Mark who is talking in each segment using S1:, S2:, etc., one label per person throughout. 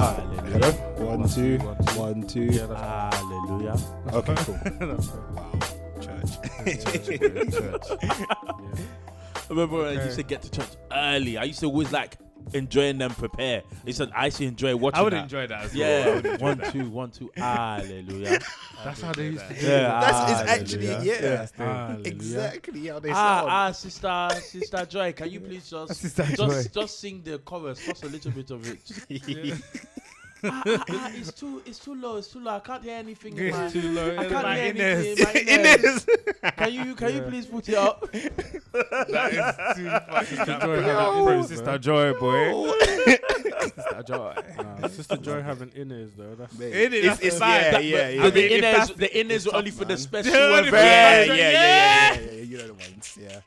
S1: Hello. One, two,
S2: One, two.
S1: one, two.
S2: Yeah, that's
S3: Hallelujah.
S1: Okay, cool. Wow. Church.
S2: church, church.
S3: I remember when I used to get to church early. I used to always like enjoying them prepare. I used to, I used enjoy watching
S4: I would
S3: that.
S4: enjoy that as well.
S3: Yeah,
S4: would enjoy
S3: one,
S4: that.
S3: two, one, two. Hallelujah.
S2: That's how they used to do
S3: Yeah,
S2: it.
S1: That's it's actually yeah,
S2: Hallelujah.
S1: exactly how they
S3: Ah,
S1: sound.
S3: ah, ah, sister, sister Joy, can you please just just just sing the chorus, just a little bit of it. It's too, it's too low, it's too low. I can't hear anything. In my,
S2: It's too low.
S3: I can't
S4: My
S3: hear
S4: Inez.
S3: anything. in My Inez. Can you, can you please put it up?
S4: That is too fucking
S2: Sister
S4: that
S2: Joy
S4: bro,
S2: having
S4: bro, Sister. Joy, boy. Sister Joy.
S2: Nah, Sister Joy having inners though. That's
S1: Mate,
S4: It is,
S1: it's,
S4: that's
S1: it's, yeah,
S4: That-
S1: yeah, yeah.
S3: the,
S4: I mean, if
S3: inners,
S4: that's-
S3: the inners
S1: it's
S3: only for the special
S4: The only
S3: events.
S4: for
S1: yeah,
S4: the-
S1: yeah, yeah, yeah, yeah, yeah, You know the ones, yeah.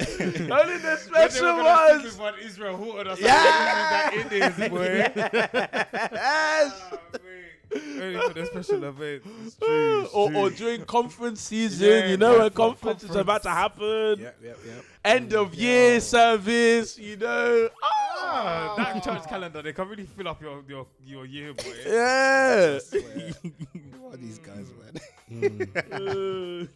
S3: Only the special
S4: were gonna stick
S3: ones.
S4: with Israel Houghton or something,
S1: Yeah.
S4: that it is, boy.
S3: Yes.
S4: Ah. Only for the special events. It's true, it's
S3: or, or during conference season,
S4: Yeah,
S3: you know,
S4: yeah,
S3: when
S4: for
S3: conference is about to happen,
S1: Yep, yep, yep.
S3: end of year service, you know.
S4: Ah,
S3: Ah,
S4: that church calendar, they can really fill up your your, your year, boy.
S3: yeah.
S1: What are these guys, man?
S3: Uh,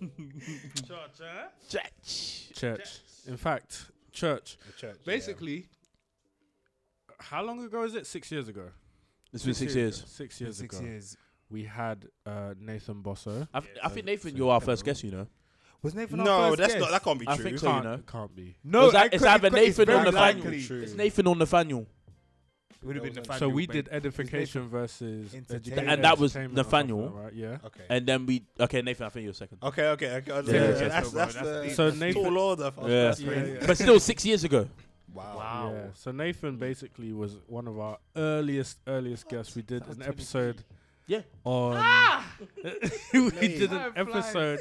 S4: Church, eh?
S3: Church.
S2: church. In fact, church.
S1: The church. yeah.
S2: Basically, how long ago is it? Six years ago.
S3: It's been six years.
S2: ago. Six years
S4: Six
S2: ago.
S4: years.
S2: We had uh, Nathan Bosso.
S3: I, th- I think Nathan, you're our first guest, you know.
S4: Was Nathan
S1: No, that's not. That can't be
S3: I
S1: true.
S3: think so. you
S2: Can't,
S3: know.
S2: can't be.
S4: No,
S3: It's, like-
S4: it
S3: it's
S4: could-
S3: either
S4: it's
S3: Nathan or
S4: very
S3: Nathaniel.
S4: likely.
S1: True.
S3: It's Nathan or Nathaniel.
S4: It would have been
S1: So
S4: Nathaniel.
S2: So we did edification versus
S4: Entertainment.
S2: education,
S3: And that was
S2: entertainment or something
S3: Nathaniel.
S2: right? Yeah.
S1: Okay.
S3: And then we, okay, Nathan, I think you're second.
S1: Okay, okay, okay. I was
S3: Yeah,
S1: saying,
S3: yeah,
S1: that's, that's,
S4: that's
S1: the
S4: deep.
S2: So
S1: tall
S2: Nathan-
S1: order. for-
S3: Yeah.
S1: that's
S2: Yeah,
S1: crazy.
S2: yeah.
S3: But still, six years ago.
S1: Wow.
S4: Wow.
S2: Yeah. So Nathan basically was one of our earliest earliest guests. We did an episode
S3: Yeah.
S2: on ah! we did an
S4: Time
S2: episode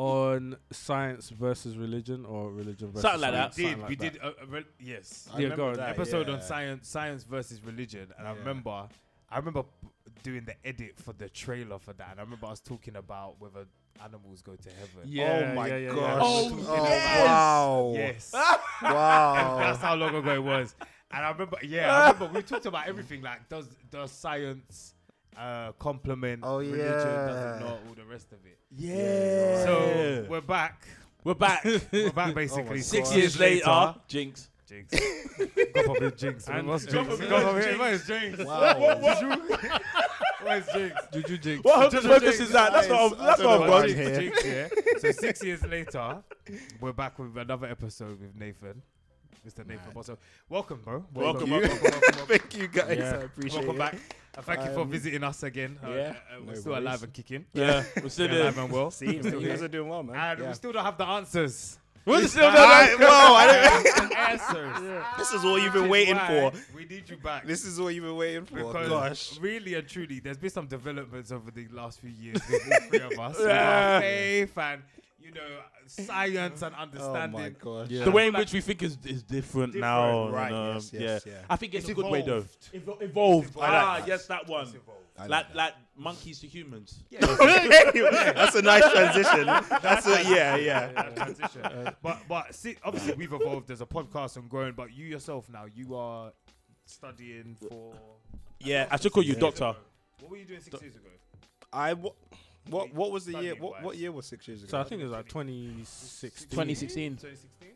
S2: on science versus religion or religion versus
S3: Something like
S2: science,
S3: that.
S4: We
S2: something
S4: did. we
S2: like
S4: did. Uh, uh, re- yes.
S1: I
S2: Yeah,
S1: remember
S2: go on.
S1: that,
S4: episode
S1: yeah.
S4: on science, science versus religion, and I
S1: Yeah.
S4: remember, I remember p- doing the edit for the trailer for that, and I remember I was talking about whether animals go to heaven.
S2: Yeah,
S1: oh my
S2: yeah, yeah, yeah.
S1: gosh.
S3: Oh,
S1: Oh,
S3: yes.
S1: wow.
S4: Yes,
S1: Wow.
S4: that's how long ago it was. And I remember, yeah, I remember we talked about everything. Like, does does science uh, complement
S1: Oh,
S4: religion?
S1: Yeah.
S4: it not? All the rest of it.
S3: Yeah.
S4: So we're back.
S3: we're back.
S4: We're back basically.
S3: Six
S1: God.
S3: years later, Jinx.
S4: Jinx. God forbid Jinx.
S2: And-
S4: What's
S2: God
S4: Jinx? God forbid.
S3: Jinx.
S4: Where's Jinx?
S1: Wow.
S4: Where's Jinx?
S2: Juju Jinx.
S3: What
S4: Just
S3: focus
S4: Jinx.
S3: is that? That's what I'm, that's what I'm
S1: why
S3: going.
S1: I'm here.
S4: Jinx, yeah. So six years later, we're back with another episode with Nathan, Mr. Nathan
S1: Mad.
S4: Bosso. Welcome, bro.
S1: Welcome,
S4: welcome, welcome, welcome, welcome.
S1: Thank you guys.
S2: Yeah.
S1: I appreciate
S4: Welcome
S1: it.
S4: back. Uh, thank you for
S1: Um,
S4: visiting us again. Uh,
S1: yeah,
S4: uh, we're
S1: no
S4: still
S1: worries.
S4: alive and kicking.
S3: Yeah, we're still
S4: We're
S3: there.
S4: alive and well.
S1: See,
S4: Still
S1: you guys are doing well, man.
S4: And
S1: Yeah.
S4: we still don't have the answers.
S3: We're still
S1: I,
S3: there.
S1: whoa, I don't,
S4: answers.
S1: this is all you've been waiting for.
S4: We need you back.
S1: This is all you've been waiting for.
S4: Because
S1: Gosh.
S4: really and truly, there's been some developments over the last few years with all three of us. with
S3: Yeah.
S4: our faith and, you know, science and
S1: Oh
S4: understanding.
S1: my gosh.
S2: Yeah.
S3: The way in which we think is, is different, now.
S1: Right,
S3: and, um,
S1: yes, yes,
S3: yeah.
S1: yeah.
S3: I think it's,
S4: It's
S3: a good way though.
S4: evolved.
S3: Evo- evolved.
S4: It's
S3: Ah,
S4: evolved. Like
S3: yes, that one.
S4: It's evolved.
S1: I
S3: Like
S1: that.
S3: like monkeys to humans.
S1: That's a nice transition. That's a yeah, yeah.
S4: that transition. but but see, obviously we've evolved as a podcast and grown. But you yourself now, you are studying for.
S3: Yeah, I should call you doctor.
S4: What were you doing six years ago?
S1: I what what, what was the year? What what year was six years ago?
S2: So I think it was like 2016.
S3: 2016.
S4: 2016.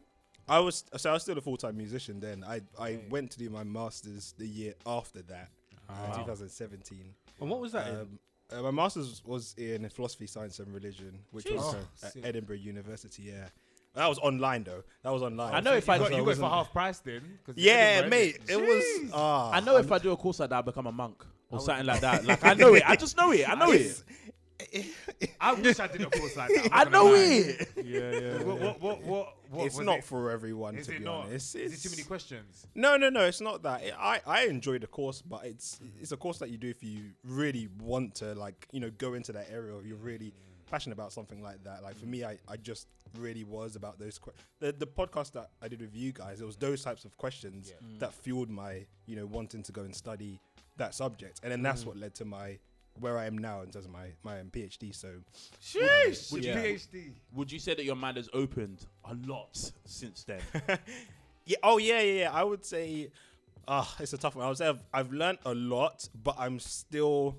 S1: I was so I was still a full time musician then. I I
S4: Okay.
S1: went to do my masters the year after that, uh,
S2: Ah.
S1: 2017.
S2: And what was that in?
S1: Um, uh, my masters was in philosophy, science, and religion, which was
S4: Jeez.
S1: at
S4: Oh, sick.
S1: Edinburgh University. Yeah, that was online though. That was online.
S3: I know if
S4: you
S3: I-
S4: got,
S1: So
S4: you
S1: it
S4: got it for half price then. 'cause it's
S1: Yeah, mate.
S4: innit?
S1: It was.
S4: Jeez.
S1: ah,
S3: I know if I do a course like that, I become a monk or something like that. Like I know it. I just know it. I know it.
S4: I wish I did a course like that. I'm
S3: I
S4: not
S3: know
S4: lie.
S3: it.
S2: yeah, yeah.
S4: What, what, what, what, what
S1: it's
S4: was
S1: not
S4: it?
S1: for everyone,
S4: Is
S1: to
S4: it
S1: be
S4: not?
S1: honest.
S4: Is it too many questions?
S1: No, no, no. It's not that. It, I I enjoy the course, but it's it's a course that you do if you really want to, like you know, go into that area. Or you're really passionate about something like that. Like for me, I, I just really was about those. Que- the the podcast that I did with you guys, it was those types of questions
S4: Yeah.
S1: That fueled my you know wanting to go and study that subject, and then that's
S2: Mm.
S1: what led to my where I am now in terms of my my um, PhD. So
S4: Sheesh!
S1: Would
S4: Your
S1: you-
S4: PhD.
S3: Would you say that your mind has opened a lot since then?
S1: yeah, oh yeah, yeah, yeah. I would say Ah, it's a tough one. I would say I've, I've learned a lot, but I'm still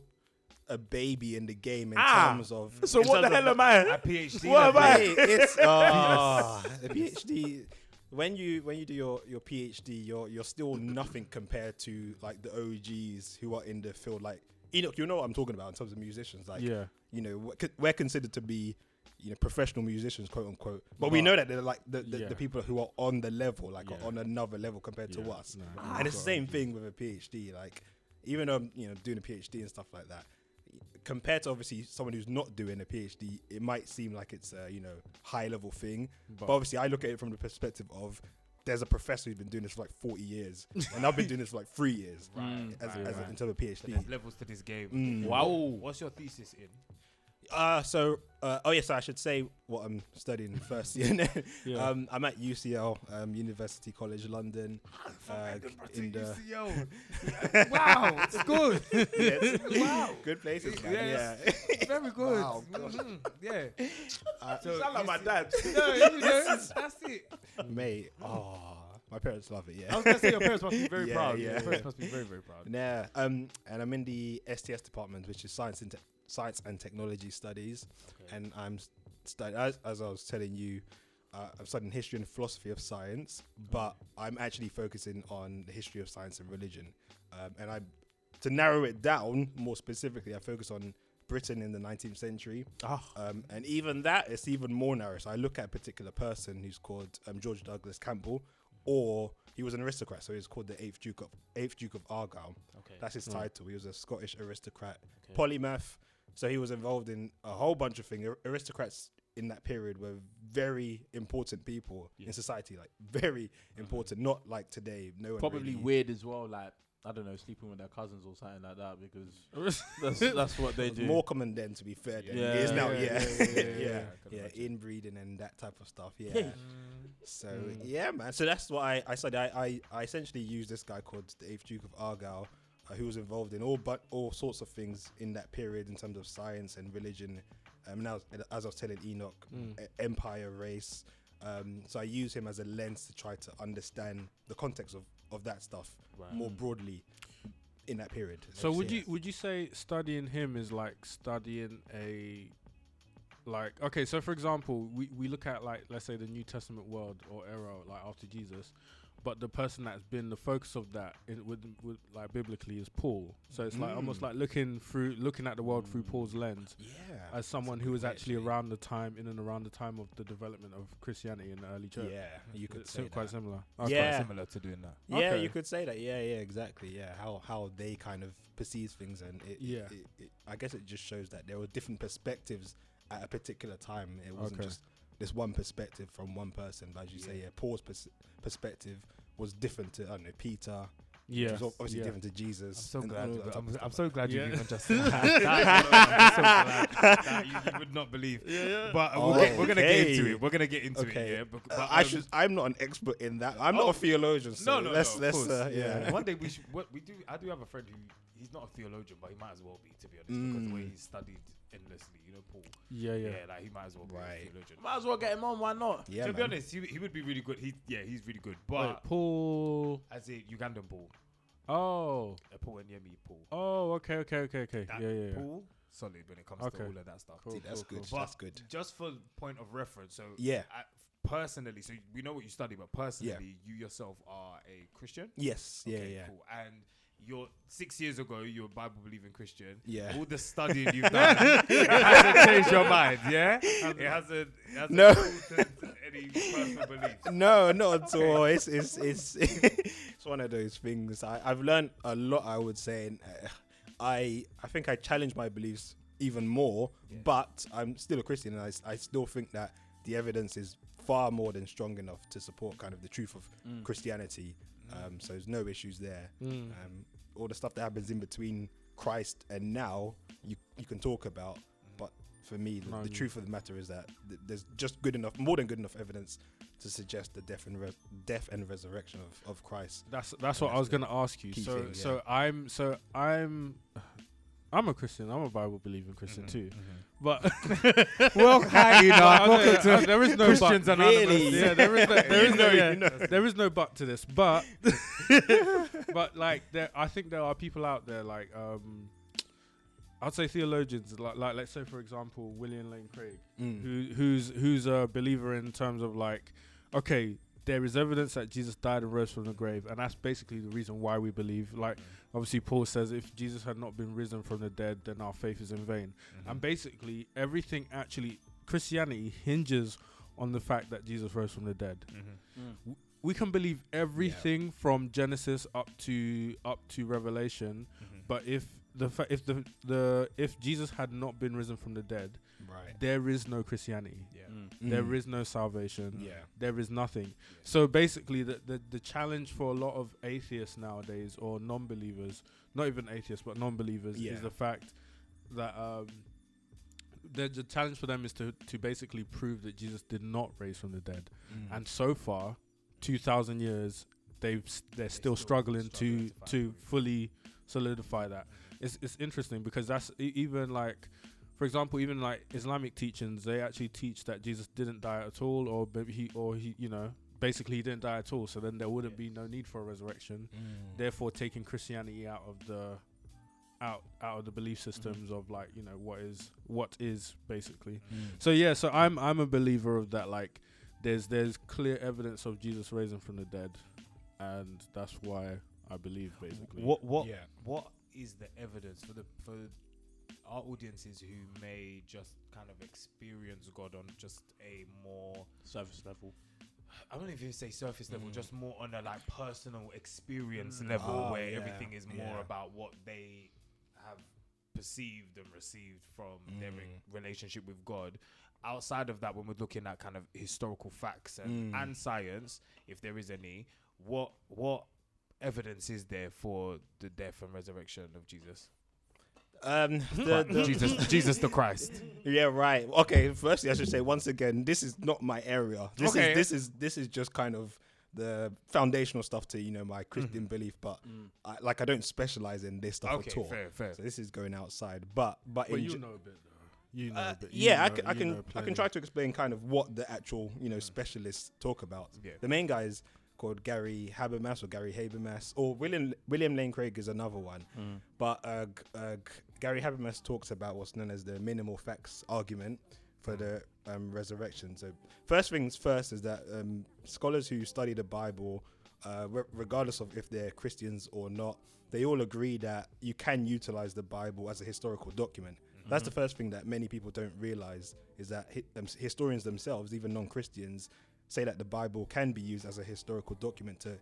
S1: a baby in the game in
S3: Ah.
S1: terms of.
S3: So
S1: in
S3: what the hell
S1: of
S3: am I?
S4: A PhD.
S3: What am
S4: level.
S3: I?
S1: Hey, it's uh, the PhD. When you when you do your, your PhD, you're you're still nothing compared to like the OGs who are in the field. Like Enoch, you know what I'm talking about in terms of musicians. Like
S2: yeah.
S1: you know, we're we're considered to be, you know, professional musicians, quote unquote. But we know that they're like the, the,
S2: Yeah.
S1: the people who are on the level, like
S2: Yeah.
S1: are on another level compared to us.
S2: No,
S3: Ah.
S1: and it's the same thing with a PhD. Like, even though I'm, you know, doing a PhD and stuff like that, compared to obviously someone who's not doing a PhD, it might seem like it's a, you know, high level thing. But,
S2: But
S1: obviously, I look at it from the perspective of there's a professor who's been doing this for like 40 years, and I've been doing this for like three years
S4: Right,
S1: as,
S4: right,
S1: as a,
S4: right.
S1: in terms of PhD.
S4: there's levels to this game.
S1: Mm.
S3: Wow.
S4: What's your thesis in?
S1: Uh, so, uh, oh yes, I should say what I'm studying first year.
S2: yeah.
S1: um, I'm at UCL, um, University College London. Uh, in the
S4: wow, it's good.
S1: yes.
S4: Wow.
S1: good places, man.
S4: Yes.
S1: Yeah.
S4: Very good.
S1: Wow,
S4: Mhm, Yeah.
S1: Uh,
S4: So
S3: Sound like
S4: you
S3: my dad.
S4: No, you know, that's it.
S1: mate, oh, my parents love it. Yeah.
S4: I
S1: Yeah.
S4: was gonna say your parents must be very
S1: Yeah,
S4: proud.
S1: yeah,
S4: your
S1: yeah.
S4: parents must be very, very proud.
S1: Nah, um, and I'm in the STS department, which is science and te- science and technology studies,
S4: Okay.
S1: and I'm studying as, as I was telling you. Uh, I'm studying history and philosophy of science, but I'm actually focusing on the history of science and religion. Um, and I, to narrow it down more specifically, I focus on Britain in the 19th century.
S2: Ah.
S1: Um, and even that, it's even more narrow. So I look at a particular person who's called um, George Douglas Campbell, or he was an aristocrat, so he's called the eighth Duke of eighth Duke of Argyll.
S4: Okay.
S1: That's his
S2: Mm.
S1: title. He was a Scottish aristocrat,
S4: Okay.
S1: polymath. So he was involved in a whole bunch of things. Aristocrats in that period were very important people
S4: Yeah.
S1: in society, like very important. Not like today. No one
S3: Probably
S1: really-
S3: weird as well. Like I don't know, sleeping with their cousins or something like that because that's that's what they do.
S1: more common then, to be fair. than
S3: Yeah,
S1: it is now.
S3: yeah,
S1: Yeah,
S3: yeah,
S1: yeah,
S3: yeah,
S1: yeah,
S3: yeah,
S1: yeah. Inbreeding and that type of stuff. Yeah.
S3: Yeah.
S1: So
S2: Mm.
S1: yeah, man. So that's what I I said. I I, I essentially used this guy called the Eighth Duke of Argyll, uh, who was involved in all but all sorts of things in that period in terms of science and religion. Um, now as I was telling Enoch,
S2: Mm.
S1: e- empire, race. Um, so I use him as a lens to try to understand the context of, of that stuff
S4: Right.
S1: more mm. broadly in that period.
S2: So would you would you say studying him is like studying a like okay so for example we, we look at like let's say the New Testament world or era like after Jesus but the person that's been the focus of that in, with, with like biblically is Paul so it's like almost
S1: Mm.
S2: like looking through looking at the world through Paul's lens
S1: Yeah.
S2: as someone who was actually
S1: actually.
S2: around the time in and around the time of the development of Christianity in the early church
S1: Yeah, you could
S2: It's
S1: say
S2: quite
S1: that.
S2: similar
S4: That's
S1: Yeah.
S4: quite similar to doing that.
S1: Yeah,
S2: Okay.
S1: you could say that. Yeah, yeah, exactly. Yeah, how how they kind of perceive things, and it,
S2: Yeah.
S1: it, it, I guess it just shows that there were different perspectives at a particular time. It wasn't
S2: Okay.
S1: just this one perspective from one person. But as you say,
S4: Yeah.
S1: yeah, Paul's pers- perspective was different to I don't know Peter.
S2: yeah
S1: which was obviously
S2: yeah.
S1: different to Jesus.
S4: I'm so
S1: and
S4: glad.
S1: all that type
S4: I'm, I'm so glad
S2: Yeah.
S4: you even just said that. I'm so glad that you, you would not believe. But we'll get, we're gonna get into it. We're gonna get into
S1: Okay.
S4: it. Yeah. But,
S1: Uh, I
S4: um,
S1: should. I'm not an expert in that. I'm
S4: Oh.
S1: not a theologian. So
S4: No, no,
S1: let's,
S4: no.
S1: Let's,
S4: course.
S1: uh, yeah.
S4: One day we should. What we do. I do have a friend who he's not a theologian, but he might as well be, to be honest, because the way
S1: Mm.
S4: he studied endlessly. You know, Paul.
S2: yeah
S4: Yeah,
S2: yeah
S4: like he might as well be
S1: Right.
S4: a theologian.
S3: Might as well get him on. Why not?
S1: Yeah,
S4: to be honest, he, he would be really good. He yeah, he's really good.
S2: Wait,
S4: But
S2: Paul
S4: as a Ugandan Paul,
S2: oh
S4: uh, Paul and Yemi Paul.
S2: Oh, okay, okay, okay, okay.
S4: That
S2: yeah, yeah, yeah.
S4: Paul solid when it comes
S2: Okay.
S4: to all of that stuff.
S2: Cool,
S1: See, that's
S2: cool,
S1: good.
S2: cool.
S1: That's good.
S4: Just for point of reference, so
S1: Yeah.
S4: I, personally, so we know what you study, but personally, you yourself are a Christian.
S1: Yes. Yeah. Yeah.
S4: Cool. And you're six years ago, you're a Bible believing Christian.
S1: Yeah.
S4: All the studying you've done it hasn't changed your mind, yeah? It hasn't. It hasn't
S1: No.
S4: any personal beliefs.
S1: No, not at all. It's it's it's it's one of those things. I, I've learned a lot. I would say. And, uh, I I think I challenge my beliefs even more,
S4: Yeah.
S1: but I'm still a Christian, and I, I still think that the evidence is far more than strong enough to support kind of the truth of
S3: Mm.
S1: Christianity. Um, so there's no issues there.
S2: Mm.
S1: Um, all the stuff that happens in between Christ and now, you you can talk about, but for me, the, the truth of the matter is that th- there's just good enough, more than good enough evidence to suggest the death and res- death and resurrection of, of Christ.
S2: That's that's what I was gonna ask you. So
S1: thing,
S2: so. I'm so I'm I'm a Christian. I'm a Bible believing Christian
S1: Mhm,
S2: too.
S1: mhm.
S2: But
S4: Well, hi, you know,
S2: But,
S4: welcome
S2: okay,
S4: to
S2: uh, there is no
S4: Christians
S2: but.
S4: Anonymous.
S1: Really?
S2: Yeah, there is no, there
S1: You
S2: is no, yeah,
S1: you know.
S2: there is no but to this. But but like there, I think there are people out there like um, I'd say theologians like like let's say for example William Lane Craig
S1: Mm.
S2: who who's who's a believer in terms of like okay there is evidence that Jesus died and rose from the grave and that's basically the reason why we believe like obviously Paul says if Jesus had not been risen from the dead then our faith is in vain
S1: Mm-hmm.
S2: and basically everything actually Christianity hinges on the fact that Jesus rose from the dead
S1: Mm-hmm.
S2: we can believe everything from Genesis up to up to Revelation
S1: Mm-hmm.
S2: but if the fa- if the the if Jesus had not been risen from the dead
S1: right.
S2: there is no Christianity
S4: Yeah.
S2: there
S1: Mm.
S2: is no salvation.
S1: Yeah.
S2: There is nothing. So basically, the, the the challenge for a lot of atheists nowadays, or non-believers, not even atheists, but non-believers,
S1: Yeah.
S2: is the fact that um, the the challenge for them is to to basically prove that Jesus did not raise from the dead.
S1: Mm.
S2: And so far, two thousand years, they've they're still,
S4: still
S2: struggling,
S4: struggling
S2: to
S4: to
S2: to fully solidify that. It's it's interesting because that's e- even like, for example, even like Islamic teachings, they actually teach that Jesus didn't die at all, or maybe he or he you know basically he didn't die at all. So then there wouldn't be no need for a resurrection.
S1: Mm.
S2: Therefore, taking Christianity out of the out out of the belief systems of like you know what is what is basically.
S1: Mm.
S2: So yeah, so I'm I'm a believer of that. Like, there's there's clear evidence of Jesus raising from the dead, and that's why I believe basically.
S4: What what
S1: Yeah.
S4: what is the evidence for the for our audiences who may just kind of experience God on just a more
S3: Surface level.
S4: I don't even say surface level,
S1: Mm.
S4: just more on a like personal experience
S3: Mm.
S4: level
S1: Oh,
S4: where
S1: yeah,
S4: everything is more
S1: yeah.
S4: about what they have perceived and received from their
S1: Mm.
S4: relationship with God. Outside of that, when we're looking at kind of historical facts and,
S1: Mm.
S4: and science, if there is any, what what evidence is there for the death and resurrection of Jesus?
S1: Um, the, the,
S4: Jesus, Jesus the Christ.
S1: Yeah, right. Okay, firstly, I should say once again, this is not my area. This
S4: Okay.
S1: is this is this is just kind of the foundational stuff to you know my Christian
S4: Mhm.
S1: belief, but I, like I don't specialize in this stuff
S4: Okay,
S1: at all.
S4: fair, fair.
S1: So this is going outside, but but
S2: But
S1: in
S2: you
S1: ge-
S2: know a bit though. You know
S1: uh,
S2: a bit. You
S1: yeah, I
S2: know-
S1: can I
S2: you
S1: can
S2: know
S1: I can try to explain kind of what the actual you know specialists talk about.
S4: Yeah.
S1: The main guy is called Gary Habermas or Gary Habermas or William William Lane Craig is another one. But uh, G- uh, G- Gary Habermas talks about what's known as the minimal facts argument for the um, resurrection. So first things first is that um, scholars who study the Bible, uh, re- regardless of if they're Christians or not, they all agree that you can utilize the Bible as a historical document. That's the first thing that many people don't realize is that hi- um, historians themselves, even non-Christians, say that the Bible can be used as a historical document to,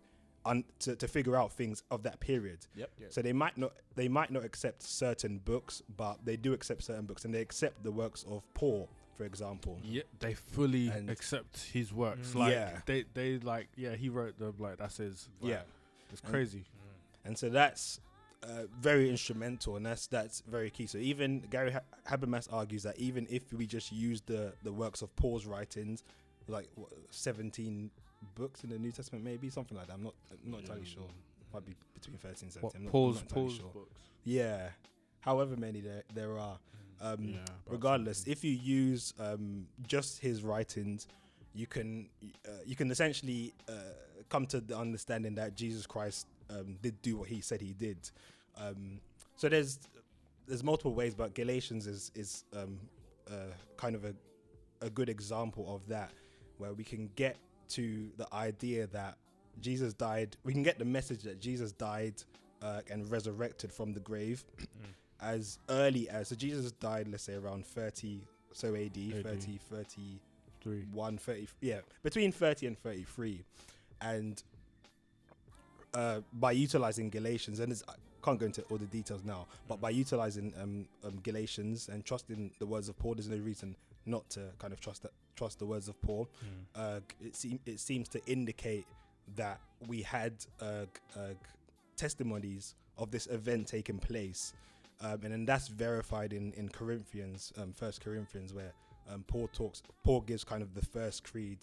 S1: un- to to figure out things of that period.
S3: Yep.
S4: Yeah.
S1: So they might not they might not accept certain books, but they do accept certain books, and they accept the works of Paul, for example.
S2: Yeah, they fully
S1: And-
S2: accept his works.
S4: Mm.
S2: Like
S1: Yeah.
S2: they they like yeah he wrote the like that's his. Like,
S1: Yeah,
S2: it's
S1: And-
S2: crazy.
S1: and so that's uh, very instrumental, and that's that's very key. So even Gary ha- Habermas argues that even if we just use the the works of Paul's writings, like what, seventeen books in the New Testament, maybe something like that. I'm not I'm not entirely sure. Might be between thirteen and
S2: What,
S1: seventeen. I'm not- I'm
S2: Paul's
S1: not entirely
S2: Paul's
S1: sure.
S2: books.
S1: Yeah, however many there there are. Um,
S2: Yeah,
S1: regardless,
S2: something.
S1: if you use um, just his writings, you can uh, you can essentially uh, come to the understanding that Jesus Christ um, did do what he said he did. Um, so there's there's multiple ways, but Galatians is is um, uh, kind of a a good example of that, where we can get to the idea that Jesus died. We can get the message that Jesus died uh, and resurrected from the grave as early as so Jesus died, let's say around 30 so AD, 30, 30
S2: three.
S1: 1 30 yeah between 30 and 33 and uh, by utilizing galatians and it's, i can't go into all the details now but by utilizing um, um, galatians and trusting the words of paul there's no reason not to kind of trust that trust the words of paul. Uh, it, seem, it seems to indicate that we had uh, uh, testimonies of this event taking place. Um, and then that's verified in in corinthians um, first corinthians where um, Paul talks. Paul gives kind of the first creed,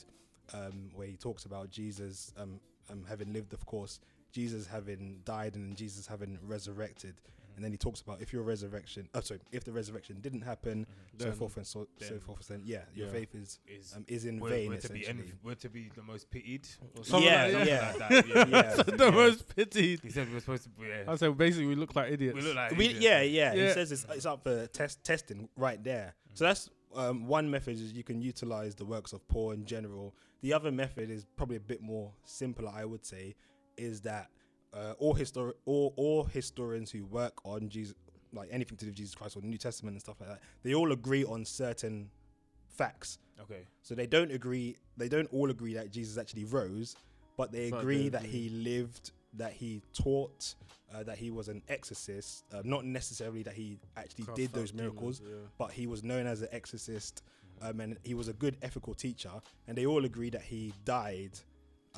S1: um, where he talks about Jesus um, um, having lived, of course, Jesus having died, and Jesus having resurrected, and then he talks about if your resurrection, oh sorry, if the resurrection didn't happen, so
S2: Then-
S1: forth and so, so forth. Then yeah, your
S2: Yeah.
S1: faith is
S4: Is
S1: um, is in
S4: we're,
S1: vain
S4: we're to be
S1: essentially.
S4: env- we're to be the most pitied. Or
S2: Something
S1: yeah,
S2: like that.
S1: yeah.
S4: Like that, yeah,
S1: Yeah.
S4: yeah.
S2: the most pitied.
S4: He said we're supposed to. Be, yeah.
S2: I said basically we look like idiots.
S4: We look like
S1: We,
S4: idiots.
S1: yeah, yeah,
S2: Yeah.
S1: He says it's, it's up for test testing right there. So that's um, one method is you can utilize the works of Paul in general. The other method is probably a bit more simpler, I would say, is that uh, all histor- all, all historians who work on Jesus, like anything to do with Jesus Christ or the New Testament and stuff like that, they all agree on certain facts.
S4: Okay.
S1: So they don't agree. They don't all agree that Jesus actually rose, but they agree
S2: they
S1: that
S2: agree.
S1: he lived, that he taught, uh, that he was an exorcist. Uh, not necessarily that he actually
S2: Cast
S1: did those
S2: demons,
S1: miracles,
S2: yeah.
S1: but he was known as an exorcist, um, and he was a good ethical teacher. And they all agree that he died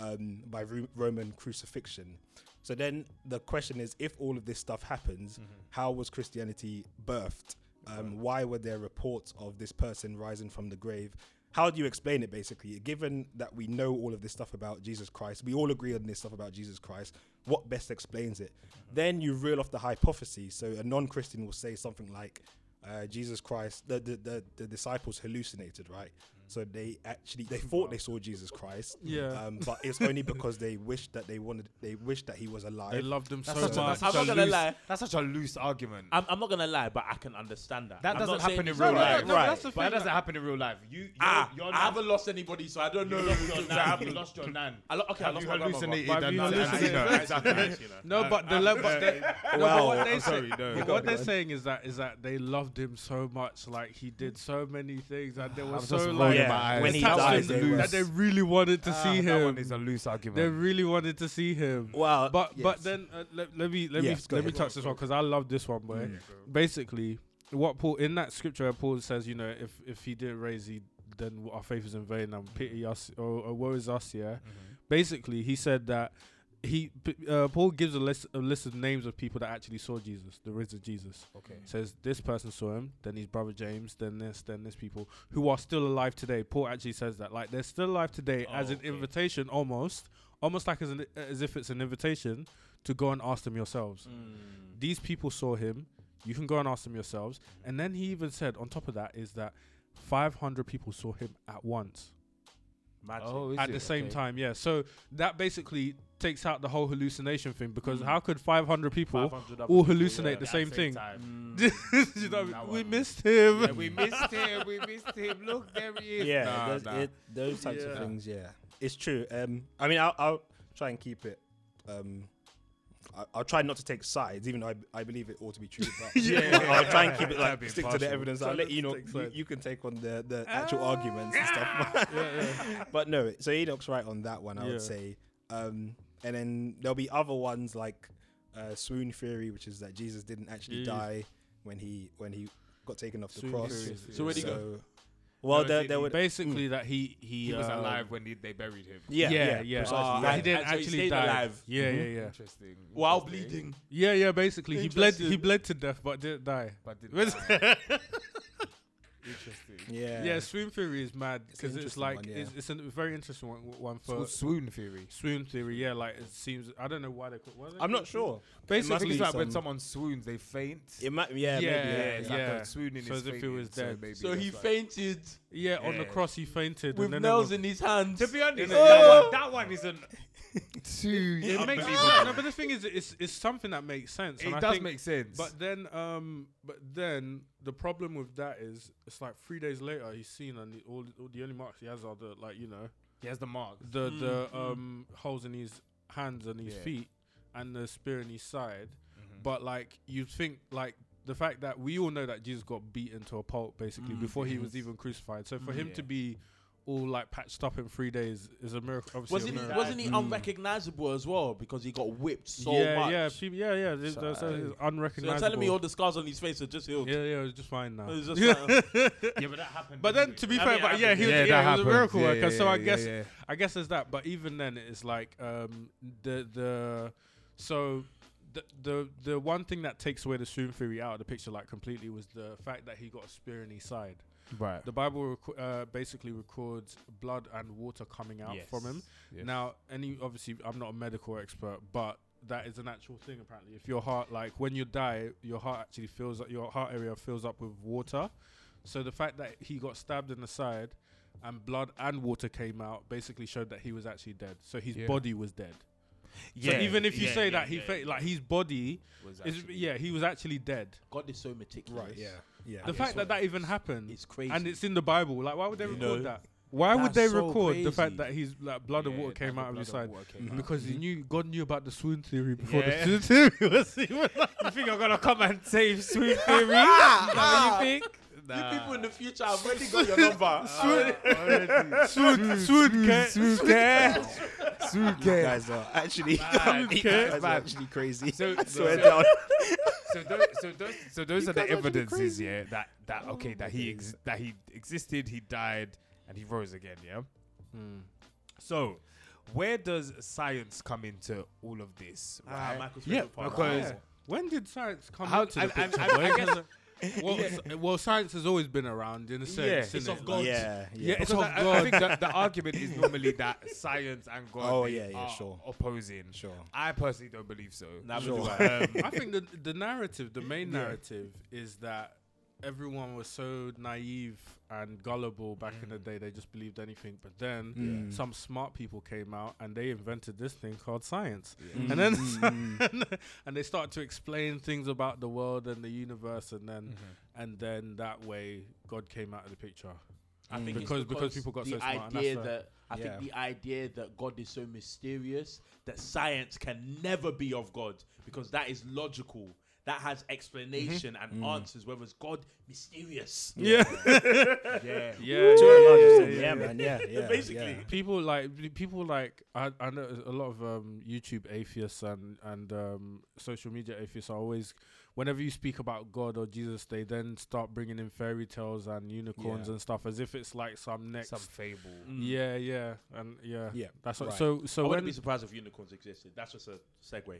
S1: um, by Roman crucifixion. So then the question is, if all of this stuff happens, how was Christianity birthed? Um, why were there reports of this person rising from the grave? How do you explain it basically? Given that we know all of this stuff about Jesus Christ, we all agree on this stuff about Jesus Christ, what best explains it? Then you reel off the hypothesis. So a non Christian will say something like, uh, Jesus Christ, the, the, the, the disciples hallucinated, right? So they actually they thought they saw Jesus Christ,
S2: Yeah.
S1: um, but it's only because they wished that they wanted they wished that he was alive.
S2: They loved him
S4: That's
S2: so
S4: such a-
S2: much.
S4: that's
S3: I'm
S4: such
S3: not
S4: a
S3: gonna
S4: loose-
S3: lie.
S4: That's such a loose argument.
S3: I'm, I'm not gonna lie, but I can understand that.
S4: That
S3: I'm
S4: doesn't happen in real
S3: right.
S4: life.
S2: No, no,
S1: Right.
S4: but that doesn't happen in real life. You, you're,
S3: Ah,
S4: you're
S3: I haven't lost anybody, so I don't know.
S4: You lost your nan.
S3: happening.
S4: Lost your nan.
S3: I lo- okay, I
S4: Have
S3: lost
S4: you
S3: my grandmother.
S4: hallucinated
S2: But have
S4: and
S2: you
S4: not-
S2: hallucinated?
S4: you know.
S2: No, but the le- but they, no,
S1: Wow.
S2: but what they
S4: I'm
S2: say,
S4: sorry, no.
S2: but
S1: Go
S2: what
S1: on,
S2: they're saying is that is that they loved him so much, like he did so many things, and they were so like
S4: rolling
S1: Yeah,
S4: my eyes.
S1: when he
S2: attached
S1: died, they were-
S2: that they really wanted to
S4: Ah,
S2: see
S4: That one
S2: him.
S4: is a loose argument.
S2: They really wanted to see him.
S1: Well,
S2: But but then uh, let, let me let
S1: Yes, go
S2: me let me
S1: ahead.
S2: touch this one because I love this one, boy.
S1: Mm.
S2: Basically, what Paul in that scripture, Paul says, you know, if if he didn't raise, he then our faith is in vain and pity us or, or woe is us, yeah. Basically, he said that he uh, Paul gives a list a list of names of people that actually saw Jesus, the risen Jesus.
S4: Okay.
S2: Says this person saw him, then his brother James, then this, then this people who are still alive today. Paul actually says that like they're still alive today as
S4: Oh,
S2: an
S4: okay.
S2: invitation, almost, almost like as an as if it's an invitation to go and ask them yourselves.
S3: Mm.
S2: These people saw him. You can go and ask them yourselves. And then he even said, on top of that, is that 500 people saw him at once
S3: Magic.
S4: Oh, is
S2: at
S4: it?
S2: the same
S4: Okay.
S2: time. Yeah. So that basically takes out the whole hallucination thing because
S3: Mm.
S2: how could 500 people
S3: 500 other
S2: all
S3: people,
S2: hallucinate
S3: yeah.
S2: the same thing?
S3: Mm.
S2: you know,
S4: Mm,
S2: we
S4: one.
S2: missed him.
S4: Yeah, we missed him. We missed him. Look, there he is.
S1: yeah,
S4: Nah,
S1: those,
S4: nah.
S1: It, those types
S2: Yeah.
S1: of things. Yeah, it's true. Um, I mean, I'll, I'll try and keep it. Um, I, I'll try not to take sides, even though I, I believe it ought to be true. But
S2: Yeah.
S1: I'll, I'll try and keep it like
S4: to be
S1: stick to the evidence. I'll let you know. You, you can take on the the actual arguments and stuff.
S2: yeah, yeah.
S1: but no, so Enoch's right on that one. I
S2: Yeah.
S1: would say. Um, and then there'll be other ones like uh, swoon theory, which is that Jesus didn't actually
S2: Yeah.
S1: die when he when he got taken off the
S2: Swoon
S1: cross.
S2: theory.
S3: So where'd he go?
S1: So- Well,
S4: No,
S1: there,
S4: he-
S1: there would
S2: Basically, that he he,
S4: He was
S2: uh,
S4: alive when he, they buried him.
S1: yeah,
S2: Yeah,
S1: yeah,
S2: yeah.
S1: precisely,
S3: Ah,
S1: yeah.
S2: he didn't
S3: And so he
S2: actually die.
S3: alive.
S2: Yeah,
S1: Mhm.
S2: yeah, yeah.
S4: Interesting.
S3: While
S4: interesting.
S3: bleeding.
S2: Yeah, yeah. Basically, he bled. He bled to death, but didn't die.
S4: But didn't die. Interesting.
S1: Yeah.
S2: Yeah, swoon theory is mad because it's,
S1: interesting
S2: like
S1: one, yeah.
S2: it's, it's a very interesting one, one for
S4: called swoon theory.
S2: swoon theory. Yeah, like it seems. I don't know why they. Call, why they
S1: I'm not sure.
S4: I think
S2: Basically,
S4: it's like when someone swoons, they faint.
S1: It might, yeah,
S2: Yeah,
S1: maybe,
S4: yeah,
S1: yeah,
S4: it's
S1: yeah.
S2: yeah.
S4: like a swooning
S2: So
S4: is
S2: as if he
S4: fainting,
S2: was
S4: so
S2: dead.
S4: maybe
S3: So he
S4: why.
S3: fainted
S2: yeah, on the cross he fainted.
S3: with
S2: and then
S3: nails
S2: they
S3: in his hands.
S4: To be honest,
S3: Oh!
S4: that, one, that one isn't too.
S2: it makes
S4: unbelievable.
S2: no, but the thing is, it's it's something that makes sense. and
S4: It
S2: I
S4: does
S2: think-
S4: make sense.
S2: But then, um, but then the problem with that is it's like three days later he's seen and the, all, all the only marks he has are the like you know
S4: he has the marks.
S2: the
S3: Mm,
S2: the um holes in his hands and his
S4: Yeah.
S2: feet and the spear in his side.
S4: Mhm.
S2: But like you think like the fact that we all know that Jesus got beaten to a pulp basically
S3: Mm,
S2: before he was even crucified. So for
S3: Mm.
S2: him
S4: Yeah.
S2: to be all like patched up in three days is a miracle. Obviously,
S3: Wasn't
S2: a
S3: he,
S2: miracle.
S3: wasn't he
S1: Mm.
S3: unrecognizable as well because he got whipped so
S2: yeah,
S3: much?
S2: yeah, people, yeah, yeah. There's,
S3: So,
S2: there's,
S3: uh,
S2: there's
S3: So you're telling me all the scars on his face are just healed?
S2: yeah, yeah, it was just fine now.
S3: It was just like,
S4: yeah, but that happened.
S2: But then, to be
S3: I
S2: fair,
S3: mean,
S2: but yeah,
S3: mean,
S2: he was,
S3: yeah,
S2: yeah,
S4: that
S2: he was a
S4: happens.
S2: miracle
S4: Yeah,
S2: worker.
S4: yeah,
S2: so I
S4: yeah,
S2: guess,
S4: yeah.
S2: I guess there's that. But even then, it's like um, the the so the the the one thing that takes away the swoon theory out of the picture like completely was the fact that he got a spear in his side.
S4: Right.
S2: The Bible reco- uh, basically records blood and water coming out from him.
S4: Yes.
S2: Now, any obviously, I'm not a medical expert, but that is an actual thing. Apparently, if your heart, like when you die, your heart actually fills up. Your heart area fills up with water. So the fact that he got stabbed in the side, and blood and water came out, basically showed that he was actually dead. So his
S4: Yeah.
S2: body was dead.
S4: Yeah,
S2: so even if you
S4: yeah,
S2: say
S4: yeah,
S2: that he fa- like his body
S4: Was
S2: is
S4: actually-
S2: yeah he was actually dead.
S3: God is so meticulous.
S1: Right. Yeah. Yeah.
S2: The fact that that even happened
S3: It's crazy.
S2: and it's in the Bible, like why would they
S3: You
S2: record
S3: know,
S2: that? Why would
S3: that's
S2: they
S3: so
S2: record the fact
S3: crazy.
S2: that his like blood and
S4: Yeah,
S2: water came out of his side?
S4: water came out.
S2: Because he
S1: Mhm.
S2: knew God knew about the swoon theory before
S4: Yeah.
S2: the swoon theory was even.
S4: You think I'm gonna come and save Swoon Theory? Is that what you think?
S3: You people in the future have already got your number.
S2: swoon, swoon, care.
S4: Swoon care.
S1: You guys are actually,
S4: Man,
S1: you guys are actually crazy.
S4: So, so,
S1: down.
S4: so those, so those, so those are the
S1: guys are actually
S4: evidences, yeah, that that
S1: Oh
S4: okay, that he ex- that he existed, he died, and he rose again, yeah.
S2: Hmm.
S4: So, where does science come into all of this?
S3: Ah,
S4: Right?
S3: Michael's
S4: Yeah, because-
S2: Yeah. When did science come
S4: How-
S2: into the
S4: and- and-
S2: picture?
S4: and
S2: boy?
S4: I guess-
S2: well, s- well, science has always been around in a sense.
S4: Yeah.
S3: It's of God.
S1: Yeah.
S2: Yeah,
S1: Yeah.
S2: it's of
S4: I, I think that the argument is normally that science and God
S1: Oh, yeah, yeah,
S4: are
S1: sure.
S4: opposing.
S1: Sure.
S4: I personally don't believe so.
S3: Neither
S1: Sure.
S3: do I.
S4: Um,
S2: I think the the narrative, the main
S1: Yeah.
S2: narrative, is that everyone was so naive and gullible back in the day. They just believed anything. But then
S1: Mm.
S2: some smart people came out and they invented this thing called science.
S1: Mm,
S2: And then
S1: mm, mm.
S2: and they started to explain things about the world and the universe, and then
S4: Mhm.
S2: and then that way God came out of the picture.
S3: I think it's
S2: Because- because people got
S3: the
S2: so smart, and
S3: idea
S2: that's
S3: that I
S1: Yeah.
S3: think the idea that God is so mysterious that science can never be of God because that is logical. That has explanation and
S1: Mm.
S3: answers. Whereas God mysterious.
S2: Yeah,
S4: yeah.
S2: yeah,
S1: To a large
S2: yeah,
S1: extent,
S2: yeah,
S1: yeah, man. Yeah. Yeah.
S3: Basically.
S1: yeah.
S2: people like people like I, I know a lot of um, YouTube atheists and and um, social media atheists are always whenever you speak about God or Jesus, they then start bringing in fairy tales and unicorns
S1: Yeah.
S2: and stuff as if it's like some next.
S4: Some fable.
S2: yeah, yeah, and yeah,
S1: Yeah,
S2: That's what.
S1: right.
S2: So
S3: I wouldn't be surprised if unicorns existed. That's just a segue.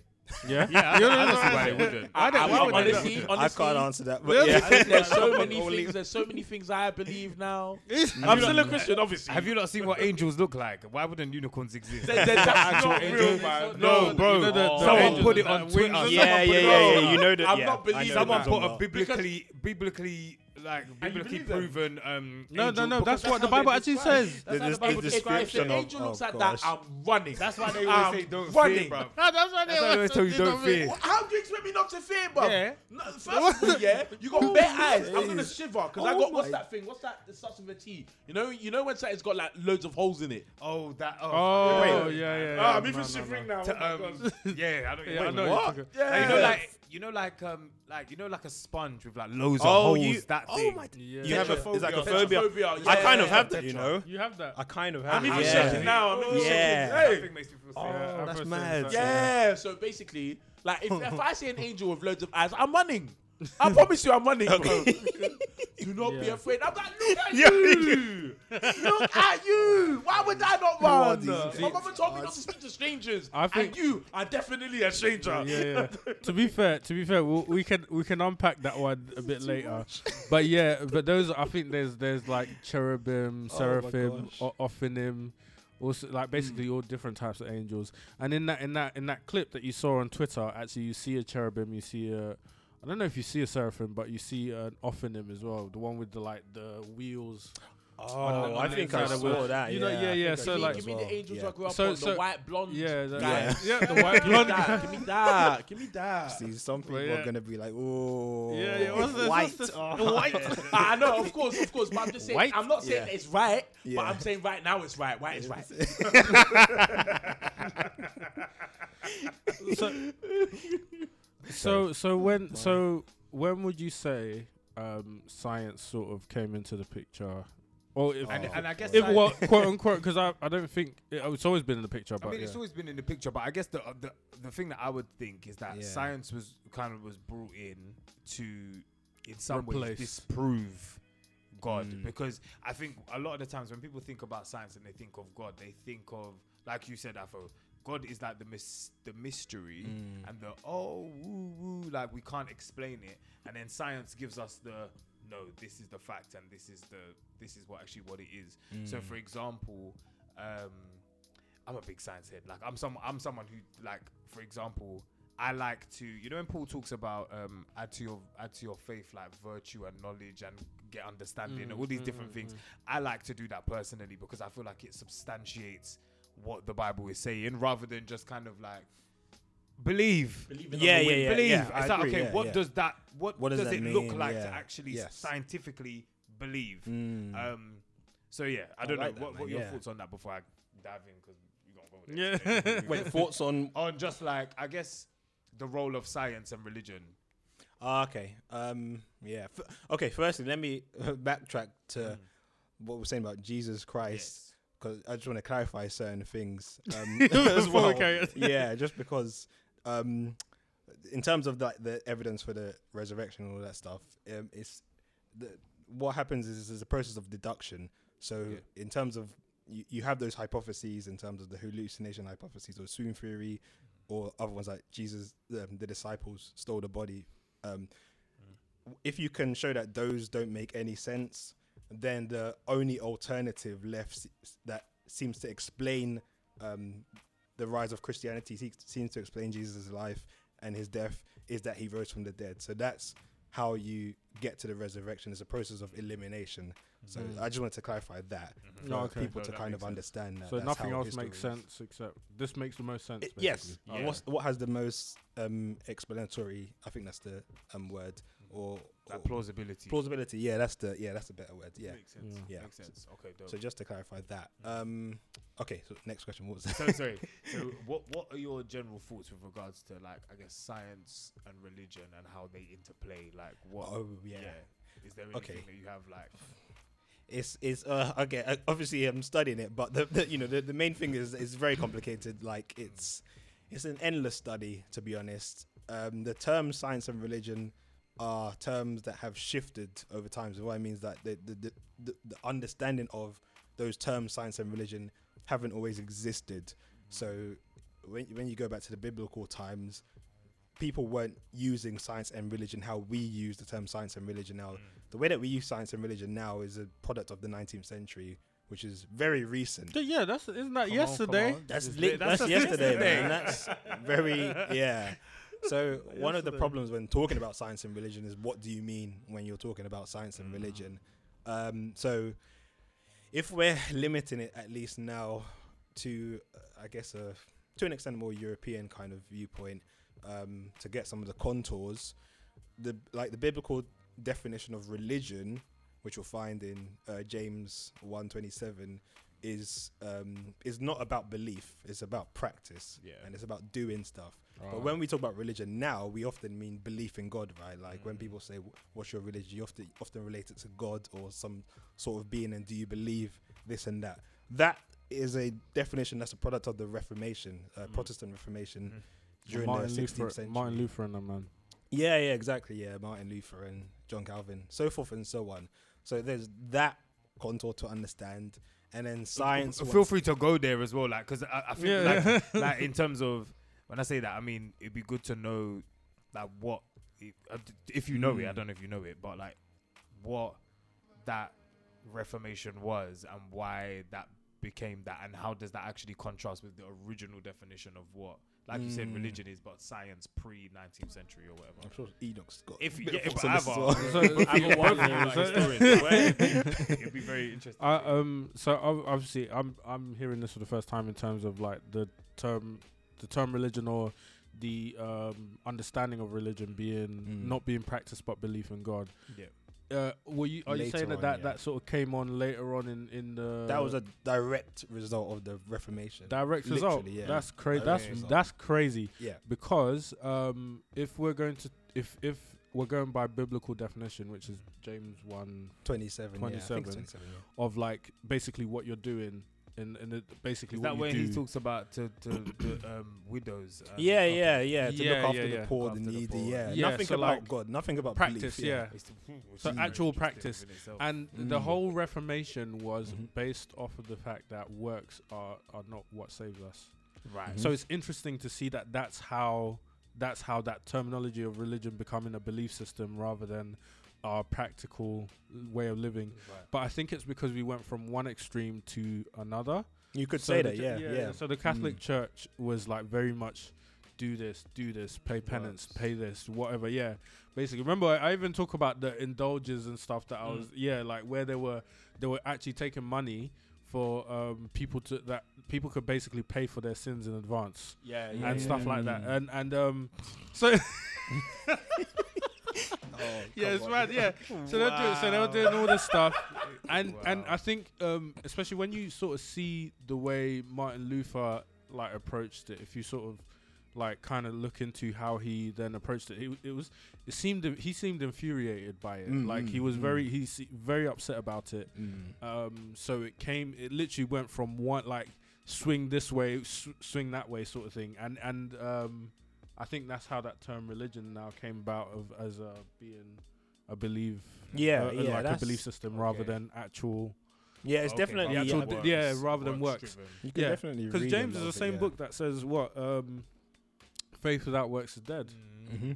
S2: Yeah
S4: Yeah, I,
S2: You
S4: I
S2: know
S4: don't see why they wouldn't.
S3: I,
S2: don't-
S3: I,
S2: why would they
S3: honestly.
S1: I can't answer that, but yeah.
S3: I think there's so many things. There's so many things I believe now. I'm still a Christian, obviously.
S4: Have you not seen what angels look like? Why wouldn't unicorns exist?
S3: They- they're just
S4: Actual
S3: not real, man.
S4: No,
S3: No,
S4: bro.
S2: you know the-
S3: the
S4: someone
S3: angels
S4: put it on
S2: wings
S4: Twitter.
S1: Yeah,
S4: someone
S1: yeah,
S4: put it
S1: yeah,
S4: on-
S1: yeah. You know that.
S3: I'm
S1: yeah,
S3: not believing
S4: Someone put a biblically, biblically, like
S3: And you
S4: biblically
S3: believe them?
S4: proven. Um,
S2: no, no,
S4: angel
S2: no.
S4: because
S2: That's what the Bible actually says.
S3: That's
S1: The-
S3: the Bible
S1: the.
S3: If
S1: description
S3: the
S1: of-
S3: angel looks like that, I'm running.
S4: That's why they always say don't fear, bro.
S2: No, that's
S4: why they always tell you don't fear.
S3: How do you expect me not to fear, bro?
S4: Yeah.
S3: First of all, yeah, you got bare eyes. I'm gonna shiver because I
S1: Oh
S3: got what's that thing? What's that? It starts with a T. You know, you know when something's got like loads of holes in it.
S4: Oh, that. Oh,
S2: Oh, yeah, yeah.
S3: Ah. I'm even shivering now.
S4: To,
S3: Oh my
S4: um,
S3: God.
S4: yeah, I don't.
S2: Yeah, I know
S4: what?
S3: Yeah.
S4: You know, like you know, like um, like you know, like a sponge with like loads of
S1: Oh,
S4: holes.
S1: you.
S4: that
S1: Oh
S4: thing.
S1: my.
S2: Yeah.
S1: You have a. It's like a
S3: Tetraphobia,
S1: phobia.
S3: yeah.
S1: I kind of have that, you know.
S2: You have that.
S1: I kind of have.
S3: I'm
S1: it,
S3: even
S1: yeah.
S3: shaking now. I'm even
S1: Yeah.
S3: shaking.
S4: That
S3: Hey.
S4: thing makes me feel
S1: Oh,
S4: sick.
S2: Yeah, I've
S1: that's mad.
S2: things
S3: Yeah. So basically, like if, if I see an angel with loads of eyes, I'm running. I promise you, I'm running. bro. Do not be afraid. I'm like, look at you. look at you. Why would I not
S1: Who are
S3: run? My mama told me not to speak to strangers.
S2: I think-
S3: and you are definitely a stranger.
S2: yeah, yeah. to be fair, to be fair, we'll, we can we can unpack that one a bit later. But yeah, but those I think there's there's like cherubim,
S1: Oh
S2: seraphim,
S1: gosh.
S2: o- ophanim, also like basically all different types of angels. And in that in that in that clip that you saw on Twitter, actually you see a cherubim, you see a I don't know if you see a seraphim, but you see an ophanim as well, the one with the like the wheels.
S1: Oh,
S2: on
S1: I
S2: the
S1: think I saw that.
S2: You know,
S1: yeah,
S2: yeah,
S1: I
S2: yeah,
S1: think I
S2: so,
S3: give me,
S1: saw
S2: like-
S3: give me
S1: as
S3: the angels
S1: Yeah.
S3: I grew up
S2: So-
S3: on,
S2: so-
S3: the white blonde
S2: Yeah, the,
S3: guy.
S2: yeah, the white
S3: Give
S2: blonde guy.
S3: Give me that. Give me that.
S1: See, some people
S2: But yeah.
S1: are gonna be like, "Oh,
S2: Yeah, yeah, what's this-
S1: white,
S2: what's this-
S1: oh.
S2: white.
S3: I know, of course, of course, but I'm just saying.
S2: White?
S3: I'm not saying
S1: Yeah.
S3: it's right, but I'm saying right now it's right. White is right.
S2: so, so so when so when would you say um, science sort of came into the picture, or if
S4: And,
S1: Oh,
S4: and I guess
S2: if
S4: like-
S2: well quote unquote because I I don't think it, it's always been in the picture,
S4: I mean,
S2: yeah.
S4: it's always been in the picture, but I guess the uh, the the thing that I would think is that
S1: Yeah.
S4: science was kind of was brought in to, in some ways, disprove God,
S1: Mm.
S4: because I think a lot of the times when people think about science and they think of God, they think of like you said, Afro. God is like the mis- the mystery
S1: Mm.
S4: and the oh woo woo like we can't explain it, and then science gives us the no this is the fact and this is the this is what actually what it is. So
S1: Mm.
S4: for example, um, I'm a big science head. Like I'm some I'm someone who like for example. I like to, you know, when Paul talks about um, add to your add to your faith like virtue and knowledge and get understanding,
S2: Mm,
S4: all these
S2: mm,
S4: different
S2: mm,
S4: things.
S2: mm.
S4: I like to do that personally because I feel like it substantiates what the Bible is saying rather than just kind of like believe.
S3: Believe in
S1: Yeah,
S3: other
S1: yeah,
S3: ways.
S1: yeah.
S4: believe.
S1: I
S4: it's like
S1: agree,
S4: okay,
S1: yeah,
S4: what
S1: yeah.
S4: does that what,
S1: What does
S4: does,
S1: that
S4: it look
S1: mean?
S4: like to actually
S1: Yes.
S4: scientifically believe?
S1: Mm.
S4: Um, so yeah, I
S1: I
S4: don't
S1: like
S4: know
S1: that,
S4: what, what are your
S1: yeah.
S4: thoughts on that before I dive in because we gonna go there.
S2: Yeah.
S1: Wait, thoughts on?
S4: on just like I guess the role of science and religion.
S1: Ah, okay. Um. Yeah. F- okay. Firstly, let me backtrack to
S4: Mm.
S1: what we're saying about Jesus Christ.
S4: Yes.
S1: Because I just want to clarify certain things um, as well.
S2: on.
S1: yeah, just because um, in terms of like the evidence for the resurrection and all that stuff, um, it's the, what happens is is a process of deduction. So
S4: Yeah.
S1: in terms of you, you have those hypotheses in terms of the hallucination hypothesis or swoon theory, or other ones like Jesus, um, the disciples stole the body. Um, If you can show that those don't make any sense, then the only alternative left that seems to explain um, the rise of Christianity, seems to explain Jesus' life and his death, is that he rose from the dead. So that's how you get to the resurrection. It's a process of elimination. So
S2: Mm.
S1: I just wanted to clarify that for
S2: No, okay.
S1: people
S4: No,
S1: to kind of
S4: sense.
S1: understand that.
S2: So
S1: that's
S2: nothing else
S1: history
S2: makes
S1: is.
S2: sense except this makes the most sense.
S1: I- yes.
S4: Yeah.
S1: What's, what has the most um, explanatory? I think that's the um, word or,
S4: That plausibility.
S1: plausibility. Yeah, that's the yeah, that's the better word. Yeah.
S4: Makes sense.
S2: Yeah.
S1: Yeah.
S4: Makes sense. Okay, dope.
S1: So just to clarify that.
S4: Mm.
S1: Um, okay. So next question. What was that?
S4: so sorry. So what what are your general thoughts with regards to like I guess science and religion and how they interplay? Like what?
S1: Oh yeah.
S4: Is there anything
S1: Okay.
S4: that you have like?
S1: It's it's uh okay. uh, Obviously, I'm studying it, but the, the you know the, the main thing is is very complicated. Like it's it's an endless study, to be honest. Um, the term science and religion are terms that have shifted over time. So what I mean is that the the, the, the, the understanding of those terms, science and religion, haven't always existed. So when when you go back to the biblical times, people weren't using science and religion how we use the term science and religion now. Mm. The way that we use science and religion now is a product of the 19th century, which is very recent.
S2: Yeah, Yeah, that's isn't that
S4: Come
S2: yesterday?
S4: on.
S1: That's
S4: It's
S1: li-
S4: li-
S1: that's, yesterday,
S4: yesterday.
S1: man. That's very yeah. So one of the problems when talking about science and religion is what do you mean when you're talking about science and
S4: Mm.
S1: religion? Um, so if we're limiting it at least now to, uh, I guess, a to an extent more European kind of viewpoint, um, to get some of the contours, the like the biblical definition of religion, which you'll find in uh, James one twenty seven, is um, is not about belief. It's about practice,
S4: Yeah.
S1: and it's about doing stuff. But when we talk about religion now, we often mean belief in God, right? Like when
S4: Mm.
S1: people say, "What's your religion?" You often often relate it to God or some sort of being, and do you believe this and that? That is a definition that's a product of the Reformation, uh,
S4: Mm.
S1: Protestant Reformation
S4: Mhm.
S1: during
S2: Martin
S1: the 16th
S2: Luther,
S1: century.
S2: Martin Luther and them man.
S1: Yeah, yeah, exactly. Yeah, Martin Luther and John Calvin, so forth and so on. So there's that contour to understand, and then science.
S4: Feel free to go there as well, like because I, I think
S2: Yeah.
S4: like, like in terms of when I say that, I mean it'd be good to know like what if, uh, you know it. I
S1: Mm.
S4: don't know if you know it, but like what that Reformation was and why that became that, and how does that actually contrast with the original definition of what, like you said,
S1: Mm.
S4: religion is, but science pre nineteenth century or whatever.
S1: I'm sure Enoch's got.
S4: If
S1: a
S4: you
S1: bit
S4: yeah, if
S1: thoughts on this as
S4: either,
S1: well.
S2: So-
S4: I've got one
S2: both
S4: thing
S2: of
S4: like
S2: you.
S4: historians, but it'd be very interesting.
S2: I, um. So obviously, I'm I'm hearing this for the first time in terms of like the term, the term religion or the um understanding of religion being
S1: Mm.
S2: not being practiced but belief in God.
S4: Yeah.
S2: Uh, were you are you saying that
S1: on,
S2: that,
S1: yeah.
S2: that sort of came on later on in in the
S1: that was a direct result of the Reformation.
S2: direct result?
S1: Yeah.
S2: That's crazy. That's
S1: result.
S2: that's crazy
S1: yeah.
S2: because um if we're going to if if we're going by biblical definition, which is James one
S1: 27, yeah. I think it's
S2: 27.
S1: 27, yeah.
S2: of like basically what you're doing in in it, basically
S4: Is
S2: what
S4: that
S2: you
S4: when
S2: do.
S4: he talks about to, to the um, widows? and-
S1: Yeah, yeah, yeah. To
S2: Yeah,
S1: look after
S2: yeah,
S1: the
S2: yeah.
S1: poor,
S4: Look
S1: the
S4: after the
S1: needy.
S4: poor.
S1: Yeah.
S2: Yeah,
S1: nothing
S2: so
S1: about
S2: like
S1: God. Nothing about
S2: practice,
S1: belief,
S2: yeah.
S4: It's the-
S2: So actual practice.
S4: within itself.
S2: And the
S1: Mm.
S2: whole Reformation was
S1: Mhm.
S2: based off of the fact that works are, are not what saves us.
S4: right.
S1: Mhm.
S2: So it's interesting to see that that's how that's how that terminology of religion becoming a belief system rather than our practical way of living.
S4: Right.
S2: But I think it's because we went from one extreme to another.
S1: You could
S2: So
S1: say that,
S2: Ch-
S1: yeah, yeah.
S2: So the Catholic
S1: Mm.
S2: Church was like very much do this, do this, pay penance,
S4: Works.
S2: pay this, whatever. Yeah, basically. Remember, I, I even talk about the indulges and stuff that I
S3: Mm.
S2: was, yeah, like where they were, they were actually taking money for um, people to that people could basically pay for their sins in advance
S3: Yeah,
S1: Yeah,
S2: and
S1: yeah.
S2: stuff like that.
S1: Mm.
S2: And and um, so
S1: Oh,
S2: yeah, it's
S1: on.
S2: mad. Yeah. So they're doing, so they were doing all this stuff, and and I think um, especially when you sort of see the way Martin Luther like approached it, if you sort of like kind of look into how he then approached it, it, it was it seemed he seemed infuriated by it.
S1: Mm,
S2: like he
S1: mm,
S2: was
S1: mm.
S2: very he's very upset about it.
S1: Mm.
S2: Um, so it came, it literally went from one like swing this way, sw- swing that way, sort of thing, and and um, I think that's how that term religion now came about of as uh, being, I believe,
S1: Yeah,
S2: uh,
S1: yeah,
S2: like a belief system rather than actual.
S1: Yeah, it's
S4: Okay,
S1: definitely
S2: Yeah,
S1: yeah,
S2: actual- yeah, rather than works.
S4: driven.
S1: you can
S2: yeah,
S1: definitely
S2: Because James is the
S1: of it,
S2: same
S1: yeah.
S2: book that says what um, faith without works is dead.
S4: Mm.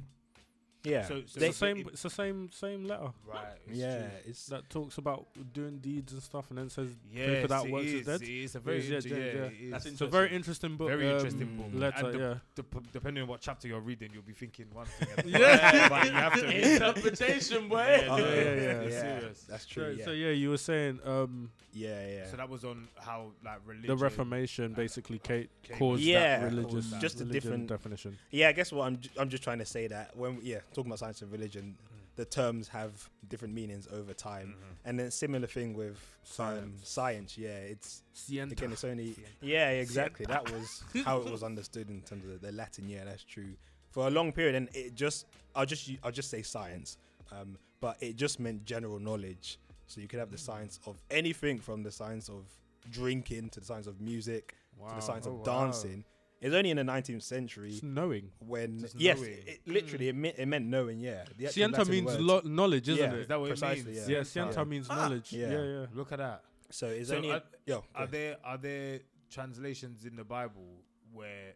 S1: Yeah,
S4: So- so
S2: It's the same. It's the same same letter
S4: Right. it's
S1: yeah,
S4: true.
S1: it's
S2: that talks about doing deeds and stuff, and then says
S4: Yes,
S2: faith without
S4: it
S2: works is
S4: is.
S2: dead.
S4: It is a very
S2: Yeah, yeah,
S4: yeah,
S2: yeah.
S4: it
S3: That's
S2: it's a very interesting book.
S4: Very
S2: um,
S4: interesting book.
S2: Letter,
S4: And the-
S2: yeah.
S4: Dep- depending on what chapter you're reading, you'll be thinking one thing. and-
S2: Yeah.
S4: but you have to.
S3: Interpretation, boy.
S4: Yeah,
S1: Oh,
S2: yeah, yeah,
S1: yeah,
S2: yeah,
S4: serious.
S1: That's
S2: So,
S1: true. Yeah,
S2: so yeah, you were saying um,
S1: yeah, yeah.
S4: So that was on how like religion.
S2: the Reformation basically ca- caused that religious.
S1: Just a different-
S2: definition.
S1: Yeah, I guess what I'm I'm just trying to say that when yeah talking about science and religion, the terms have different meanings over time,
S4: Mhm.
S1: and then similar thing with um,
S2: Science.
S1: science. Yeah, it's
S2: scientia.
S1: again it's only yeah exactly that was how it was understood in terms of the Latin. Yeah, that's true. For a long period, and it just I'll just u- I'll just say science, um, but it just meant general knowledge. So you could have the science of anything from the science of drinking to the science of music to the science
S4: Oh,
S1: of
S4: wow.
S1: dancing. It's only in the 19th century
S2: Just knowing.
S1: when
S4: Just
S1: yes,
S4: knowing.
S1: it, literally it, meant, it meant knowing. Yeah, the scientia
S2: means lo- knowledge, isn't
S1: Yeah,
S2: it?
S4: Is that what it
S1: precisely,
S4: means?
S2: yeah,
S1: yeah.
S2: scientia
S1: Yeah.
S2: means
S3: Ah,
S2: knowledge.
S1: yeah.
S2: Yeah, yeah.
S4: Look at that.
S1: So it's
S4: So
S1: only
S4: are-
S1: yo.
S4: Are there are there translations in the Bible where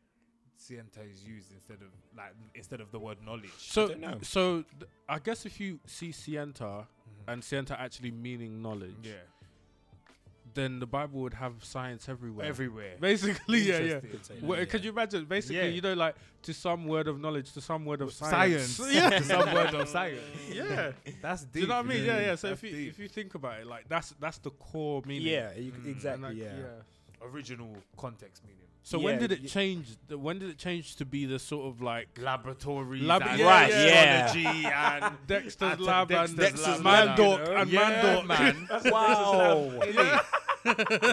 S4: scientia is used instead of like instead of the word knowledge?
S2: So,
S1: don't know.
S2: so th- I guess if you see scientia
S4: Mhm.
S2: and scientia actually meaning knowledge,
S4: yeah,
S2: then the Bible would have science everywhere.
S4: everywhere.
S2: Basically, yeah, yeah.
S1: Could
S2: Well,
S1: yeah.
S2: Could you imagine? Basically,
S4: Yeah.
S2: you know, like to some word of knowledge, to some word of science.
S4: Science.
S2: yeah.
S4: To some word of science.
S2: yeah.
S4: That's deep.
S2: Do you know what I mean? Yeah, yeah. So
S4: That's
S2: if you
S4: deep.
S2: if you think about it, like that's that's the core meaning.
S1: Yeah, you,
S4: Mm.
S1: Exactly.
S2: like,
S1: yeah.
S4: original context meaning.
S2: So when did it change? The, when did it change to be the sort of like
S4: Laboratories
S2: Lab-
S4: and
S2: yeah, Right,
S1: yeah.
S4: astrology and
S2: Dexter's
S4: At-
S2: lab and
S4: Dexter's
S1: lab,
S2: man
S1: you know?
S2: and
S4: yeah,
S2: man dork?
S4: man.
S1: Wow.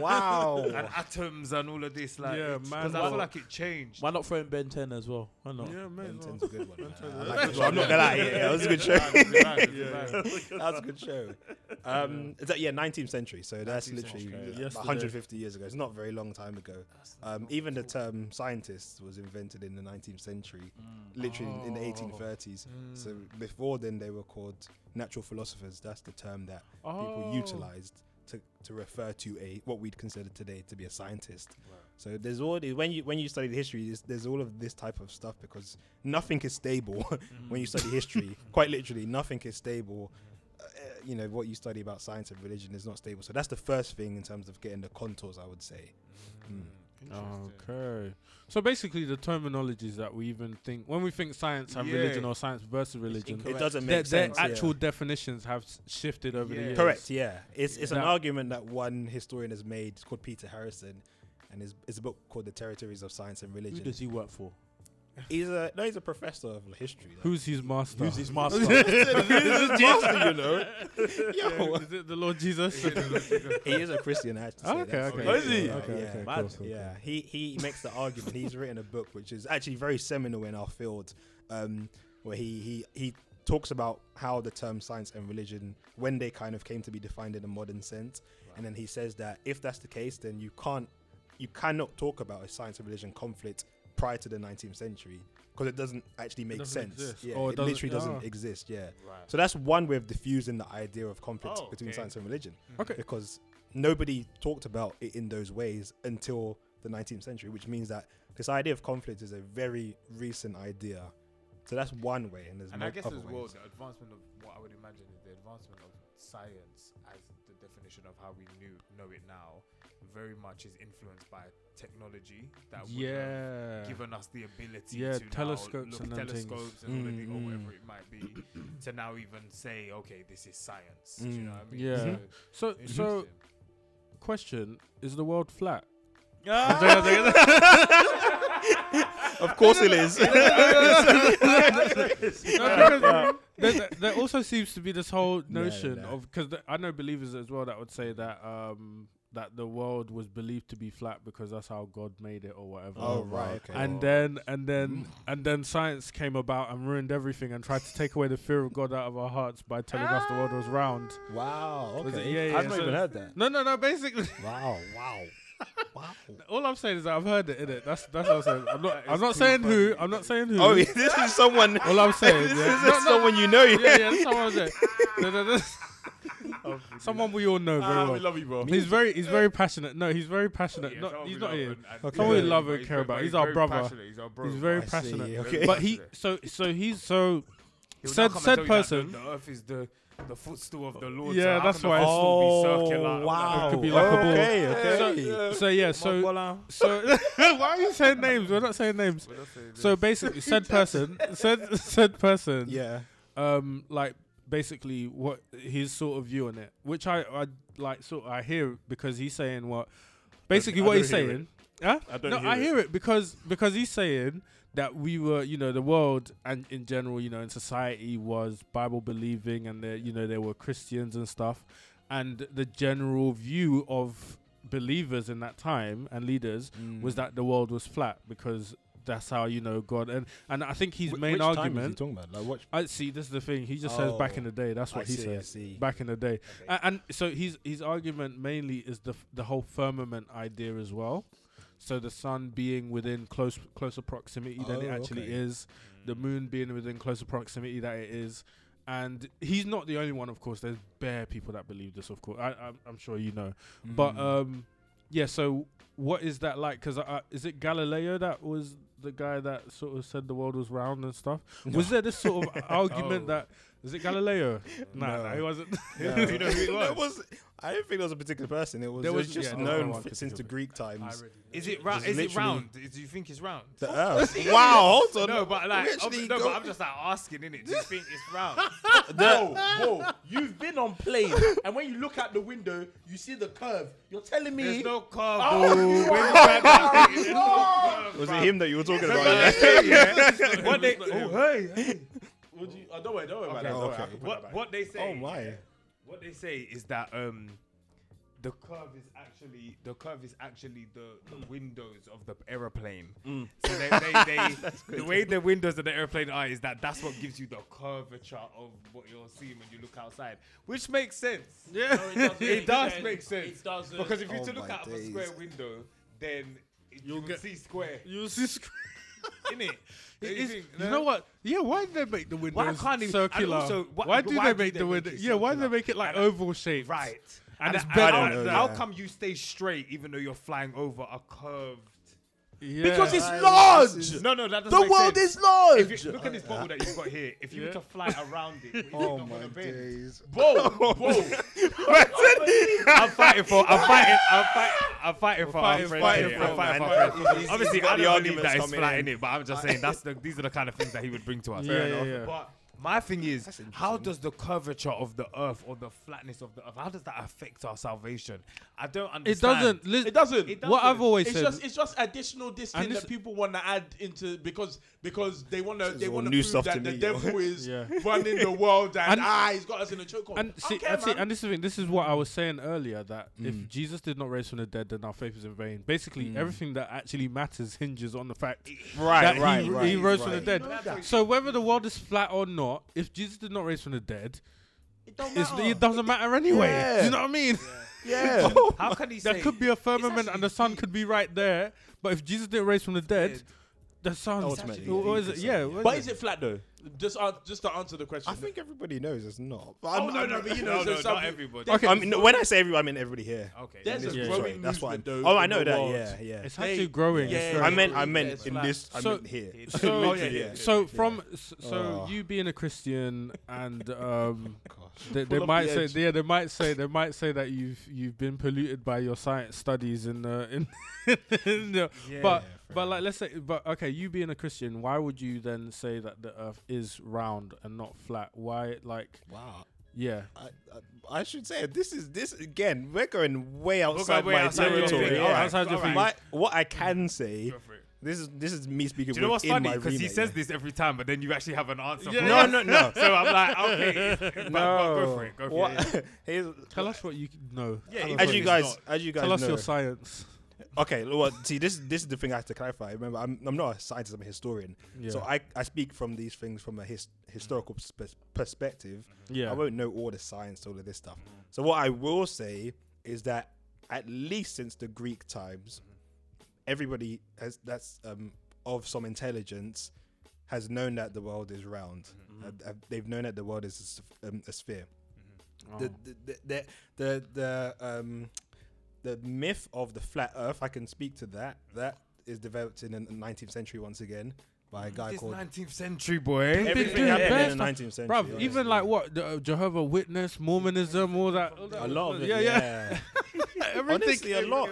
S1: wow.
S4: and atoms and all of this. Like,
S2: Yeah,
S4: because I feel like it changed.
S3: Why not throw in Ben 10 as well? Why not?
S2: Yeah, man.
S1: Ben
S2: well.
S1: 10's a good one.
S2: Ben
S1: man.
S2: 10's
S1: I
S2: a
S1: like
S2: good
S1: this one. I'm not gonna lie. Yeah, yeah, it was a good show. That was a good show. Um, yeah, 19th century. So that's literally
S4: century,
S1: about
S2: yeah. Yesterday.
S1: 150 years ago. It's not a very long time ago. Um, even the term scientist was invented in the 19th century, literally in the
S2: Oh.
S1: 1830s. So
S4: Mm.
S1: before then, they were called natural philosophers. That's the term that people
S2: Oh.
S1: utilized to, to refer to a what we'd consider today to be a scientist. So there's all the- when you when you study the history, there's, there's all of this type of stuff because nothing is stable when you study history. Quite literally, nothing is stable. Uh, you know what you study about science and religion is not stable. So that's the first thing in terms of getting the contours. I would say. Mm.
S4: Interesting.
S2: Okay. So basically, the terminologies that we even think when we think science and
S4: Yeah.
S2: religion or science versus religion.
S1: It doesn't
S2: their,
S1: make
S2: their
S1: sense. yeah.
S2: actual definitions have shifted over the years.
S1: Correct. Yeah, it's it's an
S2: That-
S1: argument that one historian has made. It's called Peter Harrison, and it's, it's a book called The Territories of Science and Religion.
S3: Who
S1: Religion.
S3: does he work for?
S1: He's a no, he's a professor of history. though.
S2: Who's his master?
S3: Who's his master?
S1: Who's his master? You know,
S2: Yeah,
S1: yo,
S2: is it the Lord Jesus?
S1: he is a Christian. I have to say.
S2: Oh, okay,
S1: That's
S2: okay.
S3: Oh, is he?
S1: Yeah,
S2: Okay,
S1: yeah.
S2: okay,
S3: Mad.
S2: cool, cool,
S1: Yeah,
S2: cool.
S1: he he makes the argument. He's written a book which is actually very seminal in our field, um, where he he he talks about how the term science and religion, when they kind of came to be defined in a modern sense, and then he says that if that's the case, then you can't you cannot talk about a science and religion conflict prior to the 19th century because it doesn't actually make
S2: doesn't
S1: sense.
S2: exist.
S1: Yeah,
S2: Or it
S1: it,
S2: doesn't-
S1: literally doesn't
S2: oh.
S1: exist. Yeah.
S4: Right.
S1: So that's one way of diffusing the idea of conflict
S4: Oh,
S1: between
S4: okay.
S1: science and religion mm-hmm.
S2: Okay.
S1: because nobody talked about it in those ways until the 19th century, which means that this idea of conflict is a very recent idea. So that's one way, and there's
S4: And
S1: mo-
S4: I guess
S1: other
S4: as well,
S1: ways.
S4: the advancement of what I would imagine is the advancement of science as the definition of how we knew know it now very much is influenced by technology that would have given us the ability
S2: Yeah,
S4: to
S2: telescopes
S4: now look
S2: and them things.
S4: telescopes and all of the, or
S1: Mm,
S4: whatever
S1: mm.
S4: it might be to now even say okay this is science do you know
S1: Mm.
S4: what I mean
S2: Yeah.
S4: So,
S2: So, so question: Is the world flat?
S1: Of course it is.
S2: No, there, there also seems to be this whole
S1: No,
S2: notion
S1: no.
S2: of because I know believers as well that would say that um that the world was believed to be flat because that's how God made it or whatever.
S1: Oh, right, okay.
S2: And then and then mm. and then science came about and ruined everything and tried to take away the fear of God out of our hearts by telling us the world was round. Ah.
S1: wow.
S2: Was it-
S1: Okay.
S2: yeah, yeah,
S1: I've not
S2: so-
S1: even heard that.
S2: No, no, no. Basically,
S1: Wow. Wow. Wow.
S2: all I'm saying is that I've heard it. Innit? That's that's what I'm saying. I'm not. I'm not saying who. I'm not saying who.
S1: Oh, this is someone.
S2: All I'm saying.
S1: this
S2: yeah.
S1: is
S2: No, no,
S1: someone you know.
S2: yeah, yeah, that's someone there. No, no, no. Someone we all know very
S3: Ah,
S2: well.
S3: we love you, bro.
S2: He's very, he's very passionate. No, he's very passionate.
S4: Yeah,
S2: Not,
S4: someone
S2: he's
S4: we
S2: not
S4: love
S2: here.
S4: and- and
S1: Okay.
S2: Someone we
S1: Yeah,
S2: love and
S4: he's
S2: care
S4: very-
S2: about.
S4: but
S2: He's our
S4: very
S2: brother.
S4: passionate, He's our bro.
S2: He's very
S1: I see,
S2: passionate.
S1: okay.
S2: But he, so, so he's so.
S4: He'll now
S2: said
S4: come and
S2: said
S4: you that
S2: person.
S4: The, the earth is the the footstool of the Lord.
S2: Yeah,
S4: so how
S2: that's
S4: can the
S2: why-
S4: footstool be circular?
S1: Oh, wow.
S2: It could be like a ball.
S1: Okay,
S2: So,
S1: okay.
S2: so yeah, so so why are you saying names? We're not saying names. So basically, said person, said said person,
S1: yeah.
S2: um, like basically what his sort of view on it, which I, I like, sort of I hear because he's saying what, basically what he's saying. Huh?
S3: I don't
S2: no,
S3: hear
S2: I
S3: it.
S2: hear it because because he's saying that we were, you know, the world and in general, you know, in society was Bible believing, and there, you know, there were Christians and stuff, and the general view of believers in that time and leaders
S1: Mm.
S2: was that the world was flat because that's how you know God and and I think his
S1: Wh-
S2: main
S1: which time is he
S2: argument.
S1: talking about? Like?
S2: I see. This is the thing. He just says back in the day. That's what
S1: I
S2: he
S1: see, I
S2: says.
S1: see.
S2: Back in the day, A- and, so his his argument mainly is the f- the whole firmament idea as well. So the sun being within close closer proximity than it
S1: Oh,
S2: actually
S1: okay.
S2: is, the moon being within closer proximity that it is, and he's not the only one. Of course, there's bare people that believe this. Of course, I, I'm, I'm sure you know. But
S1: Mm.
S2: um, yeah. So what is that like? Because uh, is it Galileo that was the guy that sort of said the world was round and stuff? Was there this sort of argument
S4: Oh.
S2: that is it Galileo? Nah,
S1: No.
S2: nah, he wasn't.
S1: Yeah.
S2: You know who it
S1: There
S2: was?
S1: I don't think there was a particular person. It was,
S2: There
S1: was
S2: was-
S1: just
S2: yeah, there was no
S1: known
S2: one
S1: f- since the
S2: particular.
S1: Greek times.
S4: Is it round? Is it
S1: literally-
S4: round? Do you think it's round?
S1: The Earth. wow, hold on.
S4: No, but like,
S1: We
S4: ob-
S1: actually
S4: no,
S1: go-
S4: but I'm just like asking, innit? Do you think it's round?
S3: Whoa, whoa! You've been on plane, and when you look out the window, you see the curve. You're telling me
S4: There's no oh, curve.
S3: Oh,
S4: bro. When you drive that thing, there's no curve,
S1: Was it him that you were talking about?
S4: Remember
S1: yeah?
S4: that thing, yeah? What they? Oh hey, hey.
S3: Would you, oh, don't worry, don't worry about
S4: Okay,
S3: that. don't worry,
S1: okay.
S3: I can put that
S4: What
S3: back.
S4: what they oh, say?
S1: Oh my.
S4: What they say is that um, the curve is actually the curve is actually the, the windows of the aeroplane. So they, they, they the way the windows of the airplane are is that that's what gives you the curvature of what you're seeing when you look outside, which makes sense.
S2: Yeah.
S3: No, it doesn't
S4: It
S3: make
S4: does
S3: sense.
S4: make sense.
S3: It doesn't.
S4: Because if you
S1: Oh
S4: to look
S1: my
S4: out of a square window, then
S2: You'll
S4: you'll
S2: get-
S4: see square,
S2: You'll see, sc-
S4: Don't
S2: It's- you know what? Yeah, why did they make the windows
S4: can't even-
S2: circular?
S4: also, why-
S2: why do
S4: why
S2: they
S4: do
S2: make
S4: they
S2: the window? Yeah, why do they make it like
S4: And-
S2: oval shaped?
S4: Right.
S2: And it's
S4: how-
S2: bent.
S1: I don't know,
S4: How
S1: yeah.
S4: come you stay straight even though you're flying over a curved?
S2: Yeah.
S3: because it's
S1: I-
S3: large.
S1: this is-
S4: No, no, that doesn't
S3: the
S4: make
S3: world
S4: sense.
S3: is large.
S4: If you look at this bottle that you've got here, if you
S2: Yeah.
S4: were to fly around it,
S1: Oh my days.
S3: whoa, whoa.
S4: I'm fighting for. I'm fighting. I'm fighting. I'm fighting for
S2: fighting-
S4: our friend.
S1: fighting
S4: here.
S1: for
S4: I'm fighting for our friend.
S1: He's- he's
S4: Obviously,
S1: got
S4: I
S1: the
S4: don't believe that it's flat
S1: in.
S4: in it, but I'm just saying that's the. These are the kind of things that he would bring to us.
S2: Yeah, yeah, yeah.
S4: But my thing is, how does the curvature of the earth or the flatness of the earth, how does that affect our salvation? I don't understand.
S2: It doesn't. Li-
S3: It doesn't.
S4: It
S2: What I've always
S3: It's
S2: said.
S3: just it's just additional this
S2: And
S3: thing
S2: this-
S3: that people want to add into because because they want to
S1: is
S3: they
S1: all
S3: want to
S1: new
S3: prove
S1: stuff
S3: that
S1: to
S3: the
S1: me, yo.
S3: devil is
S2: Yeah.
S3: running the world and,
S2: And-
S3: ah he's got us in a chokehold.
S2: and see,
S3: don't
S2: and, see,
S3: man.
S2: and this is the thing, this is what I was saying earlier that if
S1: Mm.
S2: Jesus did not raise from the dead, then our faith is in vain. Basically,
S1: Mm.
S2: everything that actually matters hinges on the fact
S1: Right,
S2: that
S1: right,
S2: he,
S1: right.
S2: he rose from the
S1: right.
S2: dead.
S3: You know that.
S2: So whether the world is flat or not, if Jesus did not raise from the dead,
S3: it don't
S2: it's,
S3: matter.
S2: it doesn't matter anyway.
S1: Yeah.
S2: Do you know what I mean?
S3: yeah.
S4: How can he say
S2: There could be a firmament
S4: actually
S2: and the sun
S4: deep.
S2: could be right there, but if Jesus didn't raise from the dead, the sun.
S1: Ultimately,
S2: What
S1: yeah,
S2: is it?
S1: could
S2: Yeah.
S1: say,
S2: what
S3: but is it flat though? just an- just to answer the question.
S1: I think everybody knows it's not. But
S3: Oh
S1: I'm-
S3: no,
S1: I'm-
S3: no, but you
S4: No,
S3: know,
S4: no,
S3: there's
S4: not
S3: some-
S4: everybody.
S2: Okay.
S1: I mean, when I say everybody, I mean everybody here.
S4: Okay.
S3: There's
S1: In
S3: a
S1: this-
S2: Yeah.
S3: growing
S1: that's what I'm-
S3: movement,
S1: Oh, I
S3: in
S1: know
S3: the
S1: that.
S3: world.
S1: Yeah, yeah.
S2: It's
S3: They-
S2: actually growing.
S3: yeah,
S2: it's growing.
S1: I meant, I meant
S3: it's
S1: in
S3: flat.
S1: this. I
S2: So-
S1: meant here.
S2: So,
S3: Literally,
S1: yeah.
S2: so
S1: Yeah.
S2: from s- so
S1: Oh.
S2: you being a Christian and um, they,
S3: Pull
S2: they
S3: up
S2: might
S3: the
S2: say
S3: edge.
S2: yeah they might say they might say that you've you've been polluted by your science studies in the in, in the,
S4: Yeah.
S2: but
S1: fair
S2: but like let's say but okay you being a Christian why would you then say that the Earth is round and not flat why like
S1: Wow.
S2: yeah
S1: I, I, I should say this is this again. We're going way outside
S4: way
S1: my
S4: outside
S1: territory.
S2: thing.
S1: Yeah.
S2: Alright, outside your
S1: Alright. My, what I can say,
S4: Go for it.
S1: this is this is me speaking.
S4: Do you know what's funny? Because he says
S1: yeah.
S4: this every time, but then you actually have an answer.
S2: Yeah,
S4: for
S1: No,
S4: it.
S1: no, no.
S4: So I'm like, okay, but, but
S1: no.
S4: go for it. Go for
S1: What-
S4: it.
S1: here's-
S2: tell us what you know
S4: Yeah,
S2: Tell
S4: even
S2: us
S1: as you guys,
S4: not.
S1: as you guys
S2: tell us
S1: know.
S2: your science
S1: Okay, well, see, this this is the thing I have to clarify. Remember, I'm I'm not a scientist; I'm a historian.
S2: yeah
S1: So I, I speak from these things from a his, historical perspe- perspective.
S2: yeah
S1: I won't know all the science, all of this stuff. So what I will say is that at least since the Greek times, everybody has that's um, of some intelligence has known that the world is round. Uh, uh, they've known that the world is a s- um, a sphere.
S2: Oh.
S1: The the the the the, the um the myth of the flat Earth. I can speak to that. That is developed in the 19th century once again by a guy
S4: This
S1: called.
S4: 19th century boy.
S1: Everything
S2: doing
S1: happened
S2: bad
S1: in the 19th century.
S2: Bruv,
S1: yeah.
S2: even like what the uh, Jehovah Witness, Mormonism, all that. all that
S1: a lot of it.
S2: yeah,
S1: Yeah,
S2: yeah. Everything
S1: Honestly, a lot.